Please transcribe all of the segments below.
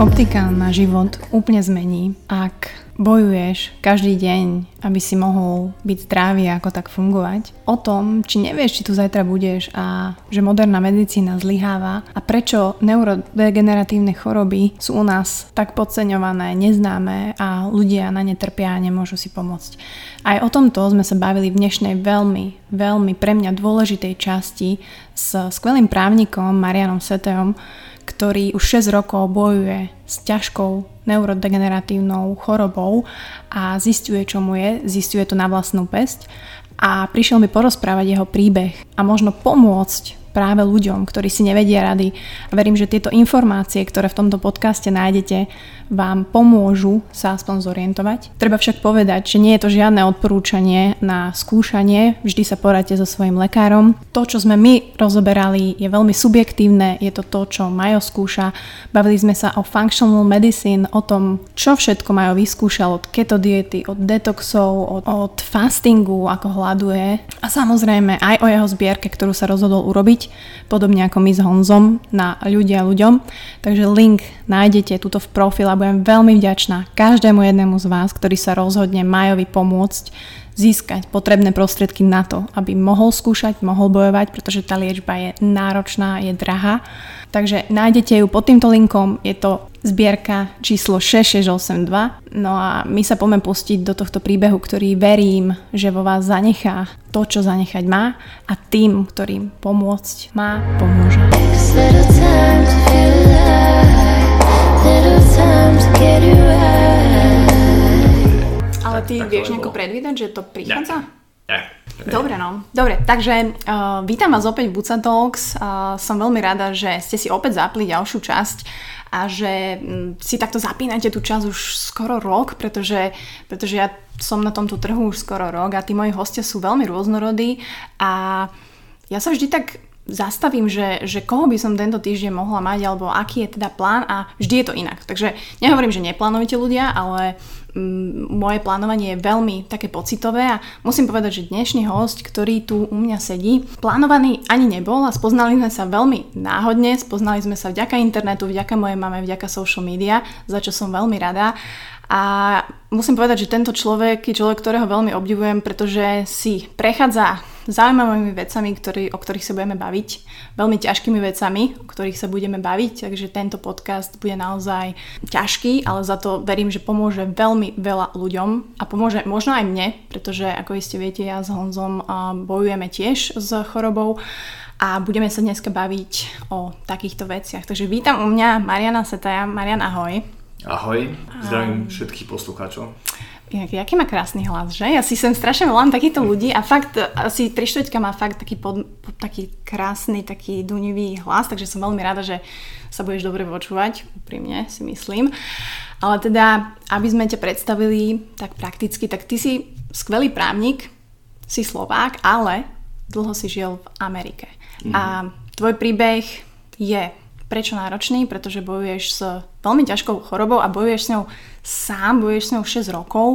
optika na život úplne zmení, ak bojuješ každý deň, aby si mohol byť zdravý a ako tak fungovať, o tom, či nevieš, či tu zajtra budeš a že moderná medicína zlyháva a prečo neurodegeneratívne choroby sú u nás tak podceňované, neznáme a ľudia na ne trpia a nemôžu si pomôcť. Aj o tomto sme sa bavili v dnešnej veľmi, veľmi pre mňa dôležitej časti s skvelým právnikom Marianom Setejom, ktorý už 6 rokov bojuje s ťažkou neurodegeneratívnou chorobou a zistuje, čo mu je, zistuje to na vlastnú pesť a prišiel mi porozprávať jeho príbeh a možno pomôcť práve ľuďom, ktorí si nevedia rady. A verím, že tieto informácie, ktoré v tomto podcaste nájdete, vám pomôžu sa aspoň zorientovať. Treba však povedať, že nie je to žiadne odporúčanie na skúšanie, vždy sa poradte so svojim lekárom. To, čo sme my rozoberali, je veľmi subjektívne, je to to, čo Majo skúša. Bavili sme sa o functional medicine, o tom, čo všetko Majo vyskúšal od keto diety, od detoxov, od, od fastingu, ako hľaduje a samozrejme aj o jeho zbierke, ktorú sa rozhodol urobiť, podobne ako my s Honzom na ľudia ľuďom. Takže link nájdete tuto v profile budem veľmi vďačná každému jednému z vás, ktorý sa rozhodne Majovi pomôcť získať potrebné prostriedky na to, aby mohol skúšať, mohol bojovať, pretože tá liečba je náročná, je drahá. Takže nájdete ju pod týmto linkom, je to zbierka číslo 6682. No a my sa poďme pustiť do tohto príbehu, ktorý verím, že vo vás zanechá to, čo zanechať má a tým, ktorým pomôcť má, pomôže. Ale ty tak vieš nejako predvídať, že to prichádza? Ja. Dobre, no. Dobre, takže uh, vítam vás opäť v Buca Talks. Uh, som veľmi rada, že ste si opäť zapli ďalšiu časť a že mm, si takto zapínate tú časť už skoro rok, pretože, pretože ja som na tomto trhu už skoro rok a tí moji hostia sú veľmi rôznorodí a ja sa vždy tak zastavím, že, že koho by som tento týždeň mohla mať, alebo aký je teda plán a vždy je to inak. Takže nehovorím, že neplánujte ľudia, ale mm, moje plánovanie je veľmi také pocitové a musím povedať, že dnešný host, ktorý tu u mňa sedí, plánovaný ani nebol a spoznali sme sa veľmi náhodne, spoznali sme sa vďaka internetu, vďaka mojej mame, vďaka social media, za čo som veľmi rada. A musím povedať, že tento človek je človek, ktorého veľmi obdivujem, pretože si prechádza zaujímavými vecami, ktorý, o ktorých sa budeme baviť, veľmi ťažkými vecami, o ktorých sa budeme baviť, takže tento podcast bude naozaj ťažký, ale za to verím, že pomôže veľmi veľa ľuďom a pomôže možno aj mne, pretože ako iste viete, ja s Honzom bojujeme tiež s chorobou a budeme sa dneska baviť o takýchto veciach. Takže vítam u mňa Mariana Setaja. Marian, ahoj. Ahoj, zdravím všetkých poslucháčov. Inak, aký má krásny hlas, že? Ja si sem strašne volám takýchto ľudí a fakt asi tri štvrťka má fakt taký, pod, pod, taký krásny, taký dunivý hlas, takže som veľmi rada, že sa budeš dobre počúvať, úprimne si myslím. Ale teda, aby sme ťa predstavili tak prakticky, tak ty si skvelý právnik, si Slovák, ale dlho si žil v Amerike. Mm. A tvoj príbeh je prečo náročný, pretože bojuješ s veľmi ťažkou chorobou a bojuješ s ňou sám, bojuješ s ňou 6 rokov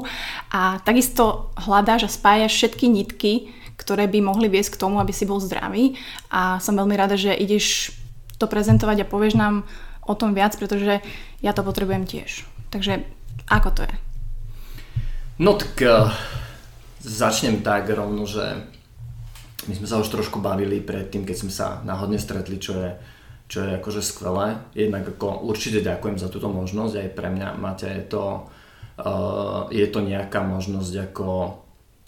a takisto hľadáš a spájaš všetky nitky, ktoré by mohli viesť k tomu, aby si bol zdravý a som veľmi rada, že ideš to prezentovať a povieš nám o tom viac, pretože ja to potrebujem tiež. Takže ako to je? No tak uh, začnem tak rovno, že my sme sa už trošku bavili predtým, keď sme sa náhodne stretli, čo je, čo je akože skvelé. Jednak ako určite ďakujem za túto možnosť, aj pre mňa máte to, uh, je to nejaká možnosť ako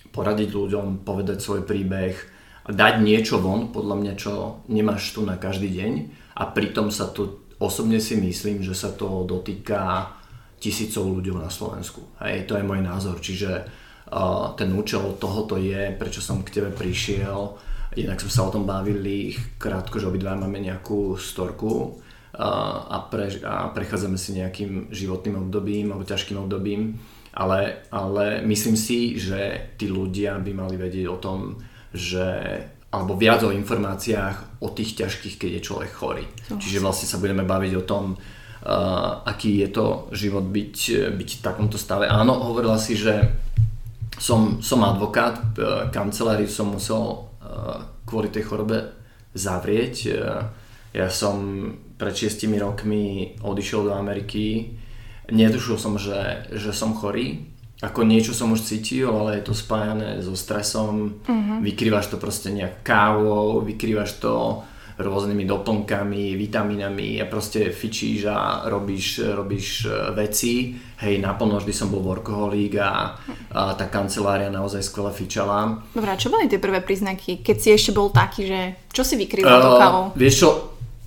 poradiť ľuďom, povedať svoj príbeh dať niečo von, podľa mňa, čo nemáš tu na každý deň a pritom sa to, osobne si myslím, že sa to dotýka tisícov ľudí na Slovensku. Hej, to je môj názor, čiže uh, ten účel tohoto je, prečo som k tebe prišiel, jednak sme sa o tom bavili krátko, že obidva máme nejakú storku a, pre, a prechádzame si nejakým životným obdobím alebo ťažkým obdobím, ale, ale myslím si, že tí ľudia by mali vedieť o tom, že alebo viac o informáciách o tých ťažkých, keď je človek chorý. Čiže vlastne sa budeme baviť o tom, uh, aký je to život byť, byť v takomto stave. Áno, hovorila si, že som, som advokát, e, kanceláriu som musel kvôli tej chorobe zavrieť. E, ja som pred 6 rokmi odišiel do Ameriky, netušil som, že, že som chorý, ako niečo som už cítil, ale je to spájané so stresom, uh-huh. vykrývaš to proste nejak kávou, vykrývaš to rôznymi doplnkami, vitamínami a proste fičíš a robíš, robíš e, veci. Hej, naplno vždy som bol workoholík a, a tá kancelária naozaj skvelé fičala. Dobre, a čo boli tie prvé príznaky, keď si ešte bol taký, že čo si vykrýval uh, kávou? Vieš čo,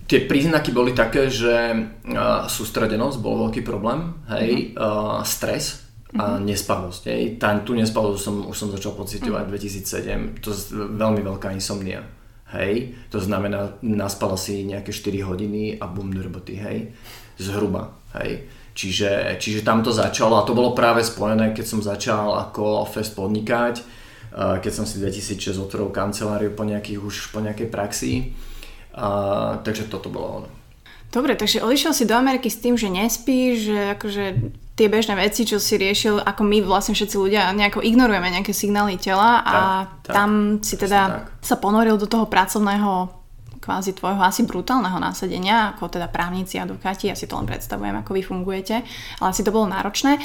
tie príznaky boli také, že uh, sústredenosť bol veľký problém, hej, uh, stres, a uh-huh. nespavosť. Hej. Tá, tú nespavosť som, už som začal pocitovať v uh-huh. 2007. To je veľmi veľká insomnia. Hej, to znamená, naspala si nejaké 4 hodiny a bum do roboty, hej, zhruba, hej. Čiže, čiže tam to začalo a to bolo práve spojené, keď som začal ako fest podnikať, keď som si 2006 otvoril kanceláriu po, nejakých, už po nejakej praxi, a, takže toto bolo ono. Dobre, takže odišiel si do Ameriky s tým, že nespíš, že akože tie bežné veci, čo si riešil, ako my vlastne všetci ľudia nejako ignorujeme nejaké signály tela a tak, tak, tam si teda tak. sa ponoril do toho pracovného kvázi tvojho asi brutálneho násadenia, ako teda právnici, advokáti, ja si to len predstavujem, ako vy fungujete, ale si to bolo náročné.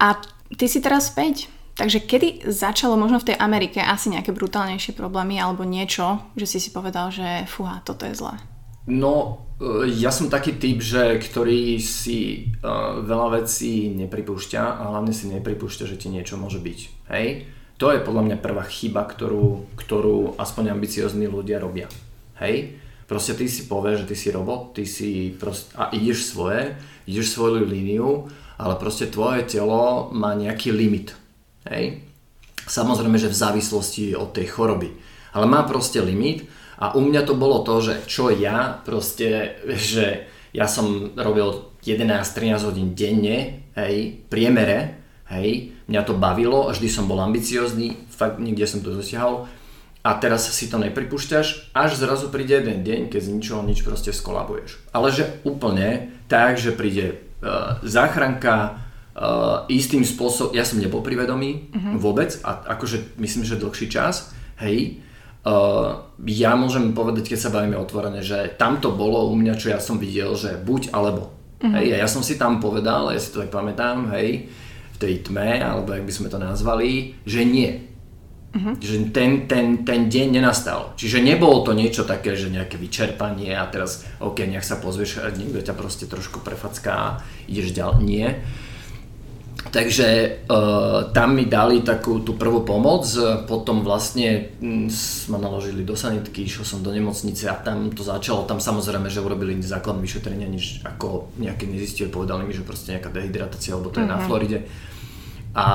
A ty si teraz späť. Takže kedy začalo možno v tej Amerike asi nejaké brutálnejšie problémy alebo niečo, že si si povedal, že fúha, toto je zlé? No, e, ja som taký typ, že ktorý si uh, veľa vecí nepripúšťa a hlavne si nepripúšťa, že ti niečo môže byť. Hej? To je podľa mňa prvá chyba, ktorú, ktorú aspoň ambiciozní ľudia robia. Hej? Proste ty si povieš, že ty si robot, ty si proste, a ideš svoje, ideš svoju líniu, ale proste tvoje telo má nejaký limit. Hej? Samozrejme, že v závislosti od tej choroby. Ale má proste limit a u mňa to bolo to, že čo ja proste, že ja som robil 11-13 hodín denne, hej, priemere, hej, mňa to bavilo, vždy som bol ambiciózny, fakt nikde som to dosiahol a teraz si to nepripúšťaš, až zrazu príde jeden deň, keď z ničoho nič proste skolabuješ. Ale že úplne tak, že príde uh, záchranka, uh, istým spôsobom, ja som nebol privedomý uh-huh. vôbec, a akože myslím, že dlhší čas, hej, Uh, ja môžem povedať, keď sa bavíme otvorene, že tam to bolo u mňa, čo ja som videl, že buď alebo. Uh-huh. Hej, ja som si tam povedal, ja si to aj pamätám, hej, v tej tme, alebo jak by sme to nazvali, že nie. Uh-huh. Že ten, ten, ten deň nenastal. Čiže nebolo to niečo také, že nejaké vyčerpanie a teraz, OK, nech sa pozvieš, niekto ťa proste trošku prefacká ideš ďalej. Nie. Takže uh, tam mi dali takú tú prvú pomoc, potom vlastne m, mm, ma naložili do sanitky, išiel som do nemocnice a tam to začalo, tam samozrejme, že urobili základné vyšetrenia, nič ako nejaké nezistili, povedali mi, že proste nejaká dehydratácia, alebo to je mm-hmm. na mhm. Floride. A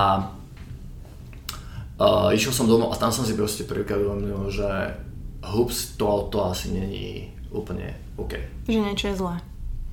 uh, išiel som domov a tam som si proste prvýkrát uvedomil, že hups, to, to asi není úplne OK. Že niečo je zlé.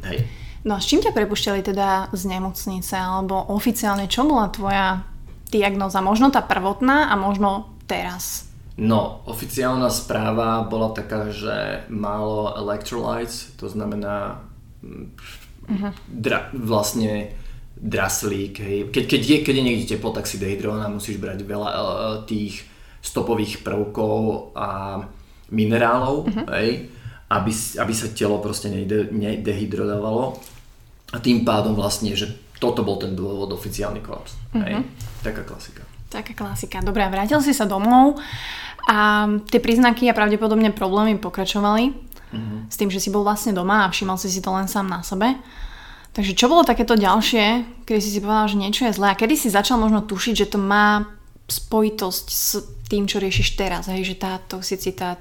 Hej. No a s čím ťa prepušťali teda z nemocnice, alebo oficiálne čo bola tvoja diagnoza? Možno tá prvotná a možno teraz? No, oficiálna správa bola taká, že málo electrolytes, to znamená uh-huh. dra, vlastne draslík. Hej. Keď, keď, je, keď je niekde teplo, tak si dehydrovaná, musíš brať veľa uh, tých stopových prvkov a minerálov, uh-huh. hej, aby, aby sa telo proste nedehydrovalo a tým pádom vlastne, že toto bol ten dôvod oficiálny kolaps. Mm-hmm. Hej? Taká klasika. Taká klasika. Dobre, vrátil si sa domov a tie príznaky a pravdepodobne problémy pokračovali mm-hmm. s tým, že si bol vlastne doma a všimol si si to len sám na sebe. Takže čo bolo takéto ďalšie, kedy si si povedal, že niečo je zlé a kedy si začal možno tušiť, že to má spojitosť s tým, čo riešiš teraz, hej, že tá toxicita,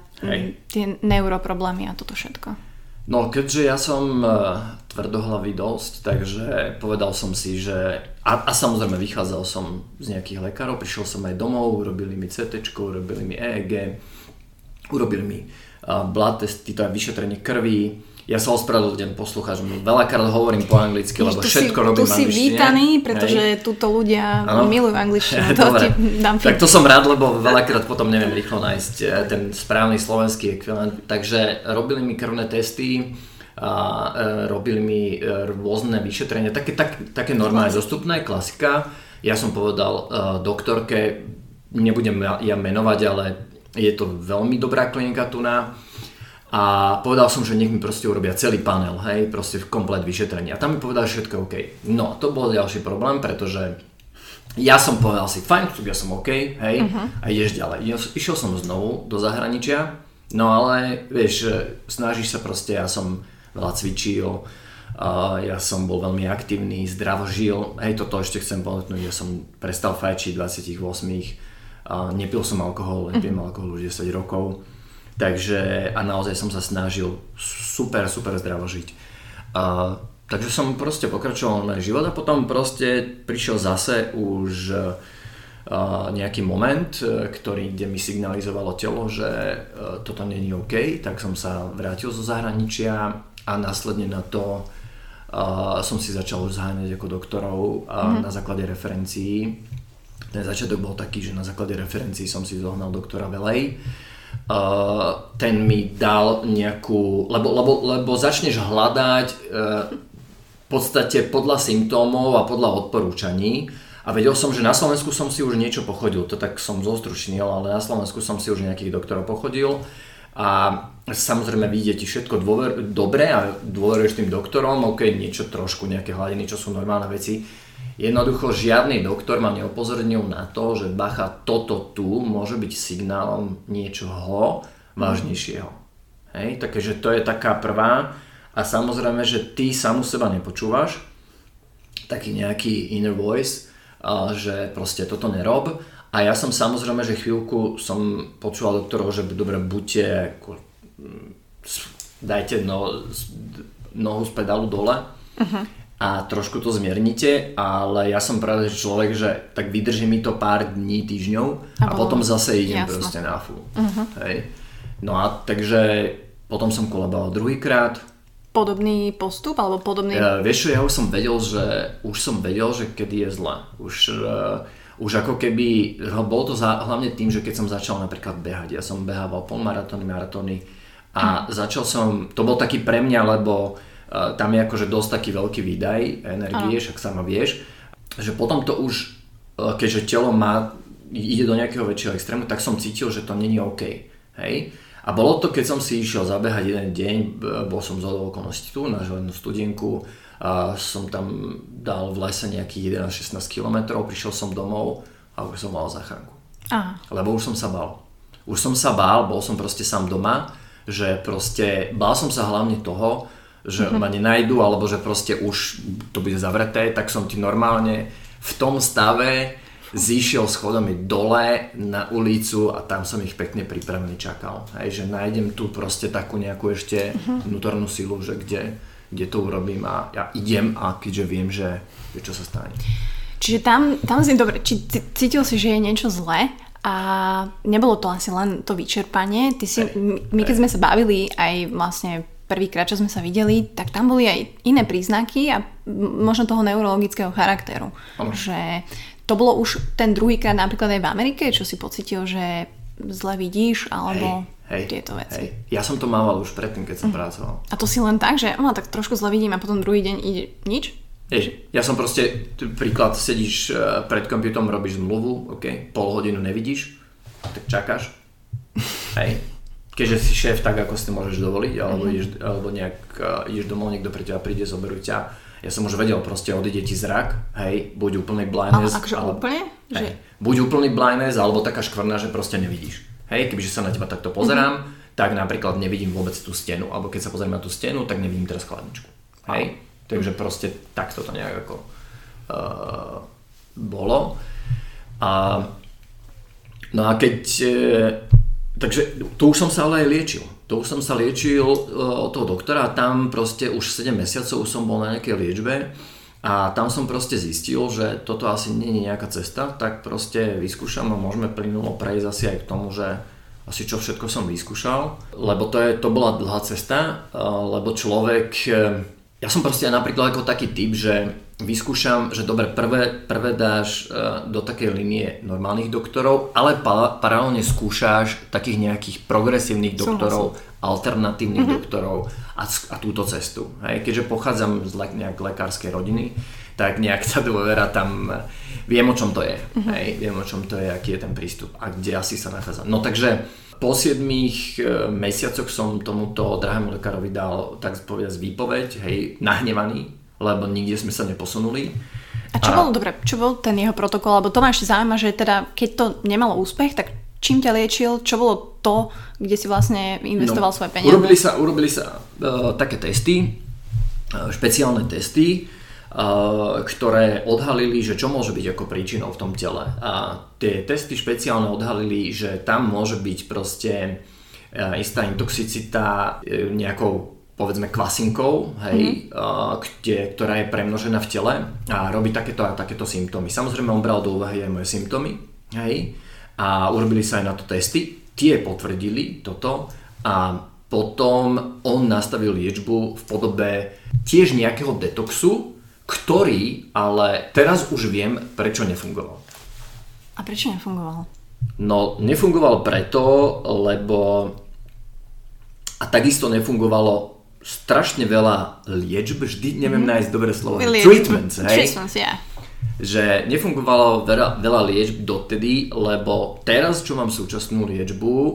tie neuroproblémy a toto všetko. No keďže ja som e, tvrdohlavý dosť, takže povedal som si, že a, a samozrejme vychádzal som z nejakých lekárov, prišiel som aj domov, urobili mi CT, urobili mi EEG, urobili mi uh, blood test, to je vyšetrenie krvi, ja sa ospravedlňujem poslucháčom, veľakrát hovorím po anglicky, lebo tu všetko si, robím tu si vítaný, pretože Hej. tuto ľudia ano? milujú angličtinu, to ti dám Tak to som rád, lebo veľakrát potom neviem rýchlo nájsť eh, ten správny slovenský ekvivalent. Takže robili mi krvné testy, a e, robili mi e, rôzne vyšetrenia, také, tak, také normálne dostupné, klasika Ja som povedal uh, doktorke, nebudem ja menovať, ale je to veľmi dobrá klinika tu na a povedal som, že nech mi proste urobia celý panel, hej, proste komplet vyšetrenia. A tam mi povedal, že všetko OK. No, to bol ďalší problém, pretože ja som povedal si, fajn, ja som OK, hej, uh-huh. a ideš ďalej. Išiel som znovu do zahraničia, no ale, vieš, snažíš sa proste, ja som veľa cvičil, uh, ja som bol veľmi aktívny, zdravo žil, hej, toto ešte chcem povedať, ja som prestal fajčiť 28, uh, nepil som alkohol, nepijem uh-huh. alkohol už 10 rokov, Takže a naozaj som sa snažil super, super zdravo žiť. A, takže som proste pokračoval na život a potom proste prišiel zase už a, nejaký moment, e, ktorý, kde mi signalizovalo telo, že e, toto není OK, tak som sa vrátil zo zahraničia a následne na to a, som si začal už zháňať ako doktorov mm-hmm. na základe referencií. Ten začiatok bol taký, že na základe referencií som si zohnal doktora Velej Uh, ten mi dal nejakú, lebo, lebo, lebo začneš hľadať uh, v podstate podľa symptómov a podľa odporúčaní. A vedel som, že na Slovensku som si už niečo pochodil, to tak som zostručnil, ale na Slovensku som si už nejakých doktorov pochodil. A samozrejme vidie ti všetko dôver, dobre a dôveruješ tým doktorom, ok, niečo trošku, nejaké hladiny, čo sú normálne veci, Jednoducho žiadny doktor ma neopozornil na to, že bacha, toto tu môže byť signálom niečoho vážnejšieho. Hej, takže to je taká prvá a samozrejme, že ty samu seba nepočúvaš, taký nejaký inner voice, že proste toto nerob a ja som samozrejme, že chvíľku som počúval doktorov, že dobre, buďte, ako, mm, dajte no, nohu z pedálu dole. Uh-huh a trošku to zmiernite, ale ja som práve človek, že tak vydrží mi to pár dní, týždňov a, a potom zase idem jasno. proste na full. Uh-huh. Hej. No a takže potom som kolabal druhýkrát. Podobný postup alebo podobný... Ja, vieš ja už som vedel, že už som vedel, že kedy je zle. Už, uh, už ako keby, bolo to za, hlavne tým, že keď som začal napríklad behať, ja som behával polmaratóny, maratóny a uh-huh. začal som, to bol taký pre mňa, lebo tam je akože dosť taký veľký výdaj energie, však sama vieš, že potom to už, e, keďže telo má, ide do nejakého väčšieho extrému, tak som cítil, že to není OK. Hej? A bolo to, keď som si išiel zabehať jeden deň, bol som z okolností tu na želenú studienku, a som tam dal v lese nejakých 11-16 km, prišiel som domov a už som mal záchranku. Aha. Lebo už som sa bál. Už som sa bál, bol som proste sám doma, že proste bál som sa hlavne toho, že mm-hmm. ma nenajdu, alebo že proste už to bude zavreté, tak som ti normálne v tom stave zišiel schodami dole na ulicu a tam som ich pekne pripravený čakal. Hej, že nájdem tu proste takú nejakú ešte mm-hmm. vnútornú silu, že kde, kde to urobím a ja idem a keďže viem, že, že čo sa stane. Čiže tam, tam si, dobre, či cítil si, že je niečo zlé a nebolo to asi len to vyčerpanie. Ty si, my keď sme sa bavili aj vlastne prvýkrát, čo sme sa videli, tak tam boli aj iné príznaky a možno toho neurologického charakteru. Ano. Že to bolo už ten druhýkrát napríklad aj v Amerike, čo si pocitil, že zle vidíš, alebo hej, hej, tieto veci. Hej. Ja som to mával už predtým, keď som mm. pracoval. A to si len tak, že no, tak trošku zle vidím a potom druhý deň ide nič? Hej, ja som proste, príklad, sedíš e, pred počítačom, robíš zmluvu, okay, pol hodinu nevidíš, tak čakáš, hej, keďže si šéf, tak ako si môžeš dovoliť, alebo, mm-hmm. ideš, alebo nejak uh, ideš domov, niekto pre teba príde, zoberú ťa. Ja som už vedel, proste odíde ti zrak, hej, buď úplný blindness. Ale akože alebo, úplne? Hej, že... buď úplný blindness, alebo taká škvrna, že proste nevidíš. Hej, kebyže sa na teba takto pozerám, mm-hmm. tak napríklad nevidím vôbec tú stenu, alebo keď sa pozriem na tú stenu, tak nevidím teraz chladničku. Hej, takže proste takto to nejak ako uh, bolo. A, no a keď Takže to už som sa ale aj liečil. To už som sa liečil uh, od toho doktora tam proste už 7 mesiacov som bol na nejakej liečbe a tam som proste zistil, že toto asi nie je nejaká cesta, tak proste vyskúšam a môžeme plynulo prejsť asi aj k tomu, že asi čo všetko som vyskúšal, lebo to, je, to bola dlhá cesta, uh, lebo človek, uh, ja som proste napríklad ako taký typ, že vyskúšam, že dobre, prvé, prvé dáš uh, do takej linie normálnych doktorov, ale pa, paralelne skúšaš takých nejakých progresívnych doktorov, Súhlasím. alternatívnych mm-hmm. doktorov a, a túto cestu. Hej? Keďže pochádzam z le, nejak lekárskej rodiny, tak nejak tá dôvera tam viem o čom to je. Uh-huh. Hej, viem o čom to je, aký je ten prístup a kde asi sa nachádza. No takže po 7 e, mesiacoch som tomuto drahému lekárovi dal tak povedať výpoveď, hej, nahnevaný, lebo nikde sme sa neposunuli. A čo a... bol, dobre, čo bol ten jeho protokol? Lebo to ma ešte zaujíma, že teda keď to nemalo úspech, tak čím ťa liečil, čo bolo to, kde si vlastne investoval no, svoje peniaze? Urobili sa, urobili sa uh, také testy, uh, špeciálne testy, uh, ktoré odhalili, že čo môže byť ako príčinou v tom tele. A tie testy špeciálne odhalili, že tam môže byť proste istá intoxicita nejakou povedzme kvasinkou, hej, mm-hmm. uh, kde, ktorá je premnožená v tele a robí takéto a takéto symptómy. Samozrejme on bral do úvahy aj moje symptómy, hej, a urobili sa aj na to testy. Tie potvrdili toto a potom on nastavil liečbu v podobe tiež nejakého detoxu, ktorý ale teraz už viem, prečo nefungoval. A prečo nefungoval? No, nefungoval preto, lebo a takisto nefungovalo strašne veľa liečb, vždy neviem mm. nájsť dobré slovo. Treatments, hej? Treatments, yeah. Že nefungovalo veľa, veľa liečb dotedy, lebo teraz, čo mám súčasnú liečbu, uh,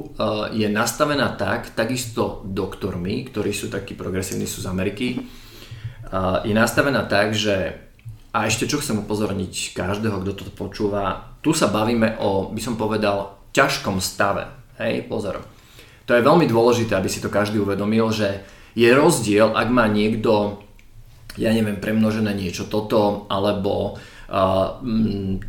je nastavená tak, takisto doktormi, ktorí sú takí progresívni, sú z Ameriky, uh, je nastavená tak, že a ešte čo chcem upozorniť každého, kto to počúva, tu sa bavíme o, by som povedal, ťažkom stave. Hej, pozor. To je veľmi dôležité, aby si to každý uvedomil, že je rozdiel, ak má niekto, ja neviem, premnožené niečo toto, alebo uh, m,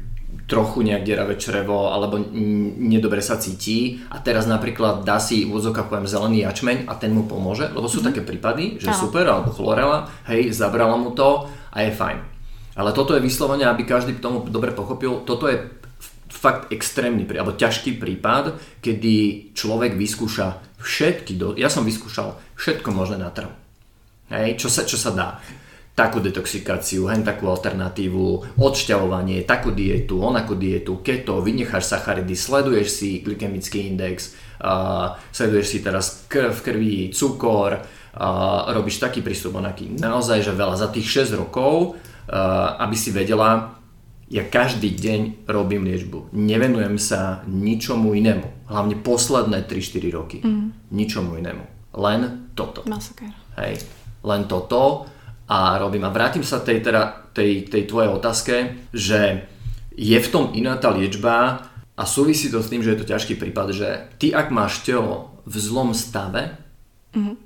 trochu nejak deravé črevo, alebo m, nedobre sa cíti a teraz napríklad dá si v úzokách poviem zelený jačmeň a ten mu pomôže, lebo sú mm-hmm. také prípady, že Áno. super, alebo chlorela, hej, zabrala mu to a je fajn. Ale toto je vyslovene, aby každý k tomu dobre pochopil, toto je fakt extrémny, alebo ťažký prípad, kedy človek vyskúša všetky, do, ja som vyskúšal všetko možné na trhu. Hej, čo sa, čo sa dá. Takú detoxikáciu, hen takú alternatívu, odšťavovanie, takú dietu, onakú dietu, keto, vynecháš sacharidy, sleduješ si glykemický index, uh, sleduješ si teraz krv krvi, cukor, uh, robíš taký prístup onaký. Naozaj, že veľa. Za tých 6 rokov, uh, aby si vedela, ja každý deň robím liečbu. Nevenujem sa ničomu inému. Hlavne posledné 3-4 roky. Mm. Ničomu inému. Len toto. Masakér. Hej. Len toto a robím. A vrátim sa tej, teda, tej, tej tvojej otázke, že je v tom iná tá liečba a súvisí to s tým, že je to ťažký prípad, že ty ak máš telo v zlom stave, mm.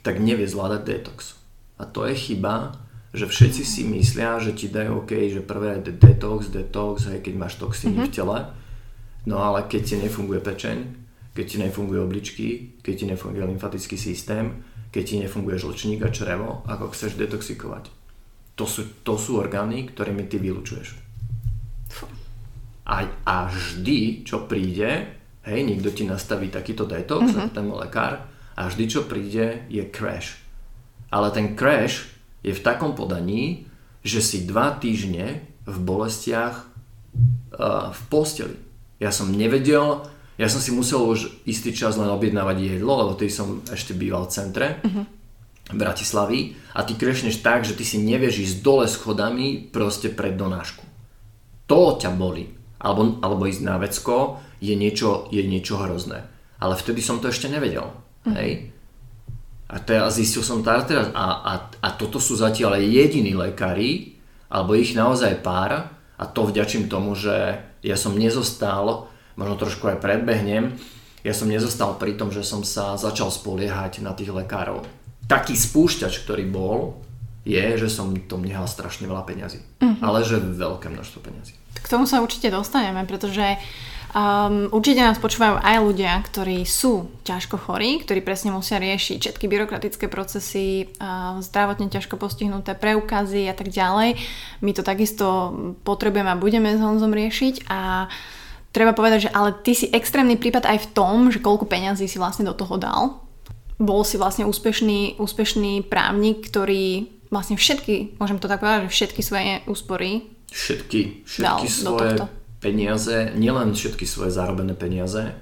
tak nevie zvládať detox. A to je chyba, že všetci si myslia, že ti dajú OK, že prvé je detox, detox, hej, keď máš toxíny mm-hmm. v tele, no ale keď ti nefunguje pečeň, keď ti nefunguje obličky, keď ti nefunguje lymfatický systém, keď ti nefunguje žlčník a črevo, ako chceš detoxikovať. To sú, to sú orgány, ktorými ty vylučuješ. A, a vždy, čo príde, hej, niekto ti nastaví takýto detox, mm-hmm. ten lekár, a vždy, čo príde, je crash. Ale ten crash je v takom podaní, že si dva týždne v bolestiach uh, v posteli. Ja som nevedel, ja som si musel už istý čas len objednávať jedlo, lebo ty som ešte býval v centre uh-huh. Bratislavy a ty krešneš tak, že ty si nevieš ísť dole schodami proste pred donášku. To ťa boli. Alebo, alebo ísť na vecko je niečo, je niečo hrozné. Ale vtedy som to ešte nevedel. Uh-huh. Hej? A teraz zistil som to teraz a, a, a toto sú zatiaľ jediní lekári, alebo ich naozaj pár a to vďačím tomu, že ja som nezostal, možno trošku aj predbehnem, ja som nezostal pri tom, že som sa začal spoliehať na tých lekárov. Taký spúšťač, ktorý bol, je, že som tom nehal strašne veľa peňazí. Uh-huh. Ale že veľké množstvo peňazí. K tomu sa určite dostaneme, pretože Um, určite nás počúvajú aj ľudia, ktorí sú ťažko chorí, ktorí presne musia riešiť všetky byrokratické procesy, uh, zdravotne ťažko postihnuté preukazy a tak ďalej. My to takisto potrebujeme a budeme s Honzom riešiť a treba povedať, že ale ty si extrémny prípad aj v tom, že koľko peňazí si vlastne do toho dal. Bol si vlastne úspešný, úspešný právnik, ktorý vlastne všetky, môžem to tak povedať, že všetky svoje úspory všetky, všetky svoje peniaze, nielen všetky svoje zarobené peniaze,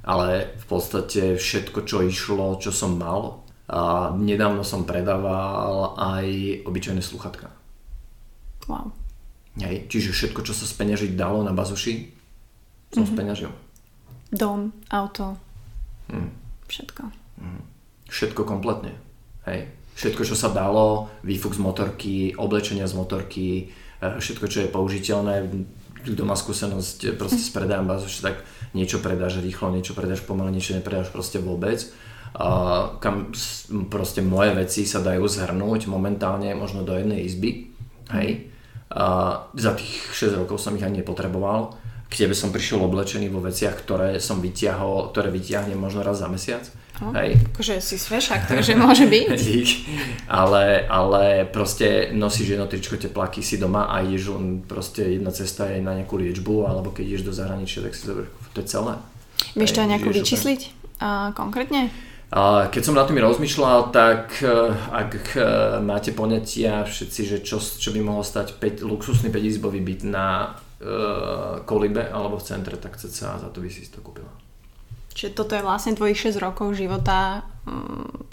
ale v podstate všetko, čo išlo, čo som mal. A nedávno som predával aj obyčajné sluchatka. Wow. Hej, čiže všetko, čo sa speňažiť dalo na bazuši, som mm-hmm. speňažil. Dom, auto, Hm. všetko. Všetko kompletne. Hej. Všetko, čo sa dalo, výfuk z motorky, oblečenia z motorky, e, všetko, čo je použiteľné, kto má skúsenosť proste s predajom bazuši, tak niečo predáš rýchlo, niečo predáš pomaly, niečo nepredáš proste vôbec. A kam proste moje veci sa dajú zhrnúť momentálne možno do jednej izby. Hej. A za tých 6 rokov som ich ani nepotreboval. K tebe som prišiel oblečený vo veciach, ktoré som vyťahol, ktoré vyťahnem možno raz za mesiac. Hej. Akože si svešák, takže môže byť. Ale, ale proste nosíš jedno tričko tepláky si doma a ideš len proste jedna cesta je na nejakú liečbu alebo keď ideš do zahraničia, tak si zoberieš, to je celé. Vieš to aj nejako vyčísliť? A konkrétne? A keď som na tým rozmýšľal, tak eh, ak eh, máte poňatia všetci, že čo, čo by mohol stať 5, luxusný 5 izbový byt na uh, Kolibe alebo v centre, tak cca za to by si to kúpila. Čiže toto je vlastne tvojich 6 rokov života. mm,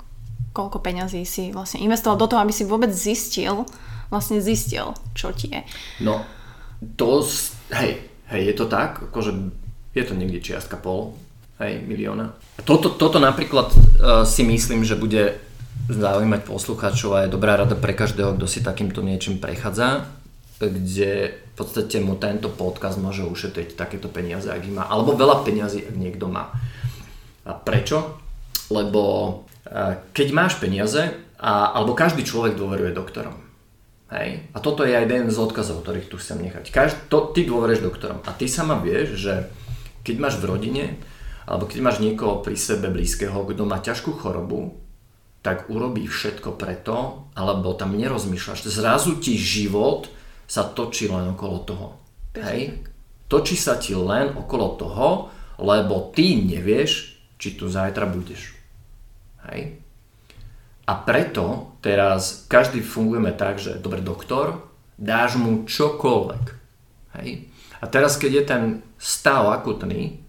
Koľko peňazí si vlastne investoval do toho, aby si vôbec zistil, vlastne zistil, čo ti je. No, to, hej, hej, je to tak, akože je to niekde čiastka pol, hej, milióna. Toto, toto napríklad uh, si myslím, že bude zaujímať poslucháčov a je dobrá rada pre každého, kto si takýmto niečím prechádza, kde v podstate mu tento podcast môže ušetriť takéto peniaze, ak má, alebo veľa peniazy, ak niekto má. A prečo? Lebo eh, keď máš peniaze, a, alebo každý človek dôveruje doktorom. Hej? A toto je aj jeden z odkazov, ktorých tu chcem nechať. Každ- to, ty dôveruješ doktorom a ty sama vieš, že keď máš v rodine, alebo keď máš niekoho pri sebe blízkeho, kto má ťažkú chorobu, tak urobí všetko preto, alebo tam nerozmýšľaš. Zrazu ti život sa točí len okolo toho. Hej? Točí sa ti len okolo toho, lebo ty nevieš, či tu zajtra budeš. Hej? A preto teraz každý fungujeme tak, že dobre doktor, dáš mu čokoľvek. Hej? A teraz keď je ten stav akutný,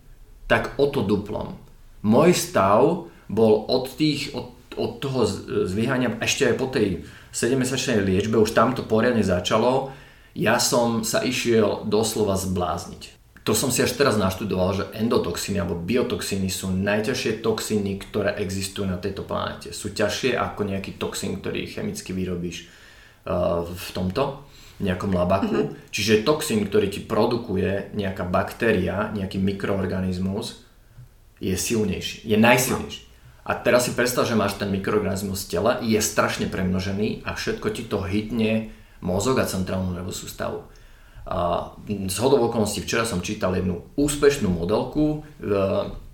tak o to duplom. Môj stav bol od, tých, od, od toho z- zlyhania, ešte aj po tej 7-mesačnej liečbe, už tam to poriadne začalo, ja som sa išiel doslova zblázniť. To som si až teraz naštudoval, že endotoxíny alebo biotoxíny sú najťažšie toxíny, ktoré existujú na tejto planete. Sú ťažšie ako nejaký toxín, ktorý chemicky vyrobíš uh, v tomto nejakom labaku. Mm-hmm. Čiže toxín, ktorý ti produkuje nejaká baktéria, nejaký mikroorganizmus, je silnejší, je najsilnejší. A teraz si predstav, že máš ten mikroorganizmus v tele, je strašne premnožený a všetko ti to hitne mozog a centrálnu nervovú sústavu. A z hodou okolností včera som čítal jednu úspešnú modelku,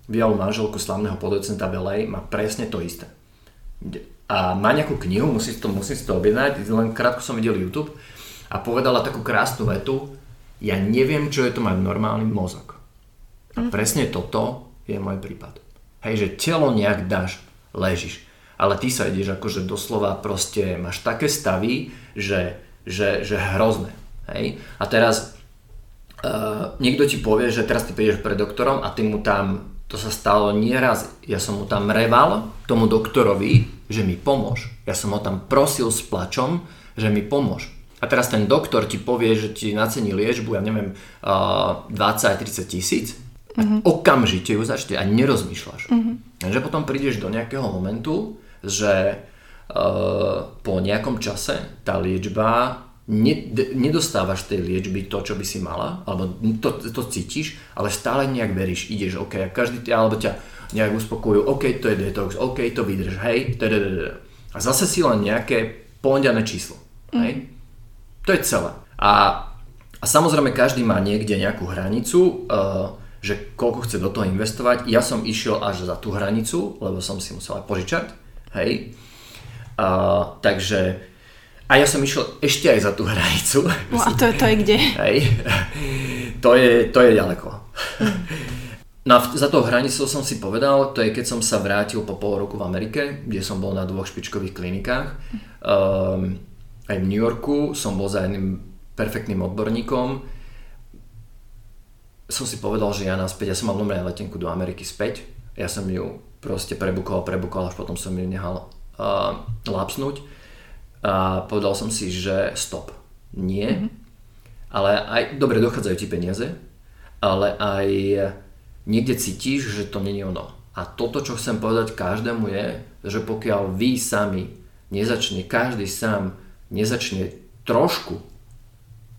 bývalú manželku slavného producenta Belej, má presne to isté. A má nejakú knihu, musím si to, musím si to objednať, len krátko som videl YouTube a povedala takú krásnu vetu, ja neviem, čo je to mať normálny mozog. A presne toto je môj prípad. Hej, že telo nejak dáš, ležíš. Ale ty sa ideš akože doslova proste, máš také stavy, že, že, že hrozné. Hej? A teraz uh, niekto ti povie, že teraz ty prídeš pred doktorom a ty mu tam, to sa stalo nieraz, ja som mu tam reval tomu doktorovi, že mi pomôž. Ja som ho tam prosil s plačom, že mi pomôž. A teraz ten doktor ti povie, že ti nacení liečbu, ja neviem, uh, 20-30 tisíc, mm-hmm. okamžite ju začne a nerozmýšľaš. Mm-hmm. Takže potom prídeš do nejakého momentu, že po nejakom čase tá liečba nedostávaš tej liečby to, čo by si mala, alebo to, to cítiš, ale stále nejak veríš, ideš, OK, a každý alebo ťa nejak uspokojujú, OK, to je detox, OK, to vydrž, hej, tadadada. a zase si len nejaké ponďané číslo, hej. To je celé. A, a samozrejme každý má niekde nejakú hranicu, uh, že koľko chce do toho investovať. Ja som išiel až za tú hranicu, lebo som si musel aj požičať. Hej. Uh, takže a ja som išiel ešte aj za tú hranicu. No a to, to je kde? Hej. To je, to je ďaleko. No a v- za tou hranicou som si povedal, to je keď som sa vrátil po pol roku v Amerike, kde som bol na dvoch špičkových klinikách. Um, aj v New Yorku som bol za jedným perfektným odborníkom. Som si povedal, že ja naspäť, ja som mal normálne letenku do Ameriky späť. Ja som ju proste prebukoval, prebukoval, až potom som ju nehal uh, lapsnúť. A povedal som si, že stop. Nie. Mm-hmm. ale aj, dobre, dochádzajú ti peniaze, ale aj niekde cítiš, že to není ono. A toto, čo chcem povedať každému je, že pokiaľ vy sami nezačne, každý sám nezačne trošku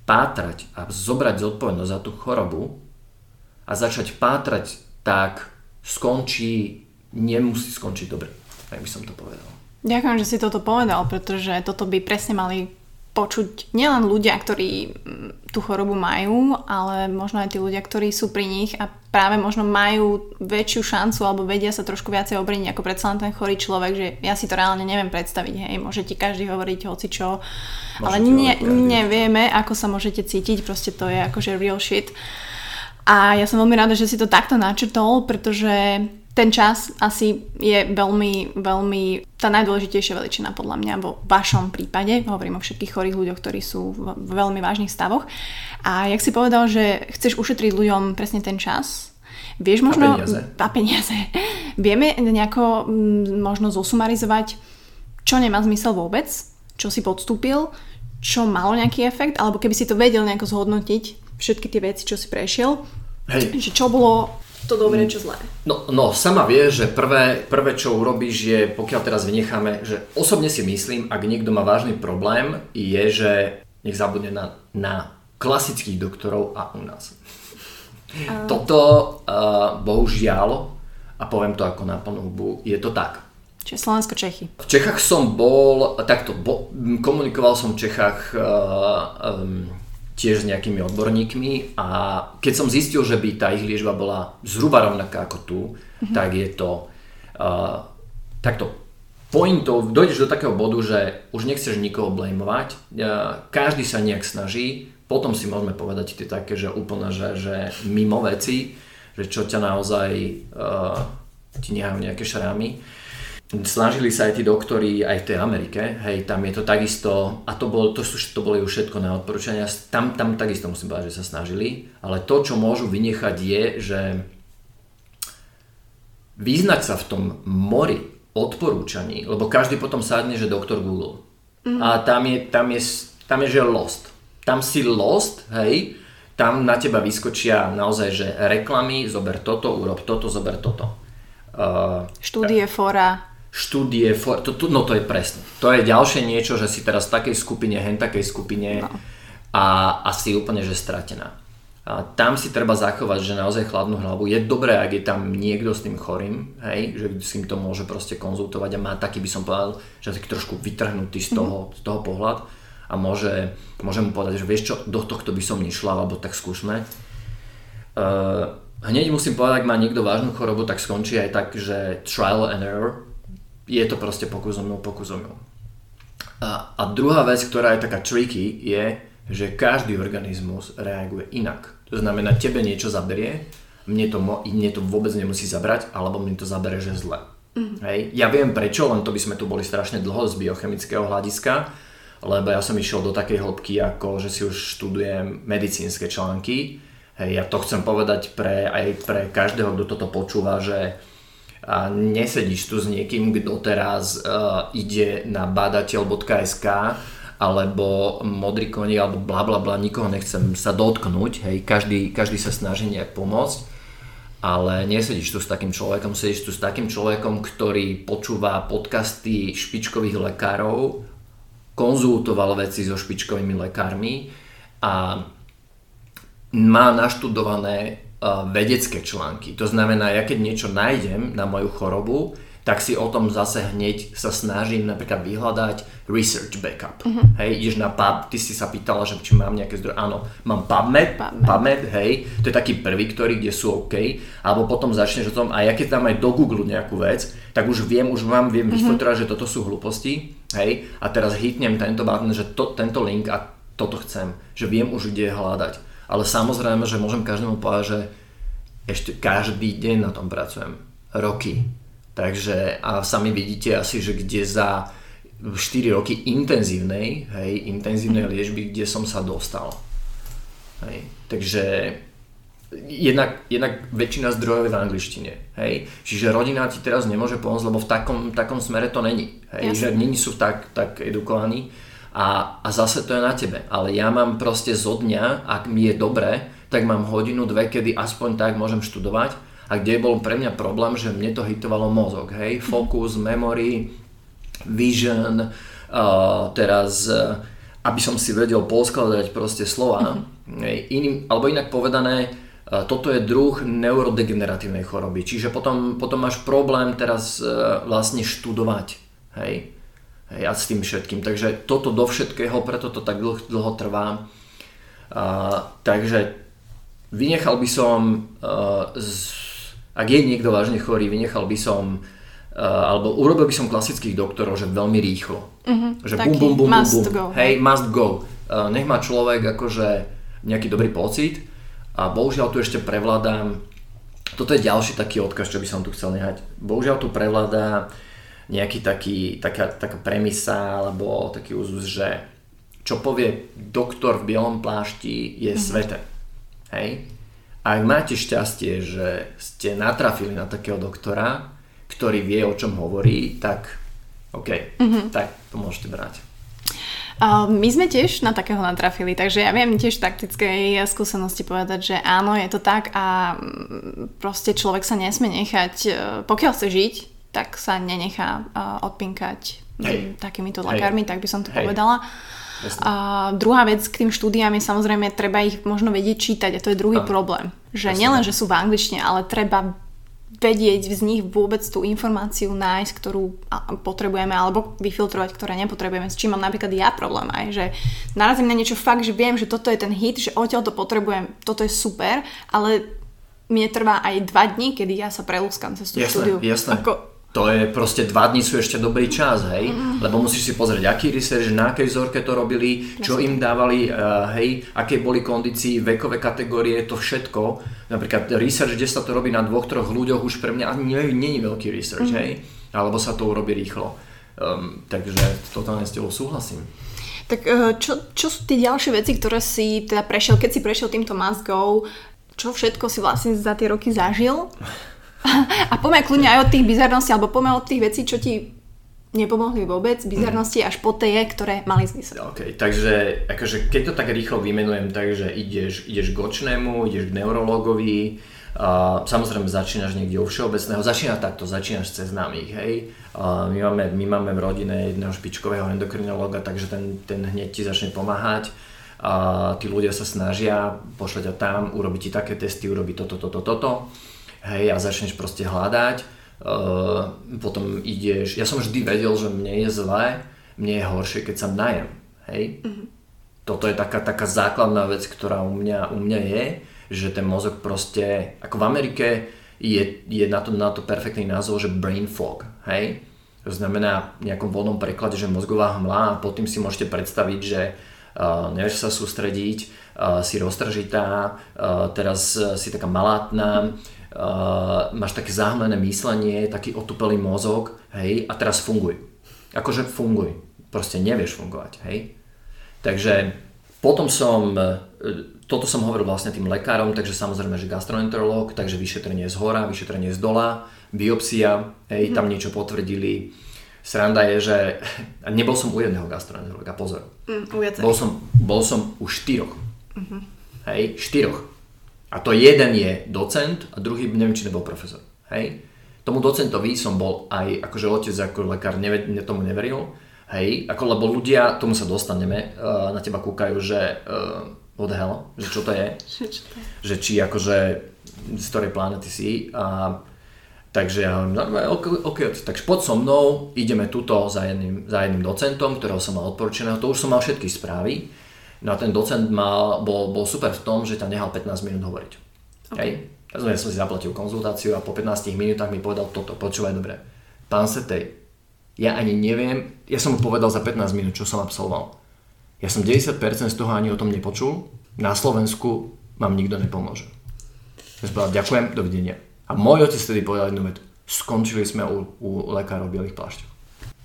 pátrať a zobrať zodpovednosť za tú chorobu a začať pátrať, tak skončí, nemusí skončiť dobre, tak by som to povedal. Ďakujem, že si toto povedal, pretože toto by presne mali počuť nielen ľudia, ktorí mm, tú chorobu majú, ale možno aj tí ľudia, ktorí sú pri nich a práve možno majú väčšiu šancu alebo vedia sa trošku viacej obrniť ako predsa len ten chorý človek, že ja si to reálne neviem predstaviť, hej, môže ti každý hovoriť hoci čo, ale ne, nevieme, ako sa môžete cítiť, proste to je akože real shit. A ja som veľmi rada, že si to takto načrtol, pretože ten čas asi je veľmi, veľmi tá najdôležitejšia veličina podľa mňa vo vašom prípade. Hovorím o všetkých chorých ľuďoch, ktorí sú v veľmi vážnych stavoch. A jak si povedal, že chceš ušetriť ľuďom presne ten čas, vieš možno... A peniaze. A peniaze. Vieme nejako mm, možno zosumarizovať, čo nemá zmysel vôbec, čo si podstúpil, čo malo nejaký efekt, alebo keby si to vedel nejako zhodnotiť, všetky tie veci, čo si prešiel, Hej. že čo bolo to dobré, čo zlé. No, no sama vie, že prvé, prvé, čo urobíš je, pokiaľ teraz vynecháme, že osobne si myslím, ak niekto má vážny problém, je, že nech zabudne na, na klasických doktorov a u nás. Uh. Toto, uh, bohužiaľ, a poviem to ako na plnú hubu, je to tak. Čiže Slovensko-Čechy. V Čechách som bol, takto, bo, komunikoval som v Čechách uh, um, tiež s nejakými odborníkmi a keď som zistil, že by tá ich liečba bola zhruba rovnaká ako tu, mm-hmm. tak je to uh, takto pointov, dojdeš do takého bodu, že už nechceš nikoho blamovať, uh, každý sa nejak snaží, potom si môžeme povedať tie také, že úplne, že, že mimo veci, že čo ťa naozaj uh, ti nehajú nejaké šrámy snažili sa aj tí doktori aj v tej Amerike, hej, tam je to takisto, a to, bol, to, sú, to boli už všetko na odporúčania, tam, tam takisto musím povedať, že sa snažili, ale to, čo môžu vynechať je, že vyznať sa v tom mori odporúčaní, lebo každý potom sadne, že doktor Google. Mm. A tam je, tam, je, tam je, že lost. Tam si lost, hej, tam na teba vyskočia naozaj, že reklamy, zober toto, urob toto, zober toto. Uh, Štúdie, fora štúdie, to, to, no to je presne. To je ďalšie niečo, že si teraz v takej skupine, hen takej skupine no. a, a si úplne že stratená. A tam si treba zachovať, že naozaj chladnú hlavu. Je dobré, ak je tam niekto s tým chorým, hej, že si to môže proste konzultovať a má taký by som povedal, že taký trošku vytrhnutý z toho, mm. z toho pohľad a môže, môže mu povedať, že vieš čo, do tohto by som nešla, alebo tak skúsme. Uh, hneď musím povedať, ak má niekto vážnu chorobu, tak skončí aj tak, že trial and error, je to proste pokus o mnou, pokus o mnou. A, a druhá vec, ktorá je taká tricky, je, že každý organizmus reaguje inak. To znamená, tebe niečo zaberie, mne to, mne to vôbec nemusí zabrať, alebo mne to zabere, že zle. Mm. Hej. Ja viem prečo, len to by sme tu boli strašne dlho z biochemického hľadiska, lebo ja som išiel do takej hĺbky, ako že si už študujem medicínske články. Hej, ja to chcem povedať pre, aj pre každého, kto toto počúva, že a nesedíš tu s niekým, kto teraz uh, ide na badateľ.sk alebo modrý koni alebo bla bla bla, nikoho nechcem sa dotknúť, hej, každý, každý sa snaží nejak pomôcť, ale nesedíš tu s takým človekom, sedíš tu s takým človekom, ktorý počúva podcasty špičkových lekárov, konzultoval veci so špičkovými lekármi a má naštudované vedecké články. To znamená, ja keď niečo nájdem na moju chorobu, tak si o tom zase hneď sa snažím napríklad vyhľadať research backup. Uh-huh. Hej, ideš na pub, ty si sa pýtala, že či mám nejaké zdroje. Áno, mám PubMed, PubMed, PubMed, hej, to je taký prvý, ktorý, kde sú OK, alebo potom začneš o tom, a ja keď tam aj do Google nejakú vec, tak už viem, už mám, viem uh-huh. že toto sú hlúposti, hej, a teraz hitnem tento button, že to, tento link a toto chcem, že viem už kde hľadať. Ale samozrejme, že môžem každému povedať, že ešte každý deň na tom pracujem. Roky. Takže a sami vidíte asi, že kde za 4 roky intenzívnej, hej, intenzívnej liečby, kde som sa dostal. Hej. Takže jednak, jednak väčšina zdrojov je v angličtine. Hej. Čiže rodina ti teraz nemôže pomôcť, lebo v takom, takom smere to není. Hej. Že není sú tak, tak edukovaní. A, a zase to je na tebe. Ale ja mám proste zo dňa, ak mi je dobre, tak mám hodinu, dve, kedy aspoň tak môžem študovať. A kde bol pre mňa problém, že mne to hitovalo mozog, hej, focus, memory, vision, uh, teraz uh, aby som si vedel poskladať proste slova, hej, iným, alebo inak povedané, uh, toto je druh neurodegeneratívnej choroby, čiže potom, potom máš problém teraz uh, vlastne študovať, hej, hej, a s tým všetkým, takže toto do všetkého, preto to tak dlho, dlho trvá, uh, takže vynechal by som uh, z, ak je niekto vážne chorý, vynechal by som uh, alebo urobil by som klasických doktorov, že veľmi rýchlo. Uh-huh, že bum, bum, bum, must bum, go. bum. Hej, must go. Uh, nech má človek akože nejaký dobrý pocit a bohužiaľ tu ešte prevládam toto je ďalší taký odkaz, čo by som tu chcel nehať. Bohužiaľ tu prevládá nejaký taký, taká, taká premisa alebo taký úzus, že čo povie doktor v bielom plášti je mm-hmm. svete. Hej? A ak máte šťastie, že ste natrafili na takého doktora, ktorý vie, o čom hovorí, tak OK, mm-hmm. tak to môžete brať. My sme tiež na takého natrafili, takže ja viem tiež taktickej skúsenosti povedať, že áno, je to tak a mm, proste človek sa nesmie nechať, uh, pokiaľ chce žiť, tak sa nenechá uh, odpinkať Hej. takýmito lekármi, tak by som to Hej. povedala. Jasne. A druhá vec k tým štúdiám je samozrejme, treba ich možno vedieť čítať a to je druhý Áno. problém. Že Jasne. nielen, že sú v angličtine, ale treba vedieť z nich vôbec tú informáciu nájsť, ktorú potrebujeme, alebo vyfiltrovať, ktoré nepotrebujeme. S čím mám napríklad ja problém aj, že narazím na niečo fakt, že viem, že toto je ten hit, že odtiaľ to potrebujem, toto je super, ale mne trvá aj dva dní, kedy ja sa prelúskam cez tú Jasné, štúdiu. jasné. Ako, To je proste dva dní sú ešte dobrý čas, hej? Lebo musíš si pozrieť, aký research, na akej vzorke to robili, čo im dávali, uh, hej, aké boli kondícii, vekové kategórie, to všetko. Napríklad research, kde sa to robí na dvoch, troch ľuďoch, už pre mňa ani nie, nie je veľký research, hej? Alebo sa to urobí rýchlo. Um, takže totálne s tebou súhlasím. Tak eh, čo, čo sú tie ďalšie veci, ktoré si teda prešiel, keď si prešiel týmto must go, čo všetko si vlastne za tie roky zažil? A poďme kľudne aj od tých bizarností, alebo poďme od tých vecí, čo ti nepomohli vôbec, bizarnosti až po tie, ktoré mali zmysel. OK, takže akože keď to tak rýchlo vymenujem, takže ideš, ideš k očnému, ideš k neurologovi, a samozrejme začínaš niekde u všeobecného, začína takto, začínaš cez známych, hej. A my, máme, my máme v rodine jedného špičkového endokrinológa, takže ten, ten hneď ti začne pomáhať. A tí ľudia sa snažia, pošle ťa tam, urobiť ti také testy, urobiť toto, toto, toto, hej, a začneš proste hľadať. Uh, potom ideš, ja som vždy vedel, že mne je zlé, mne je horšie, keď sa najem, hej. Toto je taká, taká základná vec, ktorá u mňa, u mňa je, že ten mozog proste, ako v Amerike je, je na, to, na to perfektný názov, že brain fog, hej. To znamená v nejakom vodnom preklade, že mozgová hmla a pod tým si môžete predstaviť, že uh, nevieš sa sústrediť, uh, si roztržitá, uh, teraz uh, si taká malátna, uh, máš také zahmlené myslenie, taký otupelý mozog, hej, a teraz funguj. Akože funguj, proste nevieš fungovať, hej. Takže potom som, e, toto som hovoril vlastne tým lekárom, takže samozrejme, že gastroenterológ, takže vyšetrenie z hora, vyšetrenie z dola, biopsia, hej, tam niečo potvrdili. Sranda je, že nebol som u jedného gastroenterológa, pozor. Mm, u. Bol som, bol som u štyroch. Hej, štyroch. A to jeden je docent a druhý, neviem, či nebol profesor. Hej. Tomu docentovi som bol aj akože otec, ako lekár, neve, ne, tomu neveril. Hej, ako lebo ľudia, tomu sa dostaneme, uh, na teba kúkajú, že uh, what hell, že čo to je, Čo, čo to je? že či akože z ktorej planety si a takže ja hovorím, ok, ok, takže poď so mnou, ideme tuto za jedným, za jedným docentom, ktorého som mal odporúčeného, to už som mal všetky správy. No a ten docent mal, bol, bol super v tom, že ťa nehal 15 minút hovoriť. Okay. Hej? Ja som si zaplatil konzultáciu a po 15 minútach mi povedal toto, počúvaj dobre. Pán Setej, ja ani neviem, ja som mu povedal za 15 minút, čo som absolvoval. Ja som 90% z toho ani o tom nepočul, na Slovensku vám nikto nepomôže. Ja som povedal, ďakujem, dovidenia. A môj otec tedy povedal jednu vetu, skončili sme u, u lekárov bielých plášťov.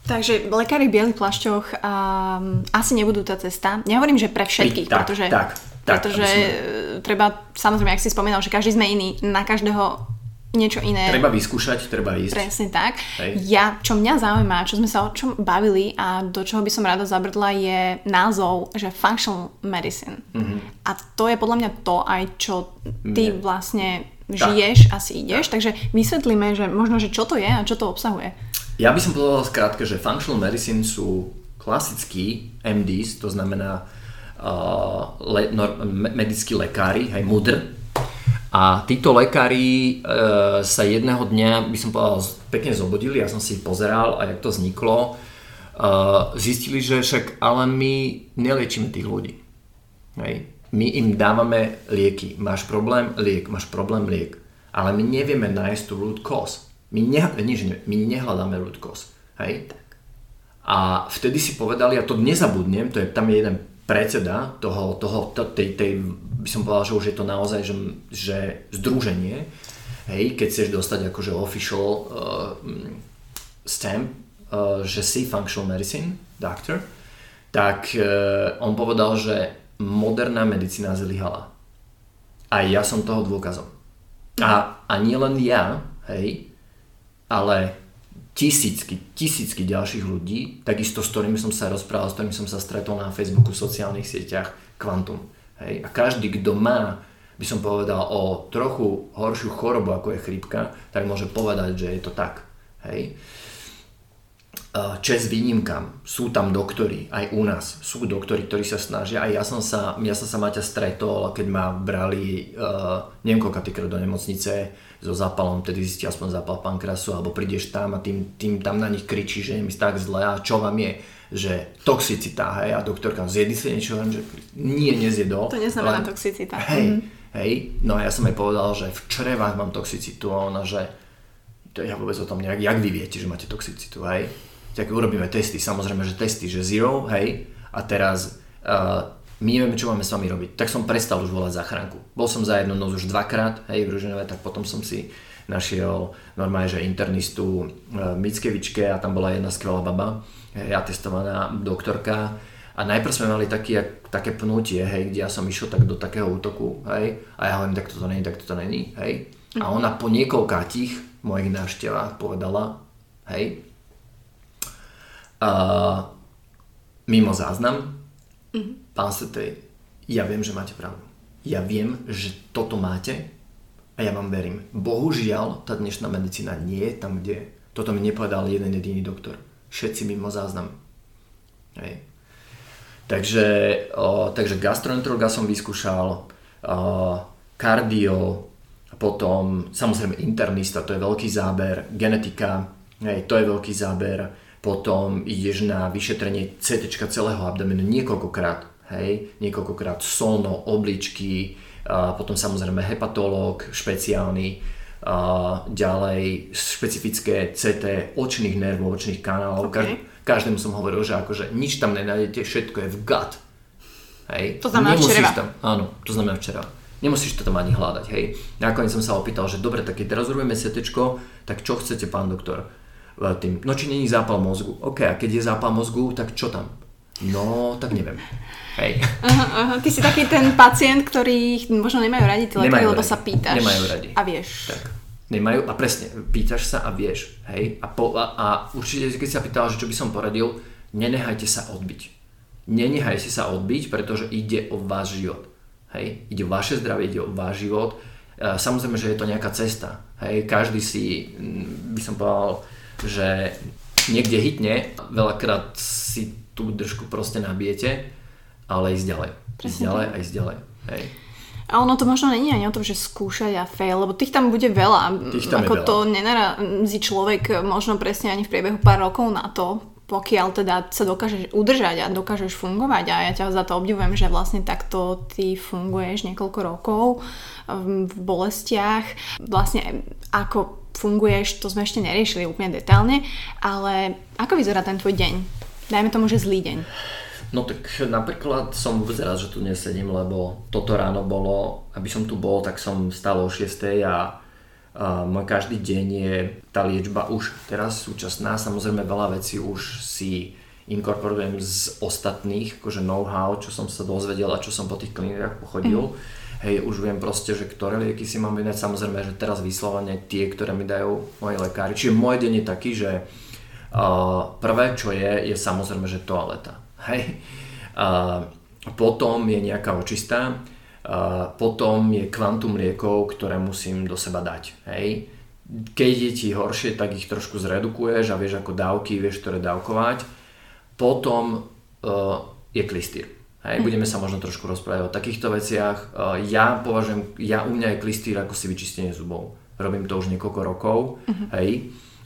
Takže lekári v bielých plášťoch um, asi nebudú tá cesta. Nehovorím, že pre všetkých, Tak, pretože, tak, tak, pretože sme- treba, samozrejme, ak si spomínal, že každý sme iný, na každého niečo iné. Treba vyskúšať, treba ísť. Presne tak. Hej. Ja, čo mňa zaujíma, čo sme sa o čom bavili a do čoho by som rada zabrdla je názov, že functional medicine. Mhm. A to je podľa mňa to aj, čo ty Nie. vlastne žiješ a si ideš. Takže vysvetlíme, že možno, že čo to je a čo to obsahuje. Ja by som povedal skrátke, že functional medicine sú klasickí MDs, to znamená uh, le, me, medickí lekári, hej, MUDR. A títo lekári uh, sa jedného dňa, by som povedal, pekne zobudili, ja som si pozeral a jak to vzniklo, uh, zistili, že však ale my neliečíme tých ľudí. Hej. My im dávame lieky. Máš problém, liek. Máš problém, liek. Ale my nevieme nájsť tú root cause. My, ne, nie, ne, my nehľadáme cause. Hej? A vtedy si povedali, a to nezabudnem, to je, tam je jeden predseda toho, toho to, tej, tej, by som povedal, že už je to naozaj, že, že združenie, hej, keď chceš dostať akože official uh, mm, stamp, uh, že si functional medicine doctor, tak uh, on povedal, že moderná medicína zlyhala. A ja som toho dôkazom. A, a nie len ja, hej, ale tisícky, tisícky ďalších ľudí, takisto s ktorými som sa rozprával, s ktorými som sa stretol na Facebooku, sociálnych sieťach, Quantum. Hej. A každý, kto má, by som povedal, o trochu horšiu chorobu, ako je chrípka, tak môže povedať, že je to tak. Hej. Uh, Čes výnimkám, sú tam doktori, aj u nás. Sú doktori, ktorí sa snažia, aj ja som sa, ja som sa Maťa stretol, keď ma brali uh, neviem koľkatýkrát do nemocnice so zápalom, tedy zistí aspoň zápal pankrasu, alebo prídeš tam a tým, tým tam na nich kričí, že je mi tak zle. A čo vám je, že toxicita, hej, a doktorka, zjedli si niečo, že nie, nezjedol. To neznamená len- toxicita. Hej, Mhm. hej, no a ja som jej povedal, že v črevách mám toxicitu. A ona, že to ja vôbec o tom nejak, jak vy viete, že máte toxicitu, hej? Tak urobíme testy, samozrejme, že testy, že zero, hej, a teraz uh, my nevieme, čo máme s vami robiť. Tak som prestal už volať záchranku. Bol som za jednu noc už dvakrát, hej, v Ruženove, tak potom som si našiel normálne, že internistu uh, Mickevičke a tam bola jedna skvelá baba, hej, atestovaná doktorka a najprv sme mali taký, jak, také pnutie, hej, kde ja som išiel tak do takého útoku, hej, a ja hovorím, tak toto není, tak toto není, hej. A ona po niekoľkátich mojich návštevách povedala, hej, mimo záznam, pán Setej, ja viem, že máte pravdu. Ja viem, že toto máte a ja vám verím. Bohužiaľ, tá dnešná medicína nie je tam, kde je. Toto mi nepovedal jeden jediný doktor. Všetci mimo záznam. Hej. Takže, o, takže gastroenterologa som vyskúšal, o, kardio, potom samozrejme internista, to je veľký záber, genetika, hej, to je veľký záber, potom ideš na vyšetrenie CT celého abdomenu niekoľkokrát, hej, niekoľkokrát solno, obličky, a potom samozrejme hepatológ špeciálny, a ďalej špecifické CT očných nervov, očných kanálov. Ok. Každ- každému som hovoril, že akože nič tam nenájdete, všetko je v gut. Hej. To znamená Nemusíš včera. Tam, áno, to znamená včera. Nemusíš to tam ani hľadať, hej. Nakoniec som sa opýtal, že dobre, tak keď teraz urobíme CT, tak čo chcete, pán doktor? E, Tým, no či není zápal mozgu. OK, a keď je zápal mozgu, tak čo tam? No, tak neviem. Hej. Aha, aha, ty si taký ten pacient, ktorý možno nemajú radi tí lekári, lebo radi. sa pýtaš. Nemajú radi. A vieš. Tak. Nemajú, a presne, pýtaš sa a vieš, hej, a, po, a, a určite, keď sa pýtal, že čo by som poradil, nenehajte sa odbiť. Nenehajte sa odbiť, pretože ide o váš život, hej, ide o vaše zdravie, ide o váš život, E, samozrejme, že je to nejaká cesta, hej, každý si, by som povedal, že niekde hitne, veľakrát si tú držku proste nabijete, ale ísť ďalej, ísť Presne ďalej a ísť ďalej, hej. A ono to možno není ani o tom, že skúšať a fail, lebo tých tam bude veľa. Tých tam Ako veľa. to nenarazí človek možno presne ani v priebehu pár rokov na to, pokiaľ teda sa dokážeš udržať a dokážeš fungovať a ja ťa za to obdivujem, že vlastne takto ty funguješ niekoľko rokov v v bolestiach. Vlastne ako funguješ, to sme ešte neriešili úplne detálne, ale ako vyzerá ten tvoj deň? Dajme tomu, že zlý deň. No tak napríklad som vôbec rád, že tu nesedím, lebo toto ráno bolo, aby som tu bol, tak som stál o 6 a, a môj každý deň je tá liečba už teraz súčasná. Samozrejme veľa vecí už si inkorporujem z ostatných, akože know-how, čo som sa dozvedel a čo som po tých klinikách pochodil. Hej, už viem proste, že ktoré lieky si mám vydať, samozrejme, že teraz vyslovene tie, ktoré mi dajú moji lekári. Čiže môj deň je taký, že uh, prvé, čo je, je samozrejme, že toaleta. Hej. Uh, potom je nejaká očistá, uh, potom je kvantum liekov, ktoré musím do seba dať. Hej. Keď je ti horšie, tak ich trošku zredukuješ a vieš ako dávky, vieš ktoré dávkovať. Potom uh, je klistýr. Hej, mm. budeme sa možno trošku rozprávať o takýchto veciach. Uh, ja považujem, ja u mňa je klistýr ako si vyčistenie zubov. Robím to už niekoľko rokov. Mm-hmm. Hej.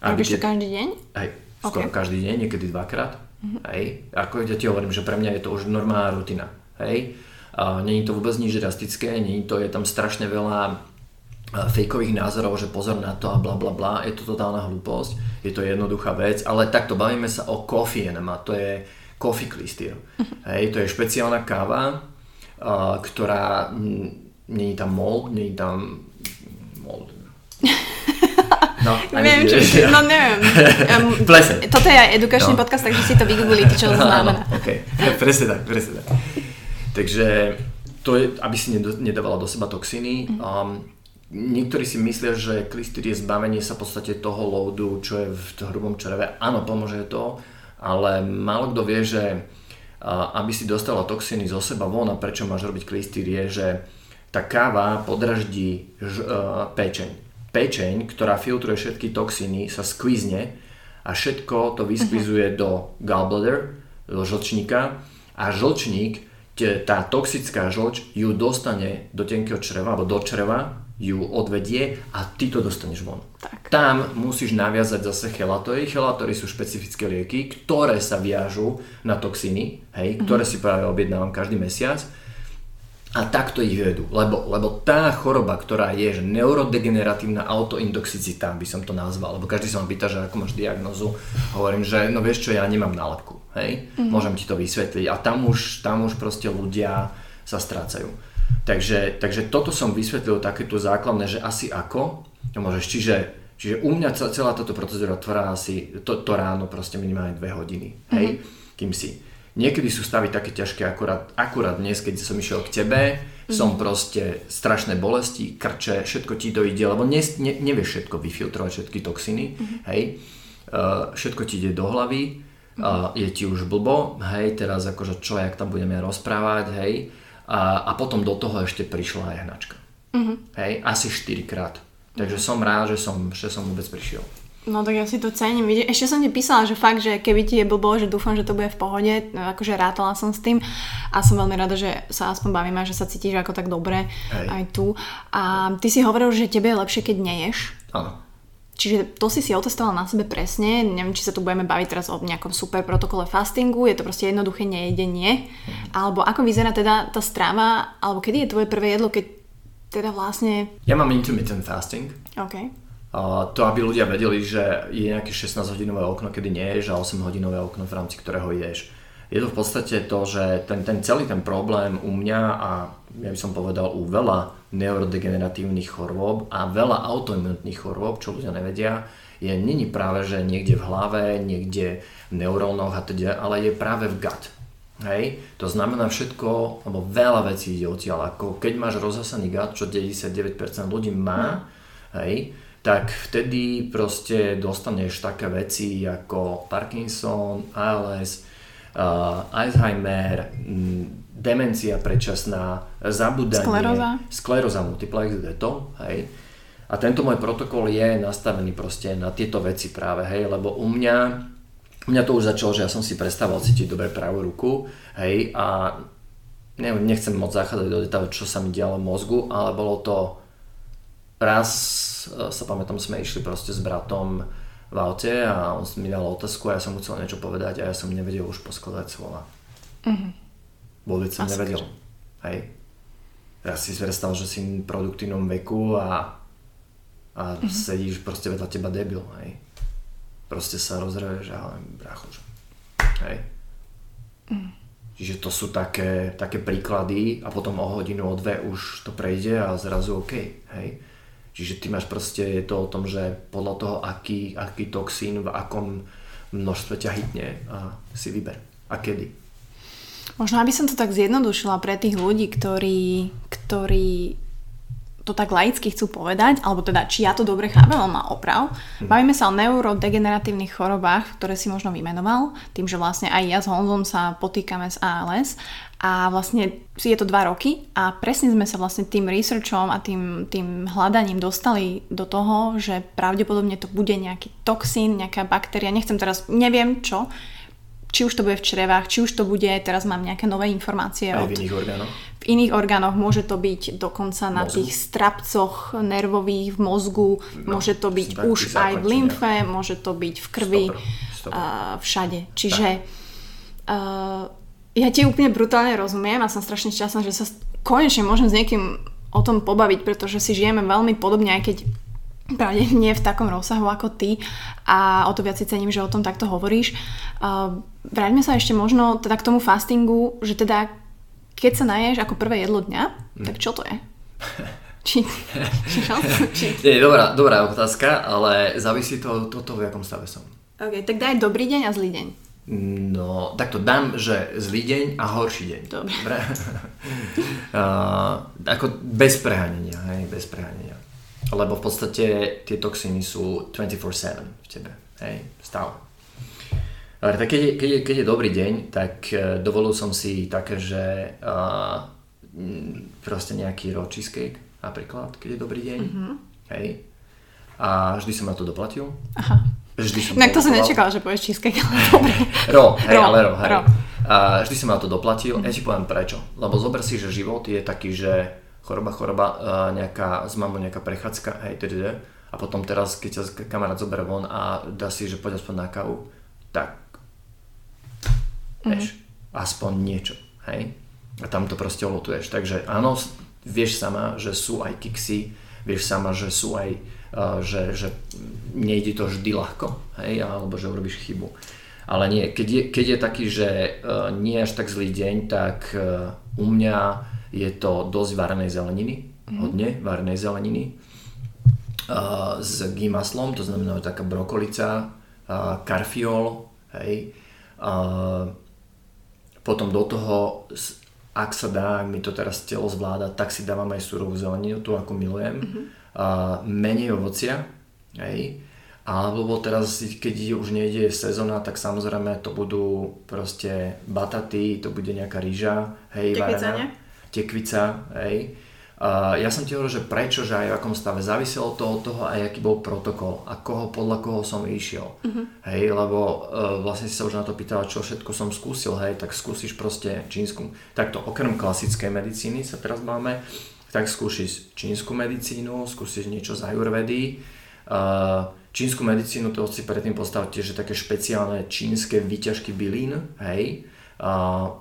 Robíš to každý deň? Hej, skoro okay. každý deň, niekedy dvakrát. Mm-hmm. Hej. Ako ja ti hovorím, že pre mňa je to už normálna rutina. Hej. Není to vôbec nič drastické, není to, je tam strašne veľa fejkových názorov, že pozor na to a bla bla bla, je to totálna hlúposť, je to jednoduchá vec, ale takto bavíme sa o coffee enema, to je coffee klistýr. Hej, to je špeciálna káva, uh, ktorá není tam mold, není tam mold. No, neviem, či, no neviem. Um, toto je aj edukačný no. podcast, takže si to vygooglite, čo to znamená. No, okay. presne tak, presne tak. Takže to je, aby si nedávala do seba toxíny. Um, Niektorí si myslia, že klistýr je zbavenie sa v podstate toho loadu, čo je v hrubom čreve. Áno, pomôže to, ale málo kto vie, že aby si dostala toxíny zo seba von a prečo máš robiť klistýr je, že tá káva podraždí ž, uh, pečeň. Pečeň, ktorá filtruje všetky toxíny, sa skvizne a všetko to vyskvizuje uh-huh. do gallbladder, do žlčníka a žlčník, tá toxická žlč ju dostane do tenkého čreva alebo do čreva ju odvedie a ty to dostaneš von. Tak. Tam musíš naviazať zase chelatory. Chelatory sú špecifické lieky, ktoré sa viažú na toxíny, hej, mm-hmm. ktoré si práve objednávam každý mesiac a takto ich vedú, lebo, lebo tá choroba, ktorá je, že neurodegeneratívna autointoxicita, by som to nazval, lebo každý sa ma pýta, že ako máš diagnozu, hovorím, že no vieš čo, ja nemám nálepku, hej, mm-hmm. môžem ti to vysvetliť a tam už, tam už proste ľudia sa strácajú. Takže, takže toto som vysvetlil takéto základné, že asi ako to môžeš. Čiže, čiže u mňa celá táto procedúra trvá asi to, to ráno proste minimálne dve hodiny. Hej, mm-hmm. kým si. Niekedy sú stavy také ťažké, akurát, akurát dnes, keď som išiel k tebe, mm-hmm. som proste strašné bolesti, krče, všetko ti to ide, lebo ne, ne, nevieš všetko vyfiltrovať, všetky toxiny, mm-hmm. hej. Uh, všetko ti ide do hlavy, uh, je ti už blbo, hej, teraz akože čo, jak tam budeme rozprávať, hej a, a potom do toho ešte prišla aj hnačka. Uh-huh. Hej, asi 4 krát. Takže uh-huh. som rád, že som, že som vôbec prišiel. No tak ja si to cením. Ešte som ti písala, že fakt, že keby ti je blbo, že dúfam, že to bude v pohode, no, akože rátala som s tým a som veľmi rada, že sa aspoň bavíme a že sa cítiš ako tak dobre Hej. aj tu. A ty si hovoril, že tebe je lepšie, keď neješ. Áno. Čiže to si si otestoval na sebe presne, neviem, či sa tu budeme baviť teraz o nejakom super protokole fastingu, je to proste jednoduché nejedenie, mm. alebo ako vyzerá teda tá strava, alebo kedy je tvoje prvé jedlo, keď teda vlastne... Ja mám intermittent fasting. OK. Uh, to, aby ľudia vedeli, že je nejaké 16-hodinové okno, kedy neješ a 8-hodinové okno, v rámci ktorého ješ. Je to v podstate to, že ten, ten celý ten problém u mňa a ja by som povedal u veľa neurodegeneratívnych chorôb a veľa autoimunitných chorôb, čo ľudia nevedia, je není práve, že niekde v hlave, niekde v neurónoch a teda, ale je práve v gut. Hej? To znamená všetko, alebo veľa vecí ide odtiaľ. Ako keď máš rozhasaný gut, čo 99% ľudí má, hej, tak vtedy proste dostaneš také veci ako Parkinson, ALS, uh, Alzheimer, demencia predčasná, zabudanie, skleróza, skleróza multiplex, je to, hej. A tento môj protokol je nastavený proste na tieto veci práve, hej, lebo u mňa, u mňa to už začalo, že ja som si prestával cítiť dobre pravú ruku, hej, a neviem, nechcem moc zachádzať do detailu, čo sa mi dialo v mozgu, ale bolo to raz, e, sa pamätám, sme išli proste s bratom v aute a on mi dal otázku a ja som mu chcel niečo povedať a ja som nevedel už poskladať slova. Mm-hmm Vôbec som nevedel. Hej. Ja si predstav, že si v produktívnom veku a, a mm-hmm. sedíš proste vedľa teba debil, hej. Proste sa rozreješ a bracho, že... Hej. Mm. Čiže to sú také, také príklady a potom o hodinu, o dve už to prejde a zrazu OK, hej. Čiže ty máš proste, je to o tom, že podľa toho, aký, aký toxín v akom množstve ťa hitne a si vyber. A kedy. Možno, aby som to tak zjednodušila pre tých ľudí, ktorí, ktorí to tak laicky chcú povedať, alebo teda, či ja to dobre chápem, má oprav. Bavíme sa o neurodegeneratívnych chorobách, ktoré si možno vymenoval, tým, že vlastne aj ja s Honzom sa potýkame s ALS a vlastne je to dva roky a presne sme sa vlastne tým researchom a tým, tým hľadaním dostali do toho, že pravdepodobne to bude nejaký toxín, nejaká baktéria, nechcem teraz, neviem čo, či už to bude v črevách, či už to bude, teraz mám nejaké nové informácie. Aj od, v iných orgánoch. v iných orgánoch môže to byť dokonca na Mozgu. tých strapcoch nervových v mozgu, No, môže to byť takí už aj v lymfe, môže to byť v krvi, Stopro, stopro. a všade. Čiže uh, ja ti úplne brutálne rozumiem a som strašne šťastná, že sa konečne môžem s niekým o tom pobaviť, pretože si žijeme veľmi podobne, aj keď pravde nie v takom rozsahu ako ty a o to viac si cením, že o tom takto hovoríš. Uh, vráťme sa ešte možno teda k tomu fastingu, že teda keď sa naješ ako prvé jedlo dňa, Hm. tak čo to je? Či, či, či, Nie, dobrá, dobrá otázka, ale závisí to od toho, v jakom stave som. okay, tak daj dobrý deň a zlý deň. No, takto dám, že zlý deň a horší deň. Dobre. uh, ako bez prehanenia, hej, bez prehanenia. Lebo v podstate tie toxíny sú 24-7 v tebe, hej, stále. Ale tak keď je, keď, je, keď je dobrý deň, tak uh, dovolil som si také, že uh, proste nejaký raw cheesecake, napríklad, keď je dobrý deň, mm-hmm. hej. A vždy som na to doplatil. Aha. Vždy som Tak to som nečakala, že povieš cheesecake, ale dobre. Ro, hej, Ro, ale ro, hej. ro. A vždy som na to doplatil, ja ti poviem prečo. Lebo zober si, že život je taký, že choroba, choroba, a nejaká, s mamou nejaká prechádzka, hej, tdd. A potom teraz, keď ťa kamarát zoberie von a dá si, že poď aspoň na kávu, tak vieš, aspoň niečo, hej. A tam to proste olotuješ. Takže áno, vieš sama, že sú aj kiksy, vieš sama, že sú aj, uh, že, že nejde to vždy ľahko, hej, alebo že urobíš chybu. Ale nie, keď je, keď je taký, že uh, nie až tak zlý deň, tak uh, u mňa je to dosť varenej zeleniny, hodne varenej zeleniny uh, s ghee maslom, to znamená taká brokolica, uh, karfiol, hej. Uh, potom do toho, ak sa dá, ak mi to teraz telo zvláda, tak si dávam aj surovú zeleninu, tu ako milujem. Uh, menej ovocia, hej. Alebo teraz, keď už nejde sezóna, tak samozrejme to budú proste bataty, to bude nejaká rýža, hej, varená. Tekvica, hej. Uh, ja som ti hovoril, že prečo, že aj v akom stave záviselo to od toho, aj aký bol protokol a koho, podľa koho som išiel. Hej, lebo uh, vlastne si sa už na to pýtala, čo všetko som skúsil, hej, tak skúsiš proste čínsku. Takto, okrem klasickej medicíny sa teraz máme, tak skúsiš čínsku medicínu, skúsiš niečo z ajurvedy. Uh, čínsku medicínu to si predtým postavte, že také špeciálne čínske výťažky bylín, hej, a,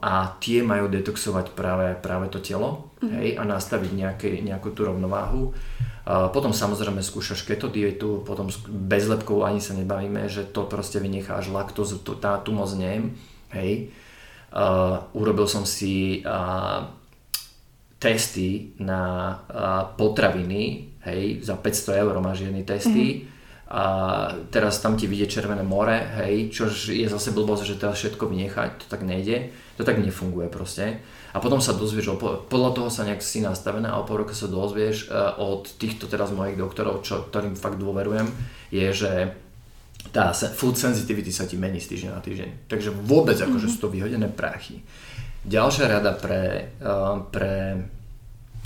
a tie majú detoxovať práve, práve to telo hej, a nastaviť nejaké, nejakú tú rovnováhu. A potom samozrejme skúšaš keto dietu, potom bez lepkov ani sa nebavíme, že to proste vynecháš laktózu, tu, tá, tu moc nejem, hej. A, urobil som si a, testy na a, potraviny, hej, za 500 eur máš jedny testy a teraz tam ti vidie červené more, hej, čož je zase blbosť, že teraz všetko vynechať, to tak nejde, to tak nefunguje proste. A potom sa dozvieš, podľa toho sa nejak si nastavená a o pol roka sa dozvieš e, od týchto teraz mojich doktorov, čo, ktorým fakt dôverujem, je, že tá food sensitivity sa ti mení z týždňa na týždeň. Takže vôbec akože sú to vyhodené prachy. Ďalšia rada pre, uh, pre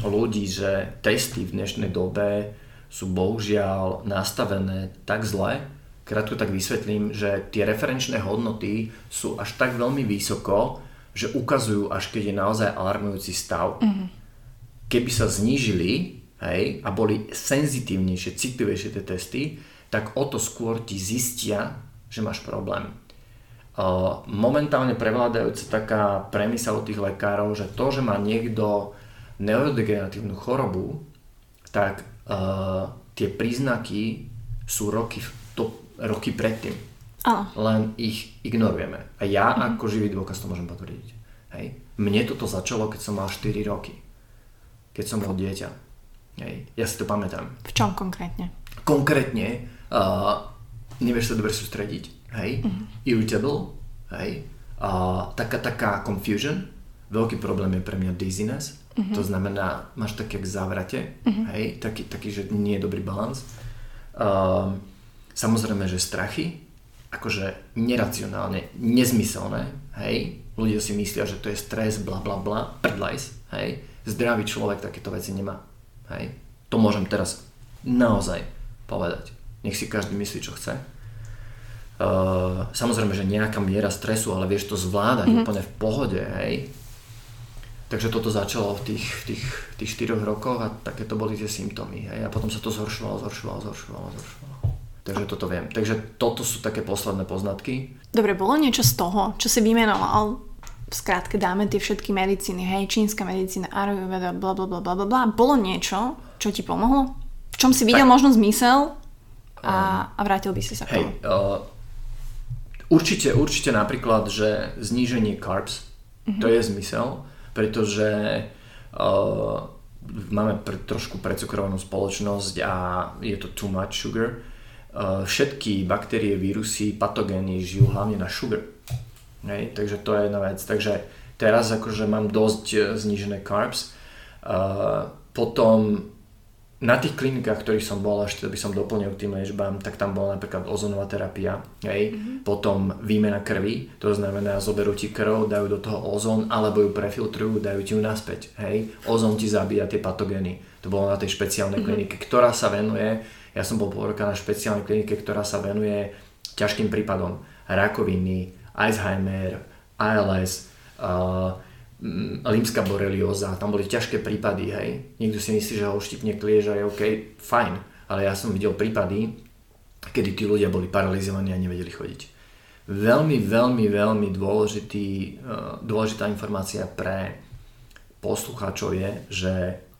ľudí, že testy v dnešnej dobe sú bohužiaľ nastavené tak zle, krátko tak vysvetlím, že tie referenčné hodnoty sú až tak veľmi vysoko, že ukazujú až keď je naozaj alarmujúci stav. Keby sa znížili hej, a boli senzitívnejšie, citlivejšie tie testy, tak o to skôr ti zistia, že máš problém. Momentálne prevládajúca taká premisa od tých lekárov, že to, že má niekto neurodegeneratívnu chorobu, tak uh, tie príznaky sú roky, to, roky predtým. Áno. Len ich ignorujeme. A ja mm-hmm. ako živý dôkaz to môžem potvrdiť. Hej. Mne toto začalo, keď som mal 4 roky. Keď som bol dieťa. Hej. Ja si to pamätám V čom konkrétne? konkrétne uh, nevieš sa dobre sústrediť, hej, mm-hmm. irritable, hej, uh, taká, taká confusion, veľký problém je pre mňa dizziness, uh-huh. to znamená, máš také jak závrate, uh-huh. hej, taký, taký, že nie je dobrý balans. Uh, samozrejme, že strachy, akože neracionálne, nezmyselné, hej, ľudia si myslia, že to je stres, bla bla bla, prdlajs, hej, zdravý človek takéto veci nemá, hej, to môžem teraz naozaj povedať. Nech si každý myslí, čo chce. Uh, samozrejme, že nejaká miera stresu, ale vieš to zvládať mm-hmm. úplne v pohode, hej. Takže toto začalo v tých, v tých, tých 4 rokoch a takéto boli tie symptómy, hej. A potom sa to zhoršovalo, zhoršovalo, zhoršovalo, zhoršovalo. Takže toto viem. Takže toto sú také posledné poznatky. Dobre, bolo niečo z toho, čo si vymenoval? V skrátke dáme tie všetky medicíny, hej, čínska medicína, ayurveda, bla bla bla bla bla. Bolo niečo, čo ti pomohlo? V čom si videl tak. možno zmysel a, a vrátil by si sa k tomu? uh, určite, určite napríklad, že zníženie carbs, uh-huh. to je zmysel, pretože uh, máme pre, trošku precukrovanú spoločnosť a je to too much sugar. Uh, všetky baktérie, vírusy, patogény žijú hlavne na sugar. Hej, takže to je jedna vec. Takže teraz akože mám dosť znížené carbs. Uh, potom na tých klinikách, ktorých som bol, ešte by som doplnil k tým liečbám, tak tam bola napríklad ozonová terapia, hej? Mm-hmm. potom výmena krvi, to znamená zoberú ti krv, dajú do toho ozón, alebo ju prefiltrujú, dajú ti ju naspäť. Hej? Ozón ti zabíja tie patogény. To bolo na tej špeciálnej mm-hmm. klinike, ktorá sa venuje, ja som bol pol roka na špeciálnej klinike, ktorá sa venuje ťažkým prípadom rakoviny, Alzheimer, ALS, uh, Mm, limská borelioza, tam boli ťažké prípady, hej. Niekto si myslí, že ho uštipne kliež a je OK, fajn, ale ja som videl prípady, kedy tí ľudia boli paralizovaní a nevedeli chodiť. Veľmi, veľmi, veľmi dôležitý, uh, dôležitá informácia pre poslucháčov je, že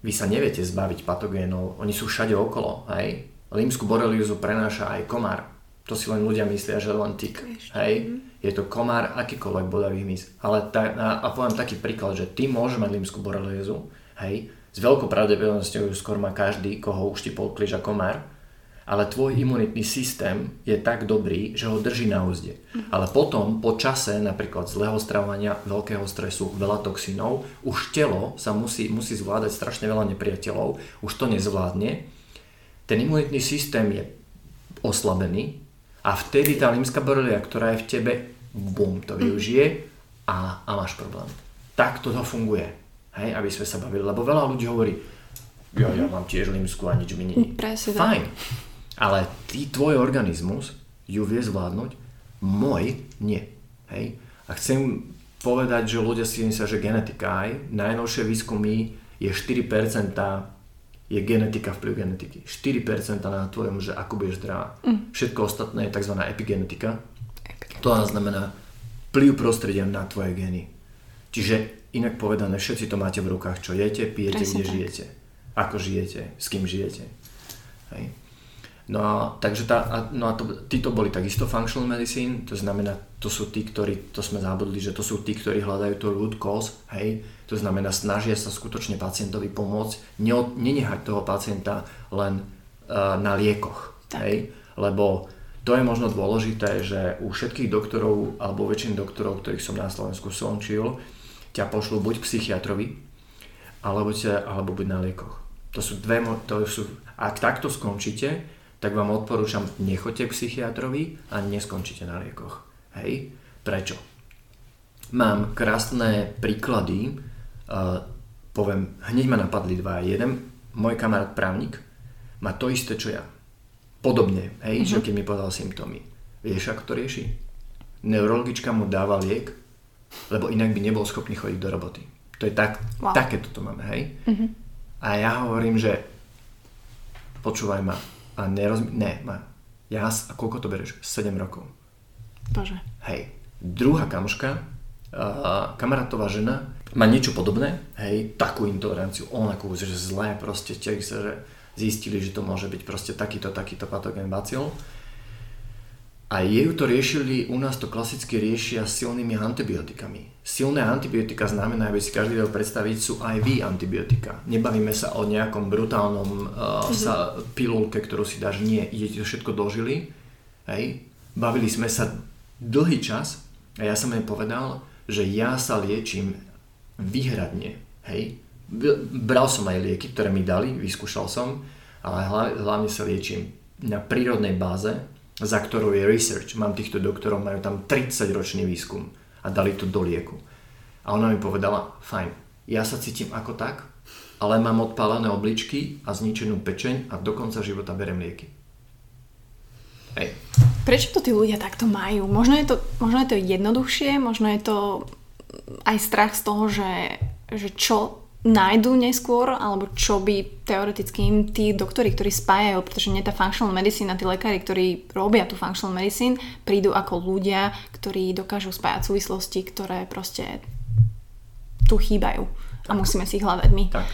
vy sa neviete zbaviť patogénov, oni sú všade okolo, hej. Limskú boreliozu prenáša aj komár, to si len ľudia myslia, že len tik, hej. Mm-hmm je to komár, akýkoľvek bodavý hmyz. Ale ta, a, a poviem taký príklad, že ty môžeš mať limskú boreliozu, hej, s veľkou pravdepodobnosťou skôr má každý, koho uštipol kliža komár, ale tvoj imunitný systém je tak dobrý, že ho drží na úzde. Mm. Ale potom, po čase napríklad zlého stravovania, veľkého stresu, veľa toxínov, už telo sa musí, musí zvládať strašne veľa nepriateľov, už to nezvládne. Ten imunitný systém je oslabený a vtedy tá limská borelia, ktorá je v tebe, bum, to využije a, a máš problém. Tak toto funguje, hej, aby sme sa bavili, lebo veľa ľudí hovorí, ja, ja mám tiež limsku a nič mi nie. Presne. Fajn, ale ty, tvoj organizmus ju vie zvládnuť, môj nie. Hej? A chcem povedať, že ľudia si myslia, že genetika aj, najnovšie výskumy je 4% je genetika, vplyv genetiky. 4% na tvojom, že ako budeš zdravá. Mm. Všetko ostatné je tzv. epigenetika, to znamená vplyv prostredia na tvoje gény. Čiže inak povedané, všetci to máte v rukách, čo jete, pijete, Presne kde tak. žijete, ako žijete, s kým žijete. Hej. No a, takže tá, no a to, títo boli takisto functional medicine, to znamená, to sú tí, ktorí, to sme zabudli, že to sú tí, ktorí hľadajú to root cause, hej, to znamená, snažia sa skutočne pacientovi pomôcť, ne, nenehať toho pacienta len uh, na liekoch, tak. hej, lebo to je možno dôležité, že u všetkých doktorov, alebo väčšiny doktorov, ktorých som na Slovensku sončil, ťa pošlú buď k psychiatrovi, alebo, ťa, alebo buď na liekoch. To sú dve, to sú, ak takto skončíte, tak vám odporúčam, nechoďte k psychiatrovi a neskončite na liekoch. Hej? Prečo? Mám krásne príklady, uh, poviem, hneď ma napadli dva. Jeden, môj kamarát právnik, má to isté, čo ja Podobne, hej, uh-huh. že keď mi povedal symptómy. Vieš, ako to rieši? Neurologička mu dáva liek, lebo inak by nebol schopný chodiť do roboty. To je tak, wow. také toto máme, hej? Uh-huh. A ja hovorím, že počúvaj ma a nerozmi... Ne, ma. Ja, a koľko to bereš? 7 rokov. Bože. Hej. Druhá kamoška, uh, kamarátová žena, má niečo podobné, hej, takú intoleranciu, onakú, že zlé proste, že zistili, že to môže byť proste takýto, takýto patogen bacil. A jej to riešili, u nás to klasicky riešia silnými antibiotikami. Silné antibiotika znamená, aby si každý vedel predstaviť, sú IV antibiotika. Nebavíme sa o nejakom brutálnom uh, sa pilulke, ktorú si dáš. Nie, ide to všetko dožili. Hej. Bavili sme sa dlhý čas a ja som jej povedal, že ja sa liečím výhradne, hej, bral som aj lieky, ktoré mi dali, vyskúšal som, ale hlavne, sa liečím na prírodnej báze, za ktorou je research. Mám týchto doktorov, majú tam 30 ročný výskum a dali to do lieku. A ona mi povedala, fajn, ja sa cítim ako tak, ale mám odpálené obličky a zničenú pečeň a do konca života berem lieky. Hej. Prečo to tí ľudia takto majú? Možno je to, možno je to jednoduchšie, možno je to aj strach z toho, že, že čo nájdu neskôr, alebo čo by teoreticky im tí doktori, ktorí spájajú, pretože nie tá functional medicine a tí lekári, ktorí robia tú functional medicine, prídu ako ľudia, ktorí dokážu spájať súvislosti, ktoré proste tu chýbajú a musíme si ich hľadať my. Tak,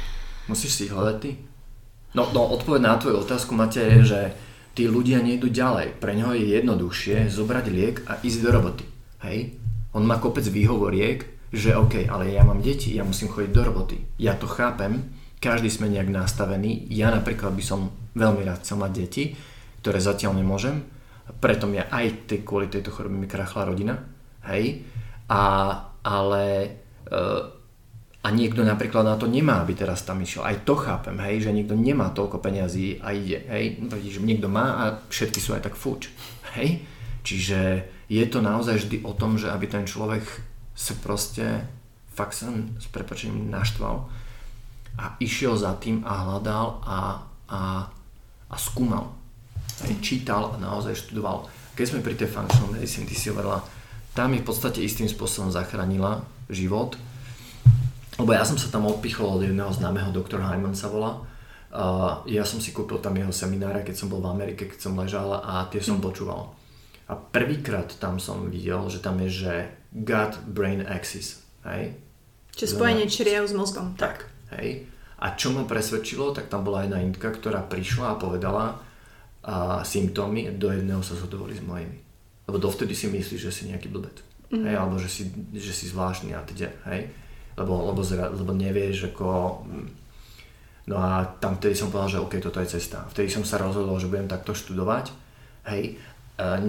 musíš si ich hľadať ty. No, no odpoveď na tvoju otázku, Matej, je, že tí ľudia nejdu ďalej. Pre neho je jednoduchšie zobrať liek a ísť do roboty. Hej? On má kopec výhovoriek, že OK, ale ja mám deti, ja musím chodiť do roboty. Ja to chápem, každý sme nejak nastavení. Ja napríklad by som veľmi rád chcel mať deti, ktoré zatiaľ nemôžem. Preto mňa aj tej, kvôli tejto chorobe mi krachla rodina. Hej? A, ale e, a niekto napríklad na to nemá, aby teraz tam išiel. Aj to chápem, hej, že niekto nemá toľko peňazí a ide, hej. Niekto má a všetky sú aj tak fuč, hej. Čiže je to naozaj vždy o tom, že aby ten človek sa proste fakt sa s prepačením naštval a išiel za tým a hľadal a, a, a skúmal. Hej, čítal a naozaj študoval. Keď sme pri tej functional medicine, ty si hovorila, tam mi v podstate istým spôsobom zachránila život, lebo ja som sa tam odpichol od jedného známeho, doktor Hyman sa volá. Uh, ja som si kúpil tam jeho semináre, keď som bol v Amerike, keď som ležal a tie som mm. počúval. A prvýkrát tam som videl, že tam je, že gut-brain axis. Hej? Čiže spojenie čriev s mozgom. Tak, hej. A čo ma presvedčilo, tak tam bola jedna indka, ktorá prišla a povedala a symptómy, do jedného sa zhodovali s mojimi. Lebo dovtedy si myslíš, že si nejaký blbec. Mm. Hej, alebo že si, že si zvláštny a teda, hej lebo, lebo, zra, lebo nevieš ako... No a tam vtedy som povedal, že OK, toto je cesta. Vtedy som sa rozhodol, že budem takto študovať. Hej,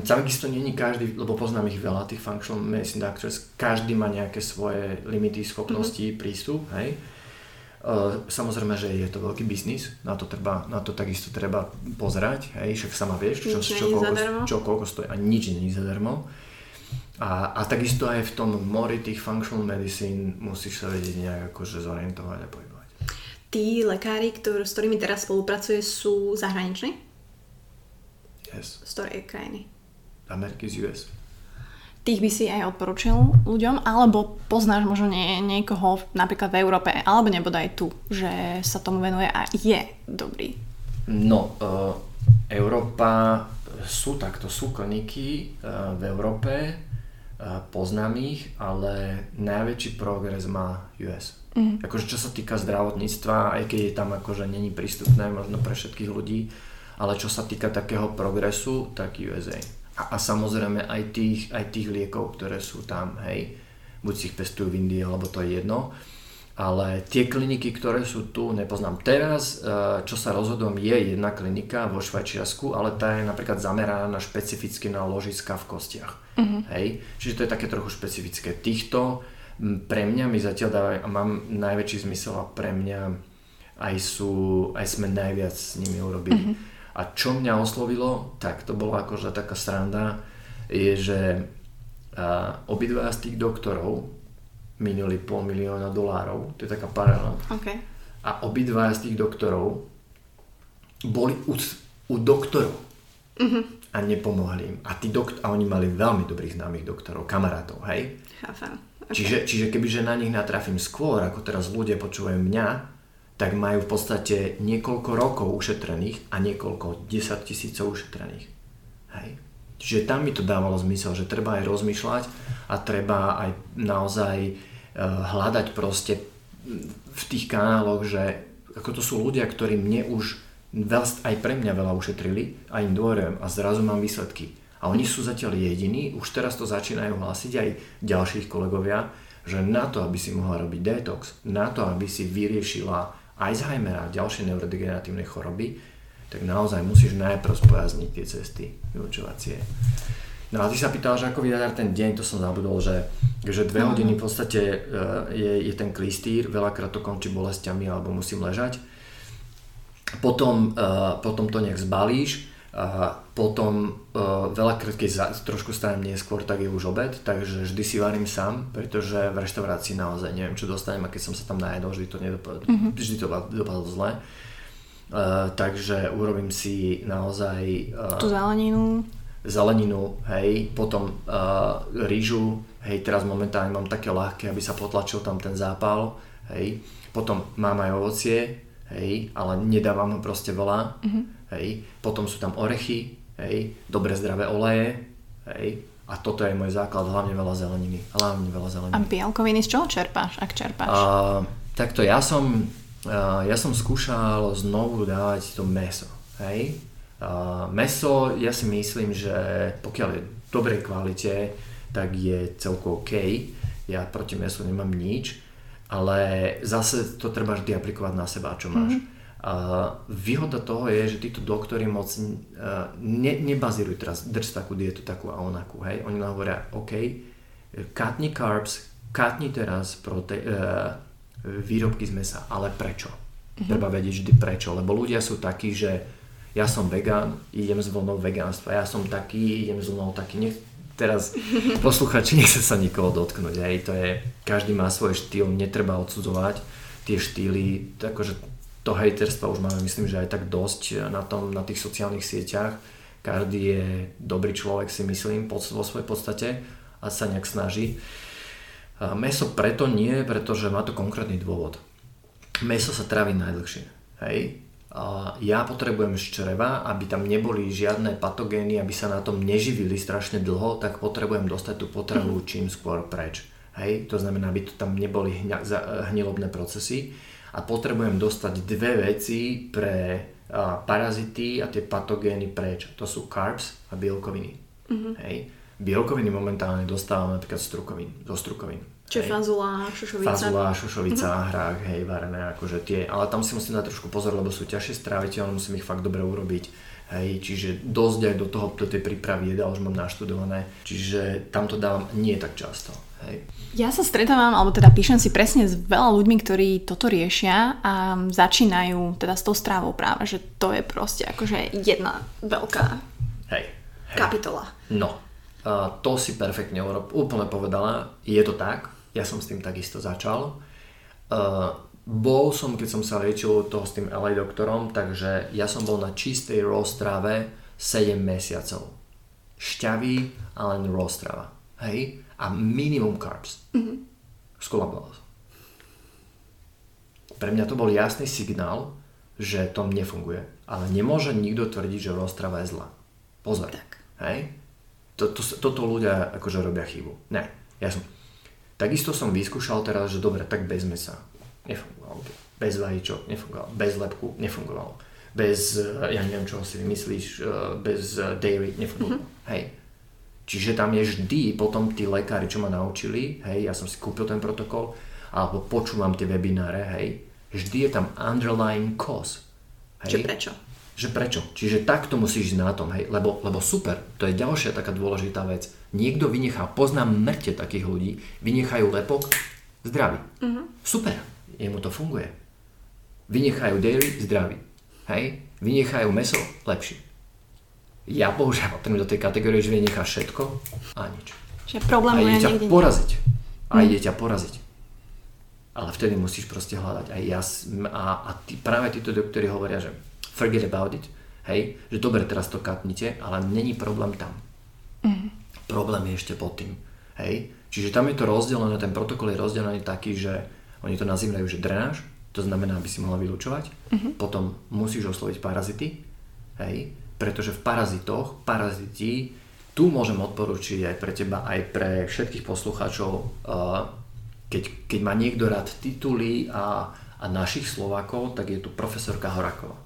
takisto není každý, lebo poznám ich veľa, tých functional medicine doctors, každý má nejaké svoje limity, schopnosti, mm-hmm. prístup, hej. Uh, samozrejme, že je to veľký biznis, na to, treba, na to takisto treba pozerať, hej, však sama vieš, čo, čo, čo, koľko, čo koľko stojí a nič není zadarmo. A, a takisto aj v tom mori tých functional medicine musíš sa vedieť nejak akože zorientovať a pohybovať. Tí lekári, ktor- s ktorými teraz spolupracuje, sú zahraniční? Yes. Z ktorej krajiny? Ameriky z US. Tých by si aj odporučil ľuďom, alebo poznáš možno nie, niekoho napríklad v Európe, alebo nebodaj tu, že sa tomu venuje a je dobrý? No, uh, Európa sú takto, sú kliniky uh, v Európe, poznám ich, ale najväčší progres má US. Mm. Akože čo sa týka zdravotníctva, aj keď je tam akože není prístupné možno pre všetkých ľudí, ale čo sa týka takého progresu, tak USA. A, a samozrejme aj tých, aj tých liekov, ktoré sú tam, hej, buď si ich pestujú v Indii, alebo to je jedno. Ale tie kliniky, ktoré sú tu, nepoznám. Teraz, e, čo sa rozhodom, je jedna klinika vo Švajčiarsku, ale tá je napríklad zameraná na špecificky na ložiska v kostiach Uh-huh. Hej? Čiže to je také trochu špecifické. Týchto pre mňa mi zatiaľ dávajú, a mám najväčší zmysel a pre mňa aj, sú, aj sme najviac s nimi urobili. Uh-huh. A čo mňa oslovilo, tak to bola akože taká sranda, je, že obidva z tých doktorov minuli pol milióna dolárov, to je taká paralela. Okay. A obidva z tých doktorov boli u, u doktorov. Uh-huh a nepomohli im. A, tí dokt- a oni mali veľmi dobrých známych doktorov, kamarátov, hej? Chápem. Okay. Čiže, čiže kebyže na nich natrafím skôr, ako teraz ľudia počúvajú mňa, tak majú v podstate niekoľko rokov ušetrených a niekoľko 10 tisícov ušetrených. Hej? Čiže tam mi to dávalo zmysel, že treba aj rozmýšľať a treba aj naozaj uh, hľadať proste v tých kanáloch, že ako to sú ľudia, ktorí mne už aj pre mňa veľa ušetrili a im dôverujem a zrazu mám výsledky. A oni sú zatiaľ jediní, už teraz to začínajú hlásiť aj ďalších kolegovia, že na to, aby si mohla robiť detox, na to, aby si vyriešila Alzheimera a ďalšie neurodegeneratívne choroby, tak naozaj musíš najprv spojazniť tie cesty vyučovacie. No a ty sa pýtal, že ako vyzerá ten deň, to som zabudol, že, že dve hodiny v podstate uh, je, je ten klistýr, veľakrát to končí bolestiami alebo musím ležať. Potom, uh, potom to nech zbalíš, a potom uh, veľakrát, keď za, trošku stanem neskôr, tak je už obed, takže vždy si varím sám, pretože v reštaurácii naozaj neviem, čo dostanem a keď som sa tam najedol, vždy to, nedopad, mm-hmm. vždy to dopadlo zle. Uh, takže urobím si naozaj... Uh, Tú zeleninu. Zeleninu, hej, potom uh, rýžu, hej, teraz momentálne mám také ľahké, aby sa potlačil tam ten zápal, hej. Potom mám aj ovocie, hej, ale nedávam ho proste veľa. Mm-hmm hej, potom sú tam orechy, hej, dobre zdravé oleje, hej, a toto je môj základ, hlavne veľa zeleniny. Hlavne veľa zeleniny. A bielkoviny z čoho čerpáš, ak čerpáš? Uh, takto ja som, uh, ja som skúšal znovu dávať to meso, hej. Uh, meso, ja si myslím, že pokiaľ je v dobrej kvalite, tak je celko OK. Ja proti mesu nemám nič, ale zase to treba vždy aplikovať na seba, čo máš. Mm-hmm. A výhoda toho je, že títo doktori moc ne, nebazírujú teraz, drž takú dietu, takú a onakú, hej. Oni nám hovoria, OK, katni carbs, katni teraz prote, uh, výrobky z mesa, ale prečo? Uh-huh. Treba vedieť vždy prečo, lebo ľudia sú takí, že ja som vegán, idem s vlnou vegánstva, ja som taký, idem s vlnou taký, nech, teraz posluchači nechce sa nikoho dotknúť, hej, to je, každý má svoj štýl, netreba odsudzovať tie štýly, akože to hejterstva už máme myslím, že aj tak dosť na, tom, na tých sociálnych sieťach. Každý je dobrý človek si myslím vo svojej podstate a sa nejak snaží. Meso preto nie, pretože má to konkrétny dôvod. Meso sa trávi najdlhšie. Hej? A ja potrebujem čreva, aby tam neboli žiadne patogény, aby sa na tom neživili strašne dlho, tak potrebujem dostať tú potravu čím skôr preč. Hej? To znamená, aby to tam neboli hnilobné procesy a potrebujem dostať dve veci pre a, parazity a tie patogény preč. To sú carbs a bielkoviny. Mm-hmm. Hej. Bielkoviny momentálne dostávame napríklad strukovín, zo strukovín. Čiže fazula, šošovica. Fazula, šošovica, mm-hmm. hrách, hej, varené, akože tie, ale tam si musím dať trošku pozor, lebo sú ťažšie stráviteľné, musím ich fakt dobre urobiť. Hej, čiže dosť aj do toho, do tej prípravy jedá už mám naštudované, čiže tam to dávam nie tak často. Hej. Ja sa stretávam, alebo teda píšem si presne s veľa ľuďmi, ktorí toto riešia a začínajú teda s tou strávou práve, že to je proste akože jedna veľká hej, hej. kapitola. No, uh, to si perfektne úplne povedala, je to tak, ja som s tým takisto začal. Uh, bol som, keď som sa liečil toho s tým LA doktorom, takže ja som bol na čistej roztrave 7 mesiacov. Šťavý a len roztrava. Hej? A minimum carbs. Mm-hmm. Skolaboval som. Pre mňa to bol jasný signál, že to nefunguje. Ale nemôže nikto tvrdiť, že roztrava je zlá. Pozor. Tak. Hej? Toto, toto ľudia akože robia chybu. Ne. Ja som... Takisto som vyskúšal teraz, že dobre, tak bez mesa nefungovalo. Bez vajíčok nefungovalo, bez lepku nefungovalo. Bez, eh, ja neviem, čo si vymyslíš, eh, bez eh, dairy nefungovalo. Mm-hmm. Hej. Čiže tam je vždy potom tí lekári, čo ma naučili, hej, ja som si kúpil ten protokol, alebo počúvam tie webináre, hej, vždy je tam underlying cause. Hej. Čo prečo? Že prečo? Čiže takto musíš ísť na tom, hej, lebo, lebo super, to je ďalšia taká dôležitá vec. Niekto vynechá, poznám mŕte takých ľudí, vynechajú lepok, zdraví. Mm-hmm. Super jemu to funguje. Vynechajú dairy, zdraví. Hej? Vynechajú meso, lepší. Ja bohužiaľ patrím do tej kategórie, že vynechá všetko a nič. Že problém a ide ťa poraziť. A hm. ide ťa poraziť. Ale vtedy musíš proste hľadať. A, ja, a, a tí, práve títo doktori hovoria, že forget about it. Hej? Že dobre, teraz to katnite, ale není problém tam. Mm. Problém je ešte pod tým. Hej? Čiže tam je to rozdelené, ten protokol je rozdelený taký, že oni to nazývajú, že drenáž, to znamená, aby si mohla vylúčovať. Uh-huh. Potom musíš osloviť parazity, hej, pretože v parazitoch, paraziti, tu môžem odporučiť aj pre teba, aj pre všetkých poslucháčov, uh, keď, keď má niekto rád tituly a, a našich Slovákov, tak je tu profesorka Horakova.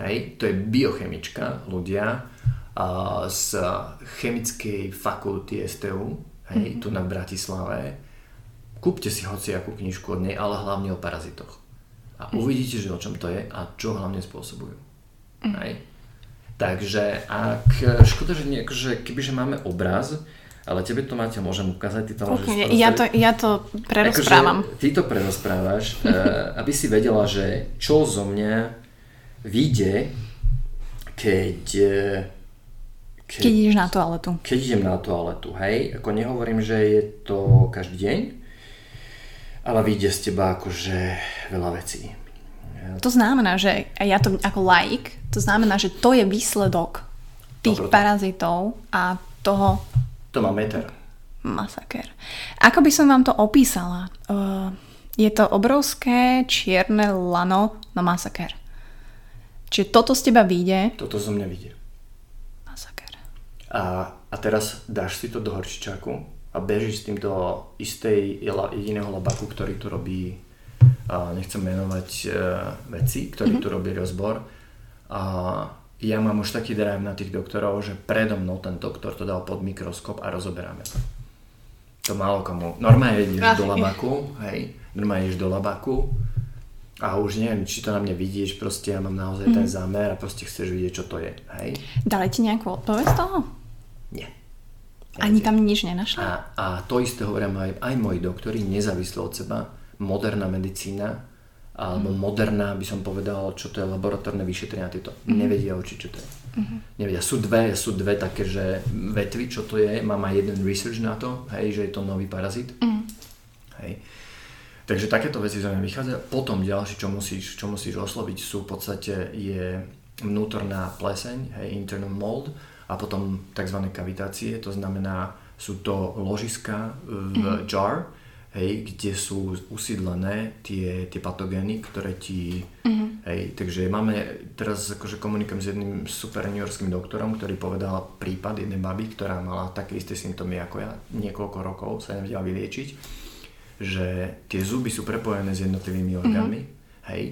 Hej, to je biochemička, ľudia uh, z chemickej fakulty STU, hej, mm-hmm. tu na Bratislave Kúpte si hociakú knižku od nej, ale hlavne o parazitoch. A mm. uvidíte, že o čom to je a čo hlavne spôsobujú. Mm. Hej. Takže ak, škoda, že, nie, že kebyže máme obraz, ale tebe to máte, môžem ukázať, ty to môžeš Okay, ja, to, ja to prerozprávam. Akože, ty to prerozprávaš, uh, aby si vedela, že čo zo mňa vyjde, keď, eh, keď... Keď ideš na toaletu. Keď idem na toaletu, hej. Ako nehovorím, že je to každý deň, ale vyjde z teba akože veľa vecí. To znamená, že ja to ako laik, to znamená, že to je výsledok tých Dobro. parazitov a toho to má meter. Masaker. Ako by som vám to opísala? Uh, je to obrovské čierne lano na masaker. Čiže toto z teba vyjde. Toto zo mňa vyjde. Masaker. A, a teraz dáš si to do horčičáku a bežíš s tým do istej jediného labaku, ktorý tu robí, nechcem menovať uh, veci, ktorý mm-hmm. tu robí rozbor. A ja mám už taký drive na tých doktorov, že predo mnou ten doktor to dal pod mikroskop a rozoberáme to. To málo komu. Normálne ideš do labaku, hej, normálne ideš do labaku a už neviem, či to na mne vidíš, proste ja mám naozaj mm. ten zámer a proste chceš vidieť, čo to je, hej. Dali ti nejakú odpoveď z toho? Nie. Ani tam nič nenašli? A, a to isté hovorím aj, aj moji doktori, nezávisle od seba, moderná medicína alebo moderná, by som povedal, čo to je laboratórne vyšetrenia, tieto mm-hmm. nevedia určiť, čo to je. Mm-hmm. Nevedia. Sú dve, sú dve také, že vetvy, čo to je, mám aj jeden research na to, hej, že je to nový parazit. Mm-hmm. Hej. Takže takéto veci za mňa vychádzajú. Potom ďalšie, čo musíš, čo musíš osloviť, sú v podstate je vnútorná pleseň, hej, internal mold, a potom tzv. kavitácie, to znamená, sú to ložiska v mm-hmm. jar, hej, kde sú usídlené tie, tie patogény, ktoré ti... Mm-hmm. Hej, takže máme, teraz akože komunikujem s jedným super Yorkským doktorom, ktorý povedal prípad jednej baby, ktorá mala také isté symptómy ako ja, niekoľko rokov sa nevedela vyliečiť, že tie zuby sú prepojené s jednotlivými orgánmi, mm-hmm. hej,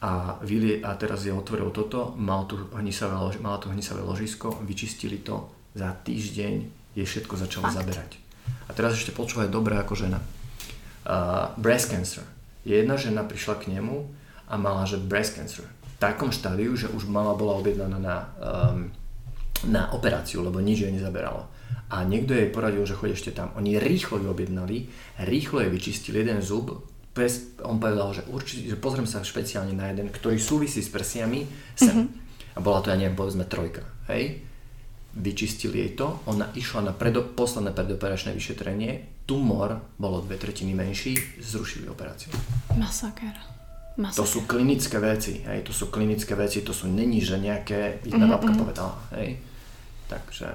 a, vylie, a teraz je otvoril toto, mal tu hnisavé, mala tu hnisavé ložisko, vyčistili to, za týždeň je všetko začalo Fakt. zaberať. A teraz ešte počúvaj dobre ako žena uh, breast cancer. Jedna žena prišla k nemu a mala, že breast cancer. V takom štádiu, že už mala bola objednaná na, um, na operáciu, lebo nič jej nezaberalo. A niekto jej poradil, že choď ešte tam. Oni rýchlo ju objednali, rýchlo jej vyčistili jeden zub, pes, on povedal, že určite, že pozriem sa špeciálne na jeden, ktorý súvisí s prsiami sem. Mm-hmm. A bola to, ja neviem, povedzme trojka. Hej? Vyčistili jej to, ona išla na predo, posledné predoperačné vyšetrenie, tumor bolo dve tretiny menší, zrušili operáciu. Masaker. Masaker. To sú klinické veci, hej, to sú klinické veci, to sú není, že nejaké, jedna mm-hmm. babka mhm. povedala, hej. Takže,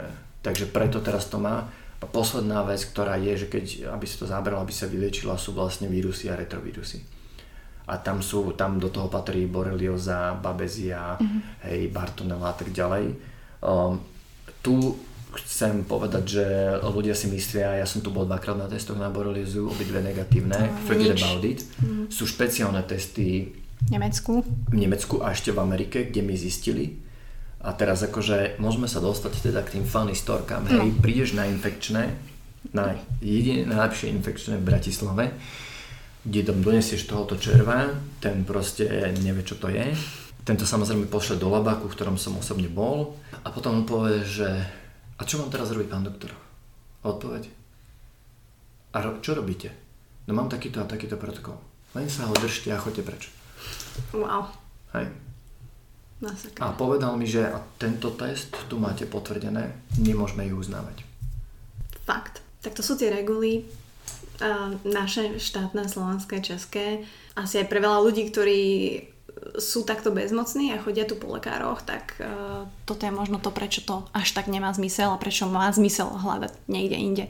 takže preto teraz to má. A posledná vec, ktorá je, že keď, aby sa to zabralo, aby sa vyliečila, sú vlastne vírusy a retrovírusy. A tam sú, tam do toho patrí borelioza, babezia, mm-hmm. hej, bartonella a tak ďalej. Um, tu chcem povedať, že ľudia si myslia, ja som tu bol dvakrát na testoch na boreliozu, obidve negatívne, no, forget nič. about it. Mm. Sú špeciálne testy v Nemecku. v Nemecku a ešte v Amerike, kde mi zistili. A teraz akože môžeme sa dostať teda k tým funny storkám. No. Hej, prídeš na infekčné, na jediné najlepšie infekčné v Bratislave, kde tam donesieš tohoto červa, ten proste nevie, čo to je. Tento samozrejme pošle do labáku, v ktorom som osobne bol a potom povie, že a čo mám teraz robiť, pán doktor? Odpoveď. A ro- čo robíte? No mám takýto a takýto protokol. Len sa ho držte a choďte preč. Wow. Hej. A povedal mi, že tento test tu máte potvrdené, nemôžeme ju uznávať. Fakt. Tak to sú tie reguly naše štátne, slovenské, české. Asi aj pre veľa ľudí, ktorí sú takto bezmocní a chodia tu po lekároch, tak uh, toto je možno to, prečo to až tak nemá zmysel a prečo má zmysel hľadať niekde inde.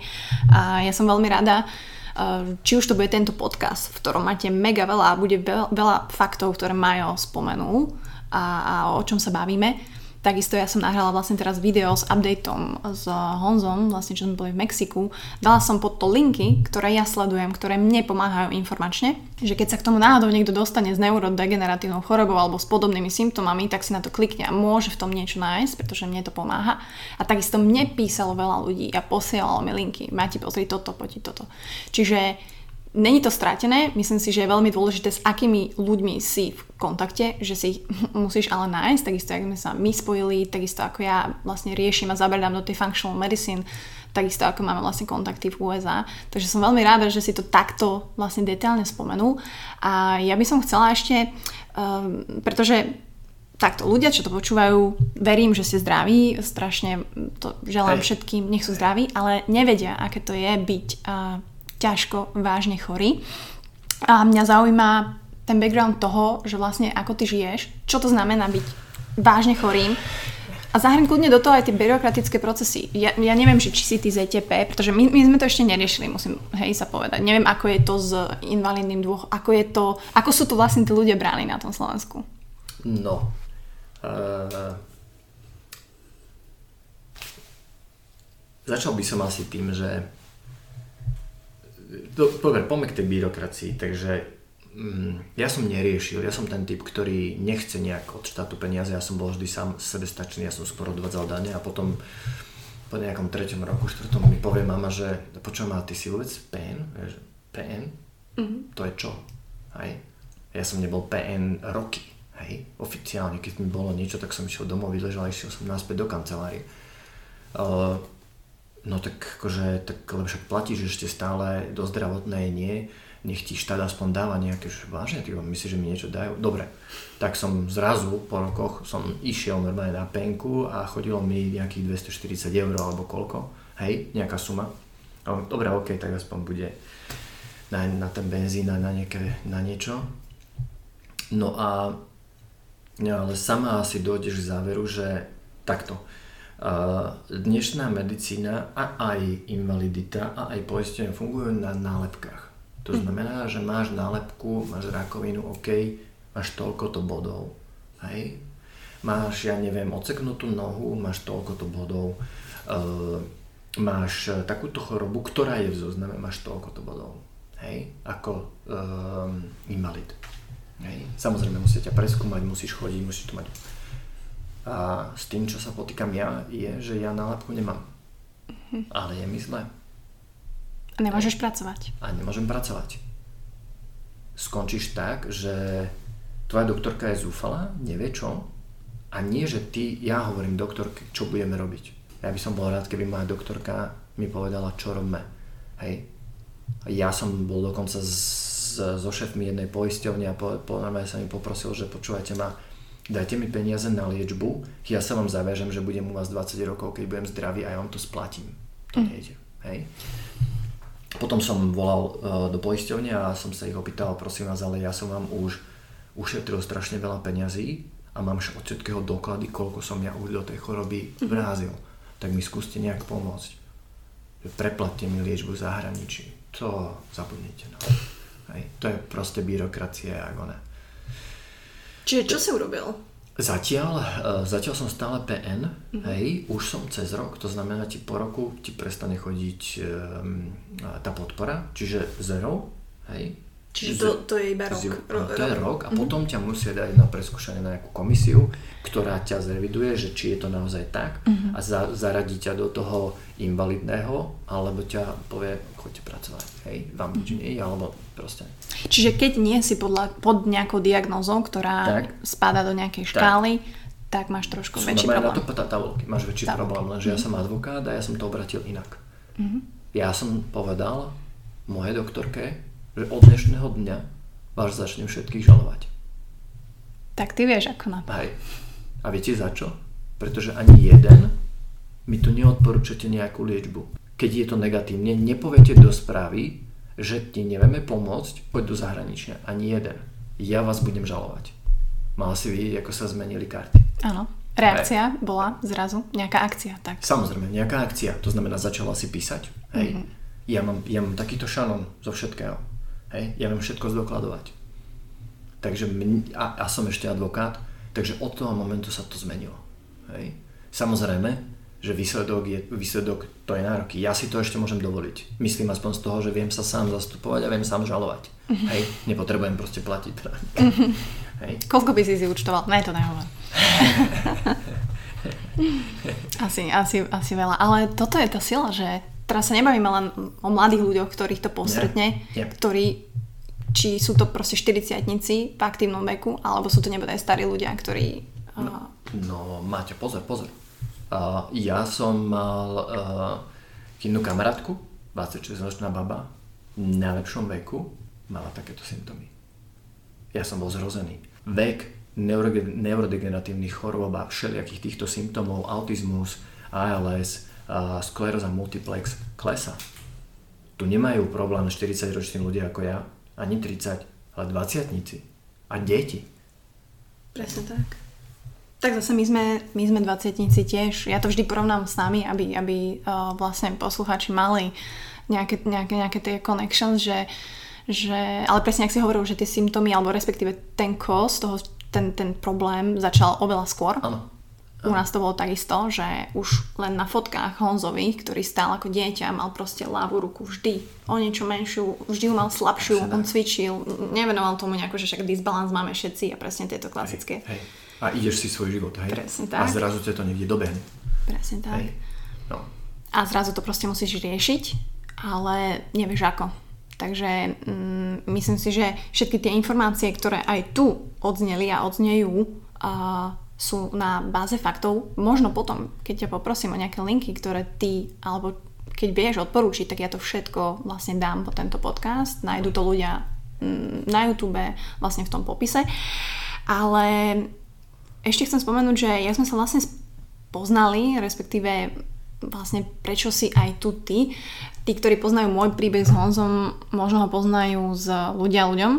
A ja som veľmi rada, uh, či už to bude tento podcast, v ktorom máte mega veľa a bude veľa, veľa faktov, ktoré Majo spomenul a, a o čom sa bavíme, Takisto ja som nahrala vlastne teraz video s updateom s Honzom, vlastne čo sme boli v Mexiku. Dala som pod to linky, ktoré ja sledujem, ktoré mne pomáhajú informačne, že keď sa k tomu náhodou niekto dostane s neurodegeneratívnou chorobou alebo s podobnými symptómami, tak si na to klikne a môže v tom niečo nájsť, pretože mne to pomáha. A takisto mne písalo veľa ľudí a posielalo mi linky. Máte pozri toto, poďte toto. Čiže Není to stratené, myslím si, že je veľmi dôležité, s akými ľuďmi si v kontakte, že si ich musíš ale nájsť, takisto ako sme sa my spojili, takisto ako ja vlastne riešim a zabrdám do tej functional medicine, takisto ako máme vlastne kontakty v USA. Takže som veľmi ráda, že si to takto vlastne detailne spomenul. A ja by som chcela ešte, um, pretože takto, ľudia, čo to počúvajú, verím, že ste zdraví, strašne to želám Hej. všetkým, nech sú zdraví, ale nevedia, aké to je byť uh, ťažko, vážne chorý. A mňa zaujíma ten background toho, že vlastne ako ty žiješ, čo to znamená byť vážne chorým a zahrň kľudne do toho aj tie byrokratické procesy. Ja, ja neviem, či, či si ty ZTP, pretože my, my sme to ešte neriešili, musím hej sa povedať. Neviem, ako je to s invalidným dôch, ako je to, ako sú tu vlastne tí ľudia bráni na tom Slovensku. No. Uh, začal by som asi tým, že do, dobre, poďme k tej byrokracii, takže mm, ja som neriešil, ja som ten typ, ktorý nechce nejak od štátu peniaze, ja som bol vždy sám sebestačný, ja som skôr odvádzal dane a potom po nejakom treťom roku, štvrtom mi povie mama, že počujem, a ty si vôbec PN? PN? Mm-hmm. To je čo? Hej? Ja som nebol PN roky. Hej? Oficiálne, keď mi bolo niečo, tak som išiel domov, vyležal išiel som naspäť do kancelárie. Uh, no tak akože, tak, lebo však platíš ešte stále do zdravotnej nie, nech ti štát aspoň dáva nejaké, že vážne, ty myslíš, že mi niečo dajú? Dobre, tak som zrazu po rokoch som išiel normálne na penku a chodilo mi nejakých 240 eur alebo koľko, hej, nejaká suma. Dobre, ok, tak aspoň bude na, na ten benzín na, nejaké, na niečo. No a no ale sama asi dojdeš k záveru, že takto, dnešná medicína a aj invalidita a aj poistenie fungujú na nálepkách. To hm. znamená, že máš nálepku, máš rakovinu, OK, máš toľko to bodov. Hej? Máš, ja neviem, oceknutú nohu, máš toľko to bodov. Uh, máš takúto chorobu, ktorá je v zozname, máš toľko to bodov. Hej? Ako um, invalid. Hej? Samozrejme musíte ťa preskúmať, musíš chodiť, musíš to mať a s tým, čo sa potýkam ja, je, že ja nálepku nemám. Mm-hmm. Ale je mi zle. A nemôžeš a, pracovať. A nemôžem pracovať. Skončíš tak, že tvoja doktorka je zúfala, nevie čo. A nie, že ty, ja hovorím doktorke, čo budeme robiť. Ja by som bol rád, keby moja doktorka mi povedala, čo robíme. Hej. Ja som bol dokonca z, so šéfmi jednej poisťovne a po, po, sa mi poprosil, že počúvajte ma, dajte mi peniaze na liečbu, ja sa vám zaviažem, že budem u vás 20 rokov, keď budem zdravý a ja vám to splatím. To mm. nejde. Hej? Potom som volal uh, do poisťovne a som sa ich opýtal, prosím vás, ale ja som vám už ušetril strašne veľa peňazí a mám od všetkého doklady, koľko som ja už do tej choroby mhm. vrázil. Mm. Tak mi skúste nejak pomôcť. Preplatte mi liečbu v zahraničí. To zabudnite. No. Hej. To je proste byrokracia, ako ne. Čiže čo si urobil? Zatiaľ, uh, zatiaľ som stále PN, mm-hmm. hej, už som cez rok, to znamená ti po roku ti prestane chodiť um, tá podpora, čiže zero, hej, Čiže to, to je iba rok. Ro, to je rok a mm-hmm. potom ťa musia dať na preskúšanie na nejakú komisiu, ktorá ťa zreviduje, že či je to naozaj tak mm-hmm. a za, zaradí ťa do toho invalidného, alebo ťa povie, choďte pracovať, hej, vám nič mm-hmm. nie, alebo proste. Čiže keď nie si podľa, pod nejakou diagnózou, ktorá tak, spada do nejakej škály, tak, tak máš trošku Sú väčší problém. na to tabulky, máš väčší tabulky. problém, lenže mm-hmm. ja som advokát a ja som to obratil inak. Mm-hmm. Ja som povedal mojej doktorke, že od dnešného dňa vás začnem všetkých žalovať. Tak ty vieš ako na to. Hej. A viete za čo? Pretože ani jeden mi tu neodporúčate nejakú liečbu. Keď je to negatívne, nepoviete do správy, že ti nevieme pomôcť, poď do zahraničia. Ani jeden. Ja vás budem žalovať. Mal si vidieť, ako sa zmenili karty. Áno. Reakcia Hej. bola zrazu nejaká akcia. Tak. Samozrejme, nejaká akcia. To znamená, začala si písať. Hej. Mm-hmm. Ja, mám, ja mám takýto šanon zo všetkého Hej, ja viem všetko zdokladovať. Takže mň, a, a som ešte advokát, takže od toho momentu sa to zmenilo. Hej. Samozrejme, že výsledok je výsledok, to je nároky. Ja si to ešte môžem dovoliť. Myslím aspoň z toho, že viem sa sám zastupovať a viem sám žalovať. Uh-huh. Hej, nepotrebujem proste platiť Uh-huh. Hej. Koľko by si si účtoval? Ne, to nehovor. asi, asi, asi veľa. Ale toto je tá sila, že teraz sa nebavíme len o mladých ľuďoch, ktorých to postretne, Nie, nie. ktorí či sú to proste 40 v aktívnom veku, alebo sú to nebodaj starí ľudia, ktorí... Uh, No, Máťa, pozor, pozor. Ja som mal uh, jednu kamarátku, 26-ročná baba, v najlepšom veku, mala takéto symptómy. Ja som bol zrozený. Vek, neurodegeneratívnych chorôb a všelijakých týchto symptómov, autizmus, ALS, skleróza multiplex, klesa. Tu nemajú problém 40-roční ľudia ako ja, ani 30, ale 20 a deti. Presne tak. Tak zase my sme, my sme 20 tiež. Ja to vždy porovnám s nami, aby, aby uh, vlastne poslucháči mali nejaké, nejaké, nejaké tie connections, že, že, ale presne ak si hovoril, že tie symptómy, alebo respektíve ten kos, toho, ten, ten problém začal oveľa skôr. Áno. U nás to bolo takisto, že už len na fotkách Honzovi, ktorý stál ako dieťa, mal proste ľavú ruku vždy o niečo menšiu, vždy ju mal slabšiu, on cvičil, nevenoval tomu nejako, že však disbalans máme všetci a presne tieto klasické. Hej. A ideš si svoj život, hej? Presne A tak. zrazu ťa to niekde dobehne. Presne tak. Hej. No. A zrazu to proste musíš riešiť, ale nevieš ako. Takže mm, myslím si, že všetky tie informácie, ktoré aj tu odzneli a odznejú, a sú na báze faktov. Možno potom, keď ťa poprosím o nejaké linky, ktoré ty, alebo keď vieš odporúčiť, tak ja to všetko vlastne dám po tento podcast. Nájdu to ľudia mm, na YouTube, vlastne v tom popise. Ale ešte chcem spomenúť, že ja sme sa vlastne poznali, respektíve vlastne prečo si aj tu ty. Tí, ktorí poznajú môj príbeh s Honzom, možno ho poznajú z ľudia ľuďom,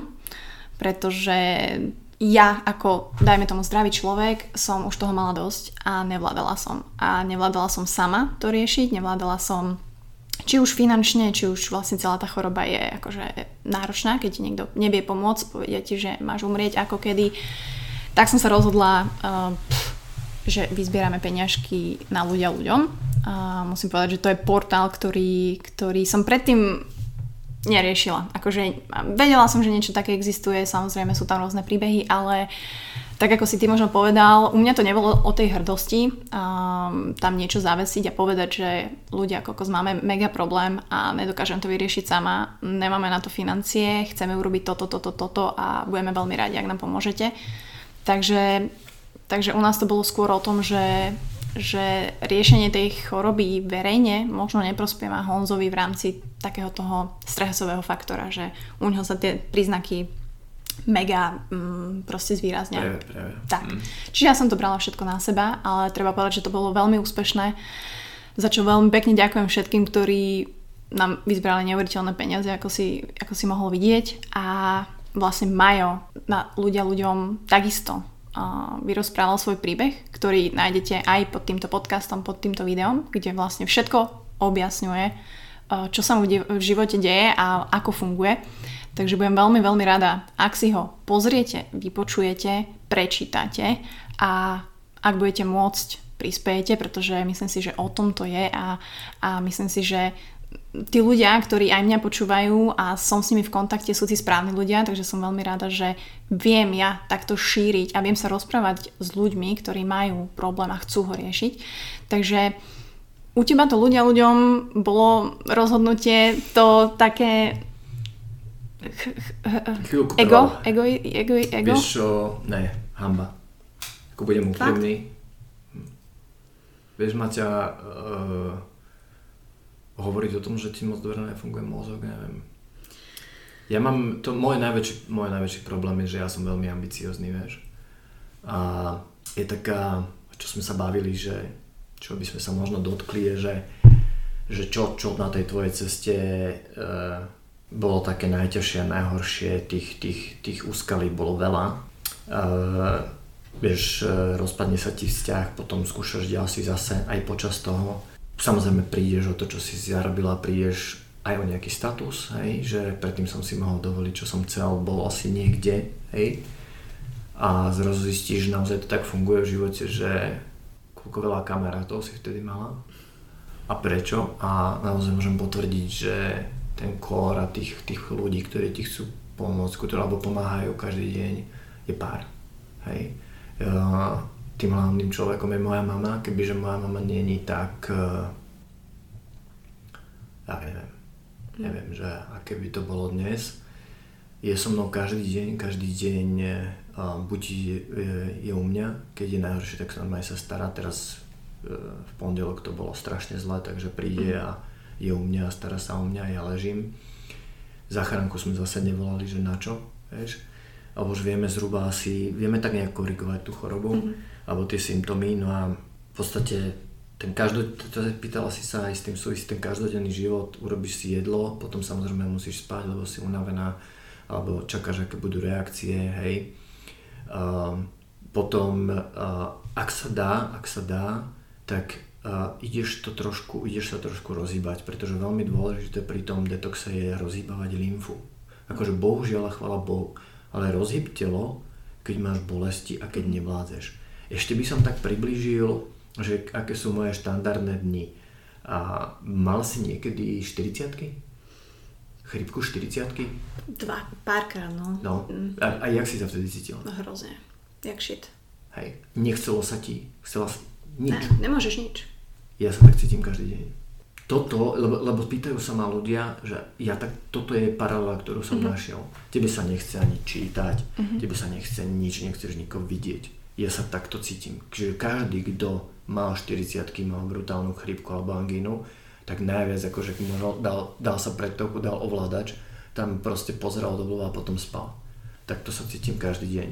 pretože ja ako, dajme tomu, zdravý človek som už toho mala dosť a nevládala som. A nevládala som sama to riešiť, nevládala som či už finančne, či už vlastne celá tá choroba je akože náročná, keď ti niekto nevie pomôcť, povedia ti, že máš umrieť ako kedy. Tak som sa rozhodla, uh, pff, že vyzbierame peňažky na ľudia ľuďom. A musím povedať, že to je portál, ktorý, ktorý som predtým neriešila. Akože vedela som, že niečo také existuje, samozrejme sú tam rôzne príbehy, ale tak ako si ty možno povedal, u mňa to nebolo o tej hrdosti um, tam niečo zavesiť a povedať, že ľudia kokos máme mega problém a nedokážem to vyriešiť sama, nemáme na to financie, chceme urobiť toto, toto, toto a budeme veľmi radi, ak nám pomôžete. Takže, takže u nás to bolo skôr o tom, že že riešenie tej choroby verejne možno neprospieva Honzovi v rámci takého toho stresového faktora, že u neho sa tie príznaky mega mm, proste zvýraznia. Práve, práve. Tak. Mm. Čiže ja som to brala všetko na seba, ale treba povedať, že to bolo veľmi úspešné. Za čo veľmi pekne ďakujem všetkým, ktorí nám vyzbrali neuveriteľné peniaze, ako si, ako si mohol vidieť. A vlastne Majo na ľudia ľuďom takisto vyrozprával svoj príbeh, ktorý nájdete aj pod týmto podcastom, pod týmto videom, kde vlastne všetko objasňuje, čo sa mu v živote deje a ako funguje. Takže budem veľmi, veľmi rada, ak si ho pozriete, vypočujete, prečítate a ak budete môcť, prispiejete, pretože myslím si, že o tom to je a, a myslím si, že tí ľudia, ktorí aj mňa počúvajú a som s nimi v kontakte, sú tí správni ľudia, takže som veľmi rada, že viem ja takto šíriť a viem sa rozprávať s ľuďmi, ktorí majú problém a chcú ho riešiť. Takže u teba to ľudia ľuďom bolo rozhodnutie to také Chvíľku ego, trvalo. ego, ego, ego. Vieš čo, ne, hamba. Ako budem úprimný. Hm. Vieš, Maťa, uh, hovoriť o tom, že ti moc dobre nefunguje mozog, neviem. Ja mám, to môj najväčší, môj najväčší problém je, že ja som veľmi ambiciózny, vieš. A je taká, čo sme sa bavili, že čo by sme sa možno dotkli, je, že, že čo, čo na tej tvojej ceste uh, bolo také najťažšie a najhoršie, tých, tých, tých úskalí bolo veľa. Uh, vieš, uh, rozpadne sa ti vzťah, potom skúšaš ďalší zase aj počas toho. Samozrejme prídeš o to, čo si zarobila, prídeš aj o nejaký status, hej, že predtým som si mohol dovoliť, čo som chcel, bol asi niekde, hej. A zrazu zistíš, že naozaj to tak funguje v živote, že koľko veľa kamarátov si vtedy mala a prečo. A naozaj môžem potvrdiť, že ten core a tých, tých ľudí, ktorí ti chcú pomôcť, ktorí alebo pomáhajú každý deň, je pár. Hej. Uh, tým hlavným človekom je moja mama, kebyže moja mama není, tak uh, ja neviem. Neviem, že aké by to bolo dnes. Je so mnou každý deň, každý deň uh, buď je, je u mňa, keď je najhoršie, tak sa normálne sa stará. Teraz v pondelok to bolo strašne zlé, takže príde a je u mňa a stará sa o mňa, ja ležím. Záchranku sme zase nevolali, že na čo, vieš. Alebo už vieme zhruba asi, vieme tak nejak korigovať tú chorobu, mm-hmm. Alebo tie symptómy, no a v podstate ten každod, pýtala si sa aj s tým súvisí ten každodenný život, urobíš si jedlo, potom samozrejme musíš spať, lebo si unavená, alebo čakáš, aké budú reakcie, hej. Uh, potom, uh, ak sa dá, ak sa dá, tak uh, ideš to trošku, ideš sa trošku rozhýbať, pretože veľmi dôležité pri tom detoxe je rozhýbavať lymfu. Akože bohužiaľ a chvala Bohu, ale rozhyb telo, keď máš bolesti a keď nevládzeš. Ešte by som tak priblížil že aké sú moje štandardné dni. A mal si niekedy 40 Chrypku 40 Dva, párkrát, no. No, a, a jak si sa vtedy cítil? No hrozne. Jak shit. Hej, nechcelo sa ti, chcela si, nič. Ne, nemôžeš nič. Ja sa tak cítim každý deň. Toto, lebo, lebo pýtajú sa ma ľudia, že ja tak, toto je paralela, ktorú som mm-hmm. našiel. Tebe sa nechce ani čítať, mm-hmm. tebe sa nechce nič, nechceš nikoho vidieť. Ja sa takto cítim. Čiže každý, kto mal 40 mal brutálnu chrípku alebo angínu, tak najviac akože možno dal, dal sa pred toku, dal ovládač, tam proste pozeral do a potom spal. Tak to sa cítim každý deň.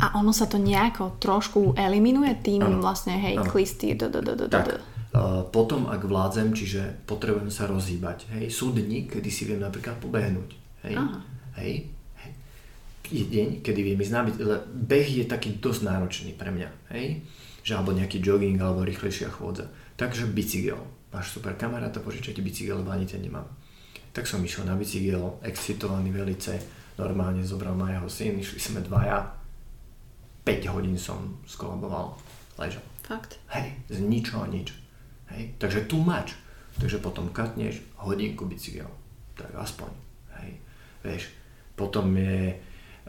A ono sa to nejako trošku eliminuje tým Áno. vlastne, hej, Áno. klisty, d, d, d, d, d, Tak, d. uh, potom ak vládzem, čiže potrebujem sa rozhýbať. Hej, sú dni, kedy si viem napríklad pobehnúť. Hej, Aha. hej. Je deň, kedy viem ísť na. Beh je taký dosť náročný pre mňa. Hej, že alebo nejaký jogging, alebo rýchlejšia chôdza. Takže bicykel. Máš super kamaráta, požičaj ti bicykel, lebo ani ten nemám. Tak som išiel na bicykel, excitovaný velice, normálne zobral ma jeho syn, išli sme dvaja. 5 hodín som skolaboval, ležal. Fakt. Hej, z ničoho nič. Hej, takže tu mač. Takže potom katneš hodinku bicykel. Tak aspoň. Hej, vieš. Potom je,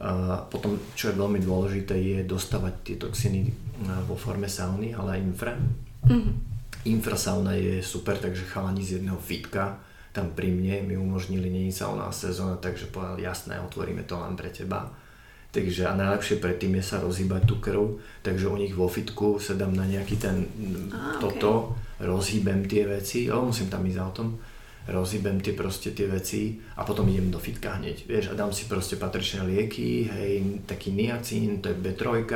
uh, potom, čo je veľmi dôležité, je dostávať tie toxiny uh, vo forme sauny, ale aj infra. Mhm. Infrasauna je super, takže chalani z jedného fitka tam pri mne mi umožnili, není sauna sezóna, takže povedali jasné, otvoríme to len pre teba. Takže a najlepšie predtým je sa rozhýbať tú krv, takže u nich vo fitku sa dám na nejaký ten Á, toto, rozhýbem tie veci, ale musím tam ísť autom, rozhýbem tie proste tie veci a potom idem do fitka hneď, vieš, a dám si proste patričné lieky, hej, taký niacín, to je B3,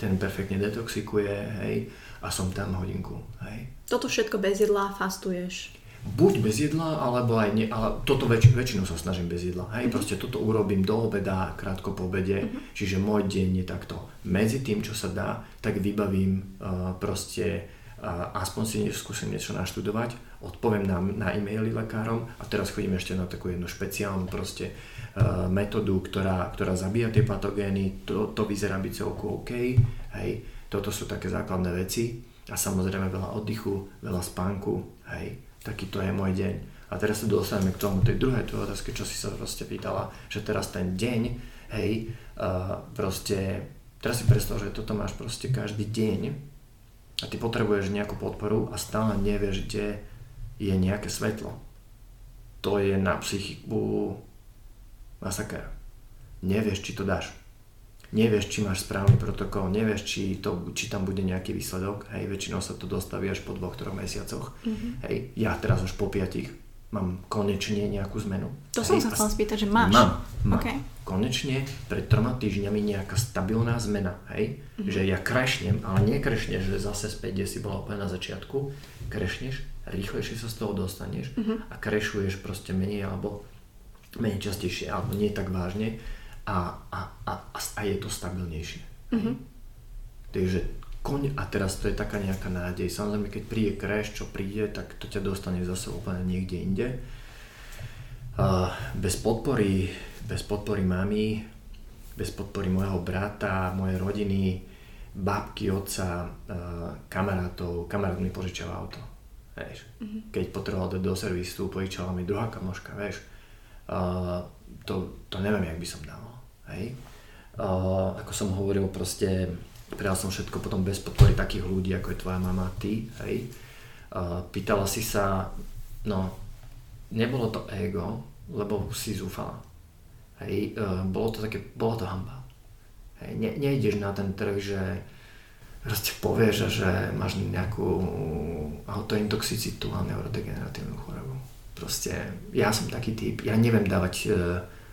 ten perfektne detoxikuje, hej, a som tam hodinku, hej. Toto všetko bez jedla fastuješ. Buď bez jedla, alebo aj nie, ale toto väč, väčšinou sa snažím bez jedla. Hej, proste toto urobím do obeda, krátko po obede, čiže môj deň je takto. Medzi tým, čo sa dá, tak vybavím uh, proste, uh, aspoň si skúsim niečo naštudovať, odpoviem na, na e-maily lekárom a teraz chodím ešte na takú jednu špeciálnu proste uh, metódu, ktorá, ktorá zabíja tie patogény, to, to vyzerá byť celku OK, hej, toto sú také základné veci a samozrejme veľa oddychu, veľa spánku, hej, taký to je môj deň. A teraz sa dostaneme k tomu tej druhej tvojej otázke, čo si sa proste pýtala, že teraz ten deň, hej, uh, proste, teraz si predstav, že toto máš proste každý deň a ty potrebuješ nejakú podporu a stále nevieš, kde je nejaké svetlo. To je na psychiku masaker. Nevieš, či to dáš. Nevieš, či máš správny protokol, nevieš, či, to, či tam bude nejaký výsledok. Hej, väčšinou sa to dostaví až po dvoch, troch mesiacoch. Mm-hmm. Hej, ja teraz až po piatich mám konečne nejakú zmenu. To Hej, som sa a chcela spýtať, že máš. Mám, mám. OK. Konečne pred troma týždňami nejaká stabilná zmena, hej? Mm-hmm. Že ja krešnem, ale nie krešneš, že zase späť, kde si bola úplne na začiatku, krešneš, rýchlejšie sa z toho dostaneš mm-hmm. a krešuješ proste menej alebo menej častejšie, alebo nie tak vážne a, a, a, a, je to stabilnejšie. Mm-hmm. Takže koň, a teraz to je taká nejaká nádej. Samozrejme, keď príde crash, čo príde, tak to ťa dostane zase úplne niekde inde. Uh, bez podpory, bez podpory mami, bez podpory môjho brata, mojej rodiny, babky, otca, uh, kamarátov, kamarát mi požičal auto. Vieš. Mm-hmm. Keď potreboval dať do servisu, požičala mi druhá kamoška, vieš. Uh, to, to neviem, jak by som dával. Hej. Uh, ako som hovoril, proste prijal som všetko potom bez podpory takých ľudí, ako je tvoja mama, ty, hej. Uh, pýtala si sa, no, nebolo to ego, lebo si zúfala. Hej, uh, bolo to také, bolo to hamba. Hej, ne, nejdeš na ten trh, že proste povieš, že máš nejakú autointoxicitu a neurodegeneratívnu chorobu. Proste ja som taký typ, ja neviem dávať uh,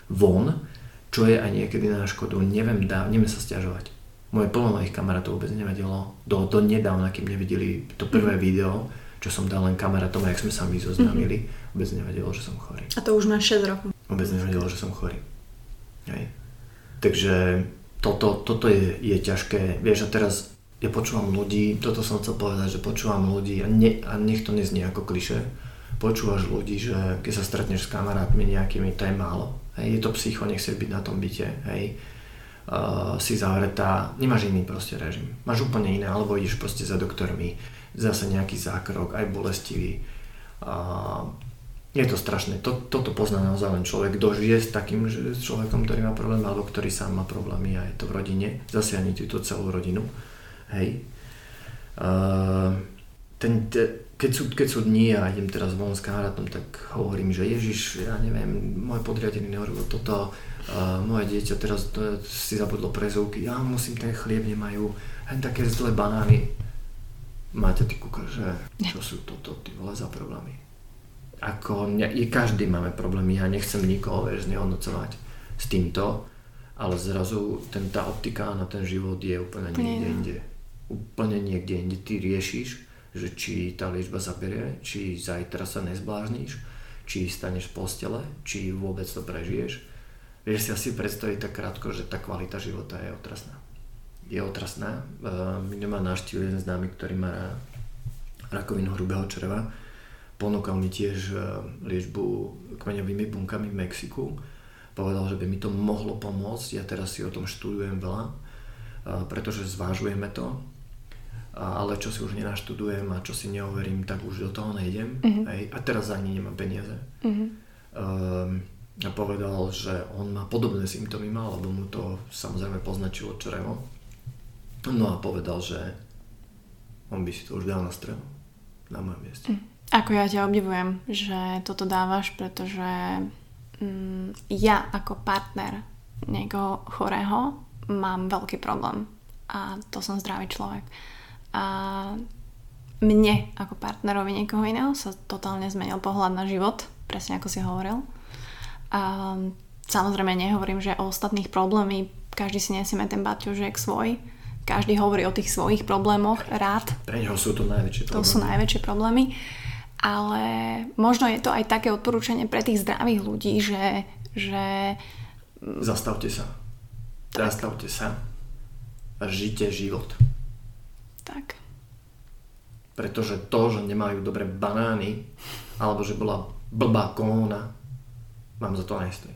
von, čo je aj niekedy na škodu, neviem, dá, neviem sa stiažovať. Moje plno mojich kamarátov vôbec nevedelo, do, do nedávna, kým nevideli to prvé mm. video, čo som dal len kamarátom, jak sme sa my zoznámili, mm-hmm. vôbec nevedelo, že som chorý. A to už máš 6 rokov. Vôbec nevedelo, že som chorý. Hej. Takže toto, toto je, je ťažké. Vieš, a teraz ja počúvam ľudí, toto som chcel povedať, že počúvam ľudí a, ne, a nech to neznie ako kliše, počúvaš ľudí, že keď sa stretneš s kamarátmi nejakými, to je málo. Hej, je to psycho, nechceš byť na tom byte, hej. Uh, si zavretá, nemáš iný proste režim. Máš úplne iné, alebo ideš proste za doktormi, zase nejaký zákrok, aj bolestivý. Uh, je to strašné. To, toto pozná naozaj len človek, kto žije s takým že, s človekom, ktorý má problém, alebo ktorý sám má problémy a je to v rodine. Zasiahni túto celú rodinu. Hej. Uh, ten, te, keď sú, keď sú dni a idem teraz von s kamarátom, tak hovorím, že Ježiš, ja neviem, môj podriadený nehovoril toto, uh, moje dieťa teraz to, si zabudlo prezúky, ja musím ten chlieb, nemajú len také zlé banány. Máte ty kúka, že čo sú toto, ty vole, za problémy. Ako, ne, každý máme problémy, ja nechcem nikoho, vieš, znehodnocovať s týmto, ale zrazu ten, tá optika na ten život je úplne niekde inde. Úplne niekde inde. Ty riešiš že či tá liečba zaberie, či zajtra sa nezblázniš, či staneš v postele, či vôbec to prežiješ. Vieš si asi predstaviť tak krátko, že tá kvalita života je otrasná. Je otrasná. Minulý ma navštívil jeden známy, ktorý má rakovinu hrubého čreva. Ponúkal mi tiež e, liečbu kmeňovými bunkami v Mexiku. Povedal, že by mi to mohlo pomôcť. Ja teraz si o tom študujem veľa, e, pretože zvážujeme to ale čo si už nenaštudujem a čo si neoverím, tak už do toho nejdem. Uh-huh. Hej. A teraz ani nemám peniaze. Uh-huh. Um, a povedal, že on má podobné symptómy mal, lebo mu to samozrejme poznačilo črevo. No a povedal, že on by si to už dal na strelu na mojom mieste. Uh-huh. Ako ja ťa obdivujem, že toto dávaš, pretože mm, ja ako partner niekoho chorého mám veľký problém a to som zdravý človek a mne ako partnerovi niekoho iného sa totálne zmenil pohľad na život, presne ako si hovoril. A samozrejme nehovorím, že o ostatných problémy každý si nesieme ten baťožek svoj, každý hovorí o tých svojich problémoch rád. Pre neho sú to najväčšie problémy. To sú najväčšie problémy. Ale možno je to aj také odporúčanie pre tých zdravých ľudí, že... že... Zastavte sa. Tak. Zastavte sa a žite život. Tak. Pretože to, že nemajú dobré banány, alebo že bola blbá komóna, vám za to nestojí.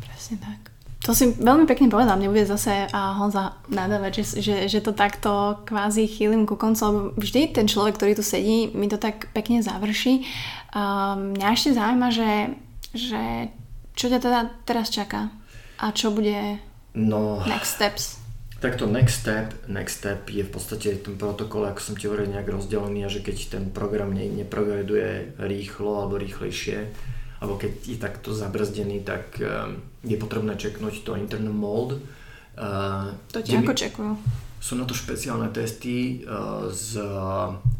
Presne tak. To si veľmi pekne povedal, mne bude zase a Honza nadávať, že, že, že to takto kvázi chýlim ku koncu, lebo vždy ten človek, ktorý tu sedí, mi to tak pekne završí. Um, mňa ešte zaujíma, že, že čo ťa teda teraz čaká a čo bude no, next steps? Takto next step, next step je v podstate ten protokol, ako som ti hovoril, nejak rozdelený a že keď ten program ne, neprogreduje rýchlo alebo rýchlejšie, alebo keď je takto zabrzdený, tak um, je potrebné čeknúť to internal mold. Uh, to ti ako čekujú? Sú na to špeciálne testy uh, z,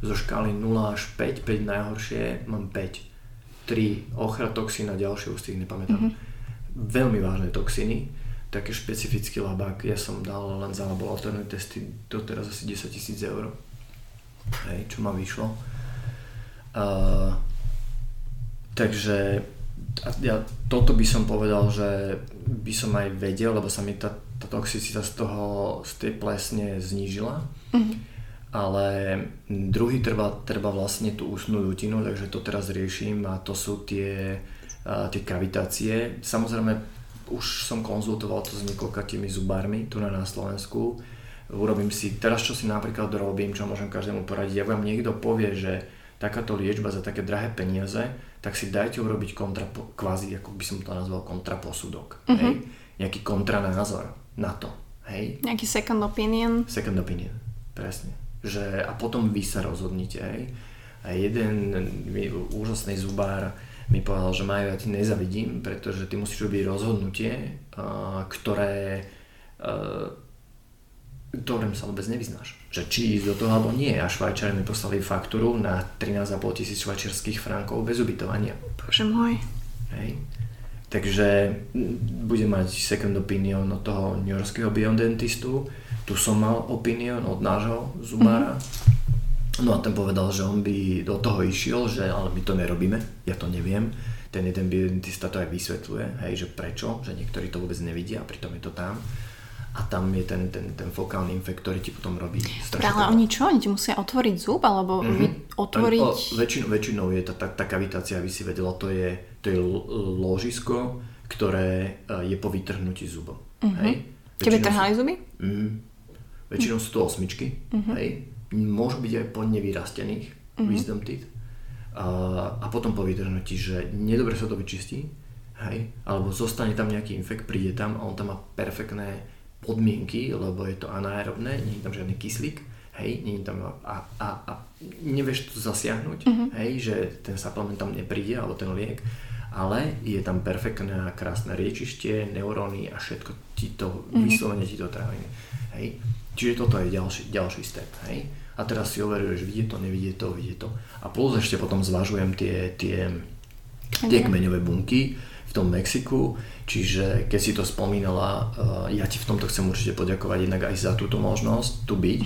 zo škály 0 až 5, 5 najhoršie, mám 5. 3 ochratoxín a ďalšie už si ich nepamätám. Mm-hmm. Veľmi vážne toxiny taký špecifický labák. Ja som dal len za laboratórne testy doteraz asi 10 tisíc eur. Hej, čo ma vyšlo. Uh, takže ja, toto by som povedal, že by som aj vedel, lebo sa mi tá, tá toxicita z toho, z tej plesne znížila. Mm-hmm. Ale druhý treba, treba vlastne tú ústnú dutinu, takže to teraz riešim a to sú tie, uh, tie kavitácie. Samozrejme už som konzultoval to s niekoľkatými zubármi tu na, Slovensku. Urobím si, teraz čo si napríklad robím, čo môžem každému poradiť, ak vám niekto povie, že takáto liečba za také drahé peniaze, tak si dajte urobiť kontra, kvázi, ako by som to nazval, kontraposudok. Uh-huh. Hej? Nejaký kontranázor na to. Hej? Nejaký second opinion. Second opinion, presne. Že, a potom vy sa rozhodnite. Hej. A jeden úžasný zubár mi povedal, že majú ja ti nezavidím, pretože ty musíš robiť rozhodnutie, ktoré ktorému sa vôbec nevyznáš. Že či ísť do toho alebo nie. A Švajčari mi poslali faktúru na 13,5 tisíc švajčiarských frankov bez ubytovania. Bože môj. Hej. Takže budem mať second opinion od toho New Yorkského biodentistu. Tu som mal opinion od nášho zubára. Mm-hmm. No a ten povedal, že on by do toho išiel, že ale my to nerobíme, ja to neviem. Ten jeden biodentista to aj vysvetľuje, hej, že prečo, že niektorí to vôbec nevidia a pritom je to tam a tam je ten, ten, ten fokálny infekt, ktorý ti potom robí strašne. Ale oni čo? Oni ti musia otvoriť zub alebo mm-hmm. otvoriť... O, väčšinou, väčšinou je tá, tá, tá kavitácia, aby si vedela, to je, to je ložisko, ktoré e, je po vytrhnutí zubom. Mm-hmm. Hej? Tebe trhali zuby? Mm, väčšinou mm-hmm. sú to osmičky. Mm-hmm. Hej? Môžu byť aj po nevyrastených mm-hmm. wisdom teeth. A, a potom po vytrhnutí, že nedobre sa to vyčistí, hej? alebo zostane tam nejaký infekt, príde tam a on tam má perfektné podmienky, lebo je to anaerobné, nie je tam žiadny kyslík, hej, nie je tam a, a, a nevieš to zasiahnuť, mm-hmm. hej, že ten supplement tam nepríde, alebo ten liek, ale je tam perfektné a krásne riečište, neuróny a všetko ti to, mm-hmm. vyslovene ti to trávi. Hej. Čiže toto je ďalší, ďalší step. Hej. A teraz si overuješ, vidie to, nevidie to, vidie to. A plus ešte potom zvažujem tie, tie, tie kmeňové bunky, v tom Mexiku, čiže keď si to spomínala, uh, ja ti v tomto chcem určite poďakovať jednak aj za túto možnosť tu byť,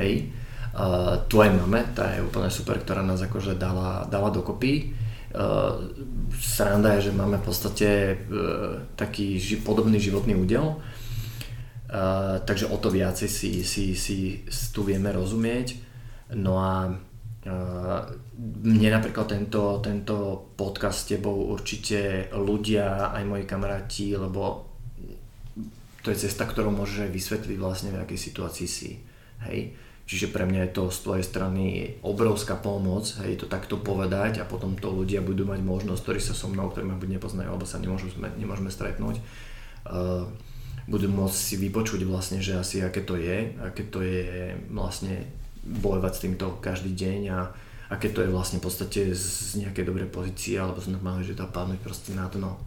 hej. Uh, tvojej mame, tá je úplne super, ktorá nás akože dala, dala dokopy. Uh, sranda je, že máme v podstate uh, taký ži- podobný životný údel, uh, takže o to viacej si, si, si, tu vieme rozumieť. No a mne napríklad tento, tento podcast s tebou určite ľudia, aj moji kamaráti, lebo to je cesta, ktorú môžeš aj vysvetliť vlastne v akej situácii si. Hej? Čiže pre mňa je to z tvojej strany obrovská pomoc, hej, to takto povedať a potom to ľudia budú mať možnosť, ktorí sa so mnou, ktorí ma buď nepoznajú, alebo sa nemôžu, nemôžeme stretnúť, uh, budú môcť si vypočuť vlastne, že asi aké to je, aké to je vlastne bojovať s týmto každý deň a, a keď to je vlastne v podstate z nejakej dobrej pozície alebo z normálne, že to padnúť proste na dno.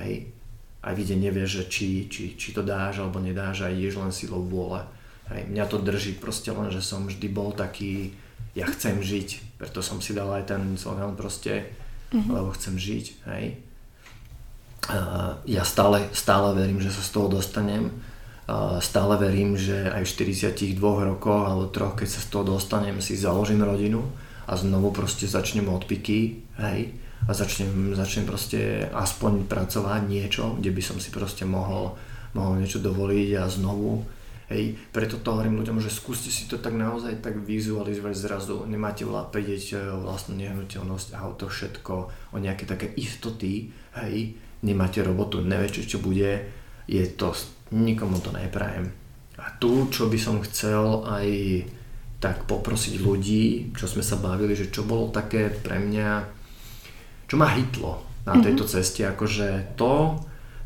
Hej. Aj vidie nevieš, že či, či, či to dáš alebo nedáš a ideš len silou vôle. Hej. Mňa to drží proste len, že som vždy bol taký, ja chcem žiť, preto som si dal aj ten slogan proste, mm-hmm. lebo chcem žiť. Hej. Uh, ja stále, stále verím, že sa z toho dostanem. Stále verím, že aj v 42 rokoch alebo troch, keď sa z toho dostanem, si založím rodinu a znovu proste začnem odpiky, hej, a začnem, začnem proste aspoň pracovať niečo, kde by som si proste mohol, mohol niečo dovoliť a znovu, hej, preto to hovorím ľuďom, že skúste si to tak naozaj tak vizualizovať zrazu, nemáte vla, prídeť e, o vlastnú nehnuteľnosť a všetko, o nejaké také istoty, hej, nemáte robotu, neviete, čo bude, je to nikomu to neprajem. A tu, čo by som chcel aj tak poprosiť ľudí, čo sme sa bavili, že čo bolo také pre mňa, čo ma hitlo na mhm. tejto ceste, akože to,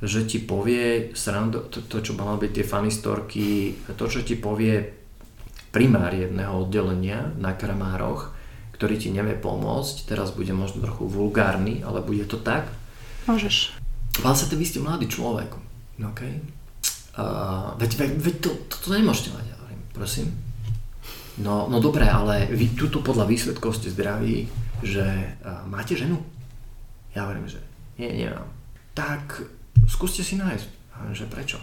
že ti povie srando, to, to čo malo byť tie fanistorky, to, čo ti povie primár jedného oddelenia na Kramároch, ktorý ti nevie pomôcť, teraz bude možno trochu vulgárny, ale bude to tak. Môžeš. Pán sa, vy ste mladý človek, okay? Uh, veď, veď, veď to, to, to nemôžete mať, ja hovorím, prosím. No, no dobré, ale vy tuto podľa výsledkov ste zdraví, že uh, máte ženu? Ja hovorím, že nie, nemám. Tak skúste si nájsť. Hovorím, že prečo?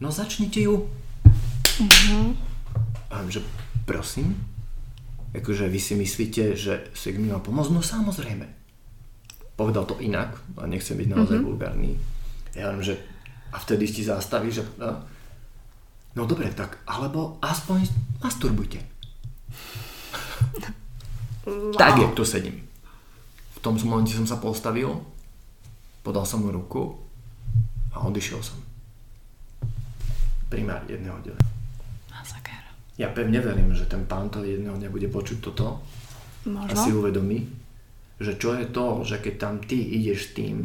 No začnite ju. Uh-huh. Hovorím, že prosím, akože vy si myslíte, že si mi má pomôcť? No samozrejme. Povedal to inak, a nechcem byť naozaj uh-huh. vulgárny. Ja hovorím, že a vtedy ti zastaví, že no, no dobre, tak alebo aspoň masturbujte. Wow. tak, jak tu sedím. V tom momente som sa postavil, podal som mu ruku a odišiel som. Primár jedného dňa. Masaker. Ja pevne verím, že ten pán to jedného dňa bude počuť toto Možno. a si uvedomí, že čo je to, že keď tam ty ideš s tým,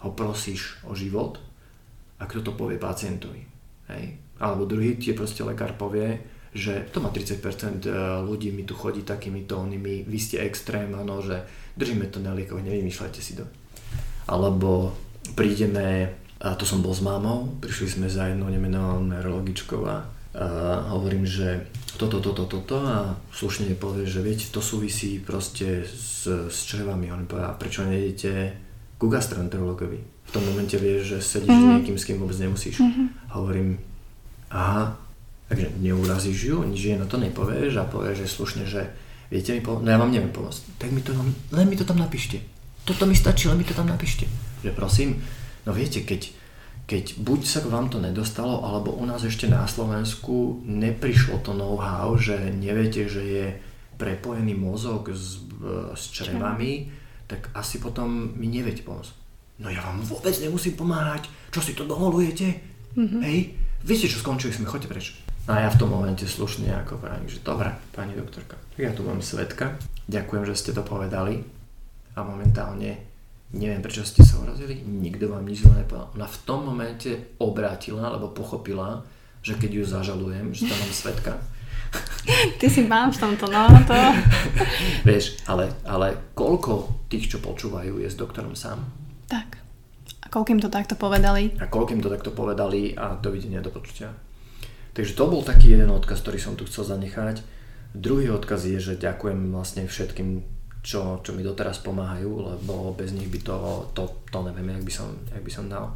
ho prosíš o život, a kto to povie pacientovi. Hej? Alebo druhý tie proste lekár povie, že to má 30% ľudí mi tu chodí takými tónimi, vy ste extrém, ano, že držíme to na liekoch, nevymýšľajte si to. Alebo prídeme, a to som bol s mámou, prišli sme za jednou nemenovanou neurologičkou a, a hovorím, že toto, toto, toto a slušne povie, že viete, to súvisí proste s, s črevami. On povie, a prečo nejdete ku gastroenterologovi? V tom momente vieš, že sedíš mm-hmm. s niekým, s kým vôbec nemusíš. Mm-hmm. Hovorím, aha, Takže neurazíš ju, nič jej na to nepovieš a povieš, že slušne, že viete mi pomôcť, no ja vám neviem pomôcť, tak mi to len mi to tam napíšte. Toto mi stačí, len mi to tam napíšte. Že prosím, no viete, keď, keď buď sa k vám to nedostalo, alebo u nás ešte na Slovensku neprišlo to know-how, že neviete, že je prepojený mozog s, s črevami, tak asi potom mi neviete pomôcť. No ja vám vôbec nemusím pomáhať, čo si to dovolujete? Mm-hmm. Hej, viete čo, skončili sme, choďte preč. No a ja v tom momente slušne ako pravím, že dobre, pani doktorka, ja tu mám svetka, ďakujem, že ste to povedali a momentálne neviem, prečo ste sa urazili, nikto vám nič zle nepovedal. Ona v tom momente obrátila, alebo pochopila, že keď ju zažalujem, že tam mám svetka. Ty si mám v tomto, no to... Vieš, ale, ale koľko tých, čo počúvajú, je s doktorom sám? Tak. A koľkým to takto povedali? A koľkým to takto povedali a dovidenia do počutia. Takže to bol taký jeden odkaz, ktorý som tu chcel zanechať. Druhý odkaz je, že ďakujem vlastne všetkým, čo, čo mi doteraz pomáhajú, lebo bez nich by to, to, to neviem, jak by som, jak by som dal.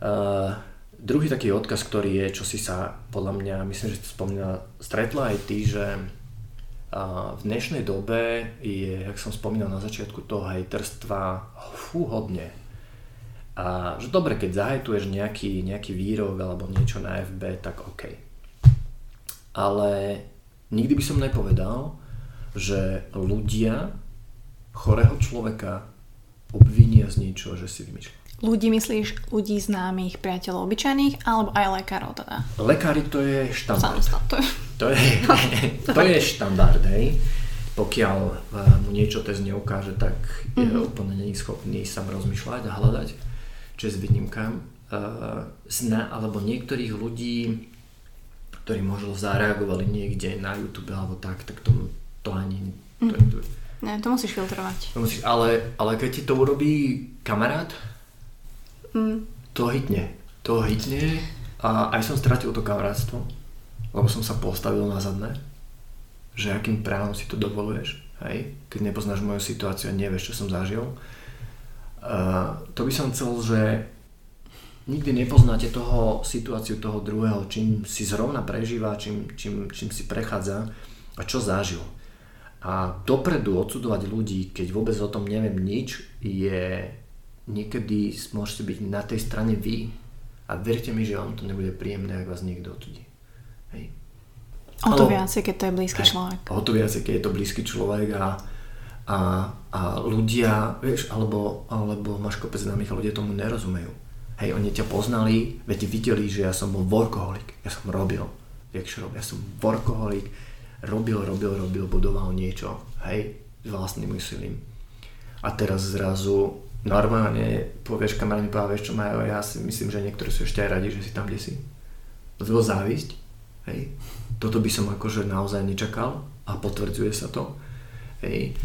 Uh, druhý taký odkaz, ktorý je, čo si sa podľa mňa, myslím, že to spomínala, stretla aj ty, že uh, v dnešnej dobe je, jak som spomínal na začiatku toho hejterstva, fú, hodne a že dobre, keď zahajtuješ nejaký, nejaký výrok alebo niečo na FB, tak OK. Ale nikdy by som nepovedal, že ľudia chorého človeka obvinia z niečoho, že si vymýšľa. Ľudí myslíš ľudí známych, priateľov obyčajných, alebo aj lekárov teda? Lekári to je štandard. to je... To je, to je štandard, hej. Pokiaľ mu niečo test neukáže, tak je mm-hmm. úplne není schopný sám rozmýšľať a hľadať čest výnimkám, uh, zna, alebo niektorých ľudí, ktorí možno zareagovali niekde na YouTube alebo tak, tak to, to ani... To, mm. to, ne, to musíš filtrovať. To musíš, ale, ale keď ti to urobí kamarát, mm. to hitne. To hitne a aj som stratil to kamarátstvo, lebo som sa postavil na zadné, že akým právom si to dovoluješ, hej? keď nepoznáš moju situáciu a nevieš, čo som zažil to by som chcel, že nikdy nepoznáte toho situáciu toho druhého, čím si zrovna prežíva, čím, čím, čím si prechádza a čo zažil. A dopredu odsudovať ľudí, keď vôbec o tom neviem nič, je niekedy môžete byť na tej strane vy a verte mi, že on to nebude príjemné, ak vás niekto odsudí. Hej. O to viacej, keď to je blízky hej, človek. O to viacej, keď je to blízky človek a a, a ľudia, vieš, alebo, alebo máš kopec známych a ľudia tomu nerozumejú. Hej, oni ťa poznali, veď videli, že ja som bol workoholik, ja som robil, jak robil, ja som workoholik, robil, robil, robil, budoval niečo, hej, s vlastným úsilím. A teraz zrazu normálne povieš kamaráni, vieš čo majú, ja si myslím, že niektorí sú ešte aj radi, že si tam, kde si. To bolo závisť, hej. Toto by som akože naozaj nečakal a potvrdzuje sa to, hej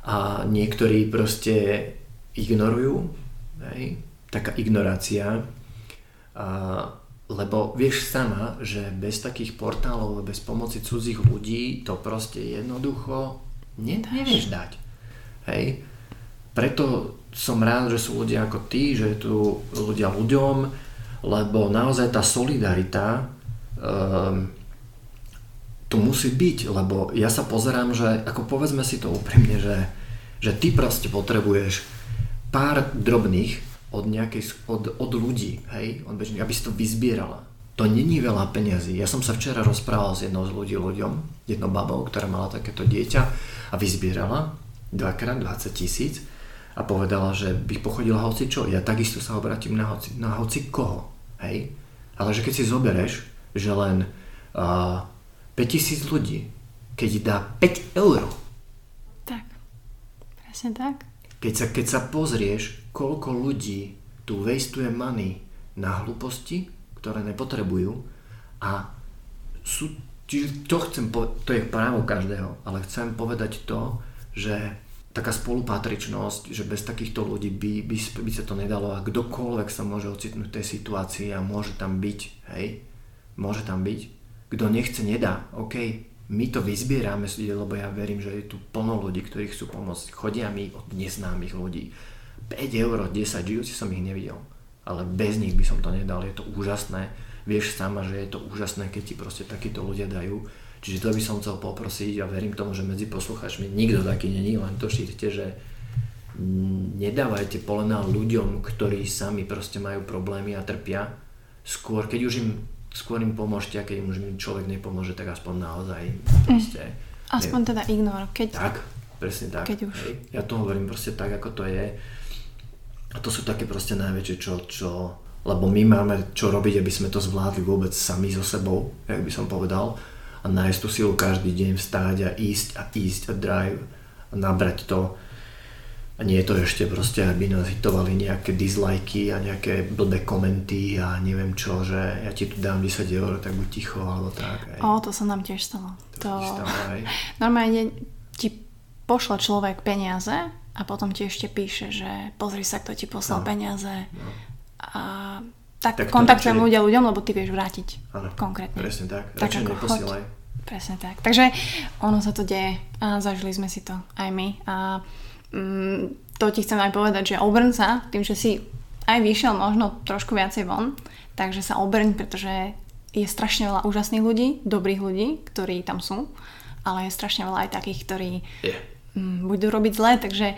a niektorí proste ignorujú, hej, taká ignorácia, a, lebo vieš sama, že bez takých portálov, bez pomoci cudzích ľudí to proste jednoducho nevieš dať. Hej. Preto som rád, že sú ľudia ako ty, že tu ľudia ľuďom, lebo naozaj tá solidarita um, tu musí byť, lebo ja sa pozerám, že ako povedzme si to úprimne, že, že ty proste potrebuješ pár drobných od, nejakej, od, od ľudí, hej, od bežných, aby si to vyzbierala. To není veľa peňazí. Ja som sa včera rozprával s jednou z ľudí ľuďom, jednou babou, ktorá mala takéto dieťa a vyzbierala dvakrát 20 tisíc a povedala, že by pochodila hoci čo. Ja takisto sa obratím na hoci, na hoci koho. Hej? Ale že keď si zobereš, že len uh, 5000 ľudí, keď dá 5 eur. Tak, presne tak. Keď sa, keď sa pozrieš, koľko ľudí tu wastuje money na hlúposti, ktoré nepotrebujú a sú, čiže to chcem povedať, to je právo každého, ale chcem povedať to, že taká spolupatričnosť, že bez takýchto ľudí by, by, by sa to nedalo a kdokoľvek sa môže ocitnúť v tej situácii a môže tam byť, hej, môže tam byť. Kto nechce, nedá, OK, my to vyzbierame, lebo ja verím, že je tu plno ľudí, ktorí chcú pomôcť. Chodia mi od neznámych ľudí. 5 eur, 10, žijúci som ich nevidel. Ale bez nich by som to nedal, je to úžasné. Vieš sama, že je to úžasné, keď ti proste takíto ľudia dajú Čiže to by som chcel poprosiť a verím tomu, že medzi poslucháčmi nikto taký není, len to šírte, že nedávajte polena ľuďom, ktorí sami proste majú problémy a trpia. Skôr, keď už im, skôr im pomôžte a keď im človek nepomôže, tak aspoň naozaj proste. Aspoň teda ignor, keď... Tak, presne tak. Keď už. Hej. Ja to hovorím proste tak, ako to je. A to sú také proste najväčšie, čo, čo lebo my máme čo robiť, aby sme to zvládli vôbec sami so sebou, jak by som povedal a nájsť tú silu každý deň vstáť a ísť a ísť a drive a nabrať to. A nie je to ešte proste, aby nás hitovali nejaké dislikey a nejaké blbé komenty a neviem čo, že ja ti tu dám 10 eur, tak buď ticho alebo tak. Aj. O, to sa nám tiež stalo. To, to... Stalo, aj. Normálne ti pošle človek peniaze a potom ti ešte píše, že pozri sa, kto ti poslal no. peniaze. No. A tak, tak kontaktujem ľudia ľuďom, lebo ty vieš vrátiť. Áno, konkrétne. Presne tak. tak ako neposielaj. Presne tak. Takže ono sa to deje a zažili sme si to aj my. A to ti chcem aj povedať, že obrň sa tým, že si aj vyšiel možno trošku viacej von, takže sa obrň, pretože je strašne veľa úžasných ľudí, dobrých ľudí, ktorí tam sú, ale je strašne veľa aj takých, ktorí yeah. budú robiť zle, takže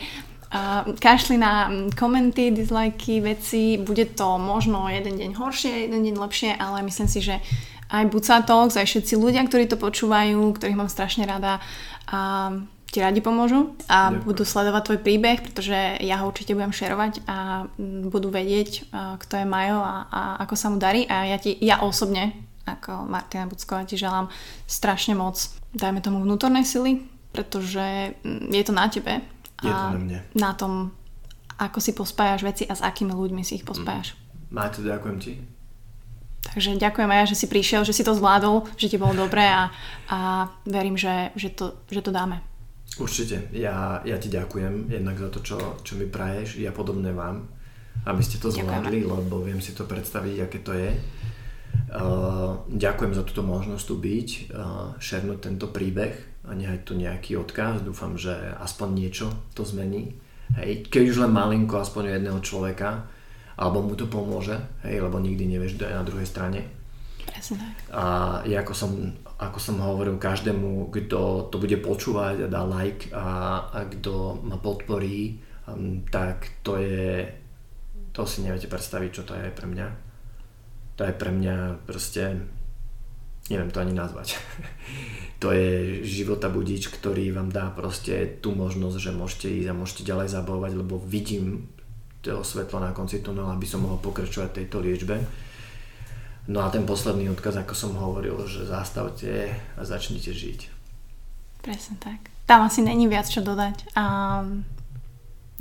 a kašli na mm, komenty, dislikey, veci, bude to možno jeden deň horšie, jeden deň lepšie, ale myslím si, že aj Buca Talks, aj všetci ľudia, ktorí to počúvajú, ktorých mám strašne rada a ti radi pomôžu a Ďakujem. budú sledovať tvoj príbeh, pretože ja ho určite budem šerovať a mm, budú vedieť, kto je Majo a, a ako sa mu darí a ja, ti, ja osobne ako Martina Bucková ti želám strašne moc, dajme tomu vnútornej sily, pretože mm, je to na tebe je to na mne. na tom, ako si pospájaš veci a s akými ľuďmi si ich pospájaš. Mm. Máte, ďakujem ti. Takže ďakujem aj že si prišiel, že si to zvládol, že ti bolo dobré a, a verím, že, že, to, že to dáme. Určite. Ja, ja ti ďakujem jednak za to, čo, čo mi praješ. Ja podobne vám, aby ste to zvládli, lebo viem si to predstaviť, aké to je. Uh, ďakujem za túto možnosť tu byť, uh, šernúť tento príbeh a nechať tu nejaký odkaz. Dúfam, že aspoň niečo to zmení. Hej, keď už len malinko, aspoň jedného človeka, alebo mu to pomôže, hej, lebo nikdy nevieš, kto je na druhej strane. A ja ako som, ako som hovoril každému, kto to bude počúvať a dá like a, a kto ma podporí, um, tak to je, to si neviete predstaviť, čo to je pre mňa. To je pre mňa proste, neviem to ani nazvať. to je života budič, ktorý vám dá proste tú možnosť, že môžete ísť a môžete ďalej zabávať, lebo vidím to svetlo na konci tunela, aby som mohol pokračovať tejto liečbe. No a ten posledný odkaz, ako som hovoril, že zastavte a začnite žiť. Presne tak. Tam asi není viac čo dodať a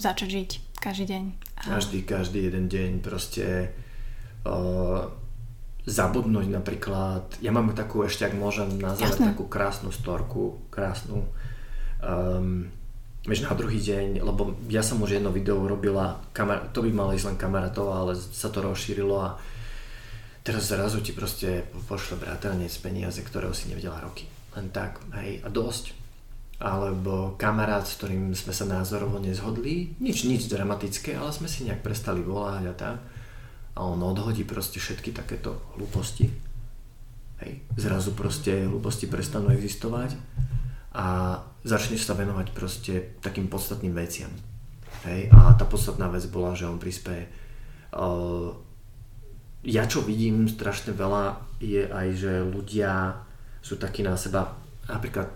začať žiť každý deň. A... Každý, každý jeden deň proste uh, zabudnúť napríklad, ja mám takú ešte, ak môžem nazvať, Jasne. takú krásnu storku, krásnu, um, vieš, na druhý deň, lebo ja som už jedno video urobila, kamar- to by malo ísť len kamarátov, ale sa to rozšírilo a teraz zrazu ti proste pošle bratanec peniaze, ktorého si nevedela roky. Len tak, hej, a dosť. Alebo kamarát, s ktorým sme sa názorovo nezhodli, nič, nič dramatické, ale sme si nejak prestali volať a tak a on odhodí proste všetky takéto hlúposti. Hej. Zrazu proste hlúposti prestanú existovať a začneš sa venovať proste takým podstatným veciam. Hej. A tá podstatná vec bola, že on prispieje. Uh, ja čo vidím strašne veľa je aj, že ľudia sú takí na seba, napríklad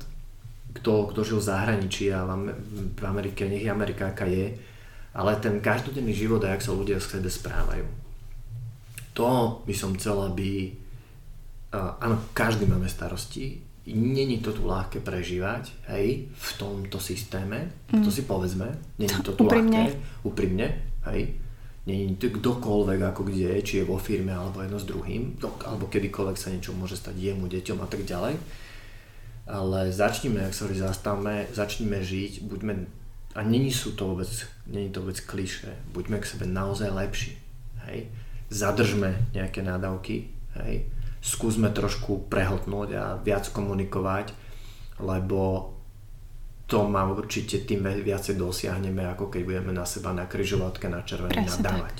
kto, kto žil v zahraničí a v, Amerike, nech je Amerika aká je, ale ten každodenný život a jak sa ľudia k sebe správajú to by som chcel, aby... Áno, každý máme starosti, není to tu ľahké prežívať, hej, v tomto systéme, mm. to si povedzme, není to tu úprimne. ľahké, úprimne, hej. Nie je kdokoľvek ako kde či je vo firme alebo jedno s druhým, alebo kedykoľvek sa niečo môže stať jemu, deťom a tak ďalej. Ale začníme, ak sa zastavme, začníme žiť, buďme, a není sú to vôbec, není to vôbec kliše, buďme k sebe naozaj lepší, hej. Zadržme nejaké nádavky, hej. Skúsme trošku prehltnúť a viac komunikovať, lebo to má určite tým viacej dosiahneme, ako keď budeme na seba na kryžovatke na červený nadávať.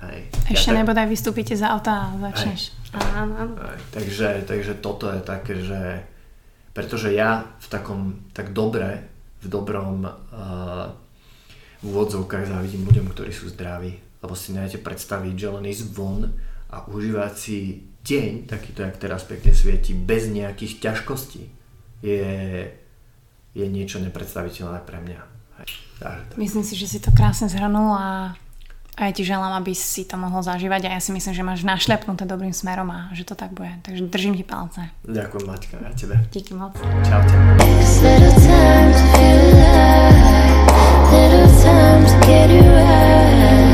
Hej. Ešte ja, nebodaj vystúpite z auta a začneš. Takže, takže toto je také, že pretože ja v takom, tak dobre, v dobrom uh, v úvodzovkách závidím ľuďom, ktorí sú zdraví, lebo si neviete predstaviť, že len ísť von a užívať si deň, takýto, jak teraz pekne svieti, bez nejakých ťažkostí, je je niečo nepredstaviteľné pre mňa. Myslím si, že si to krásne zhrnul a, a ja ti želám, aby si to mohol zažívať a ja si myslím, že máš našlepnuté dobrým smerom a že to tak bude. Takže držím ti palce. Ďakujem Maťka, a tebe. Díky moc. Čaute. Little time to get you right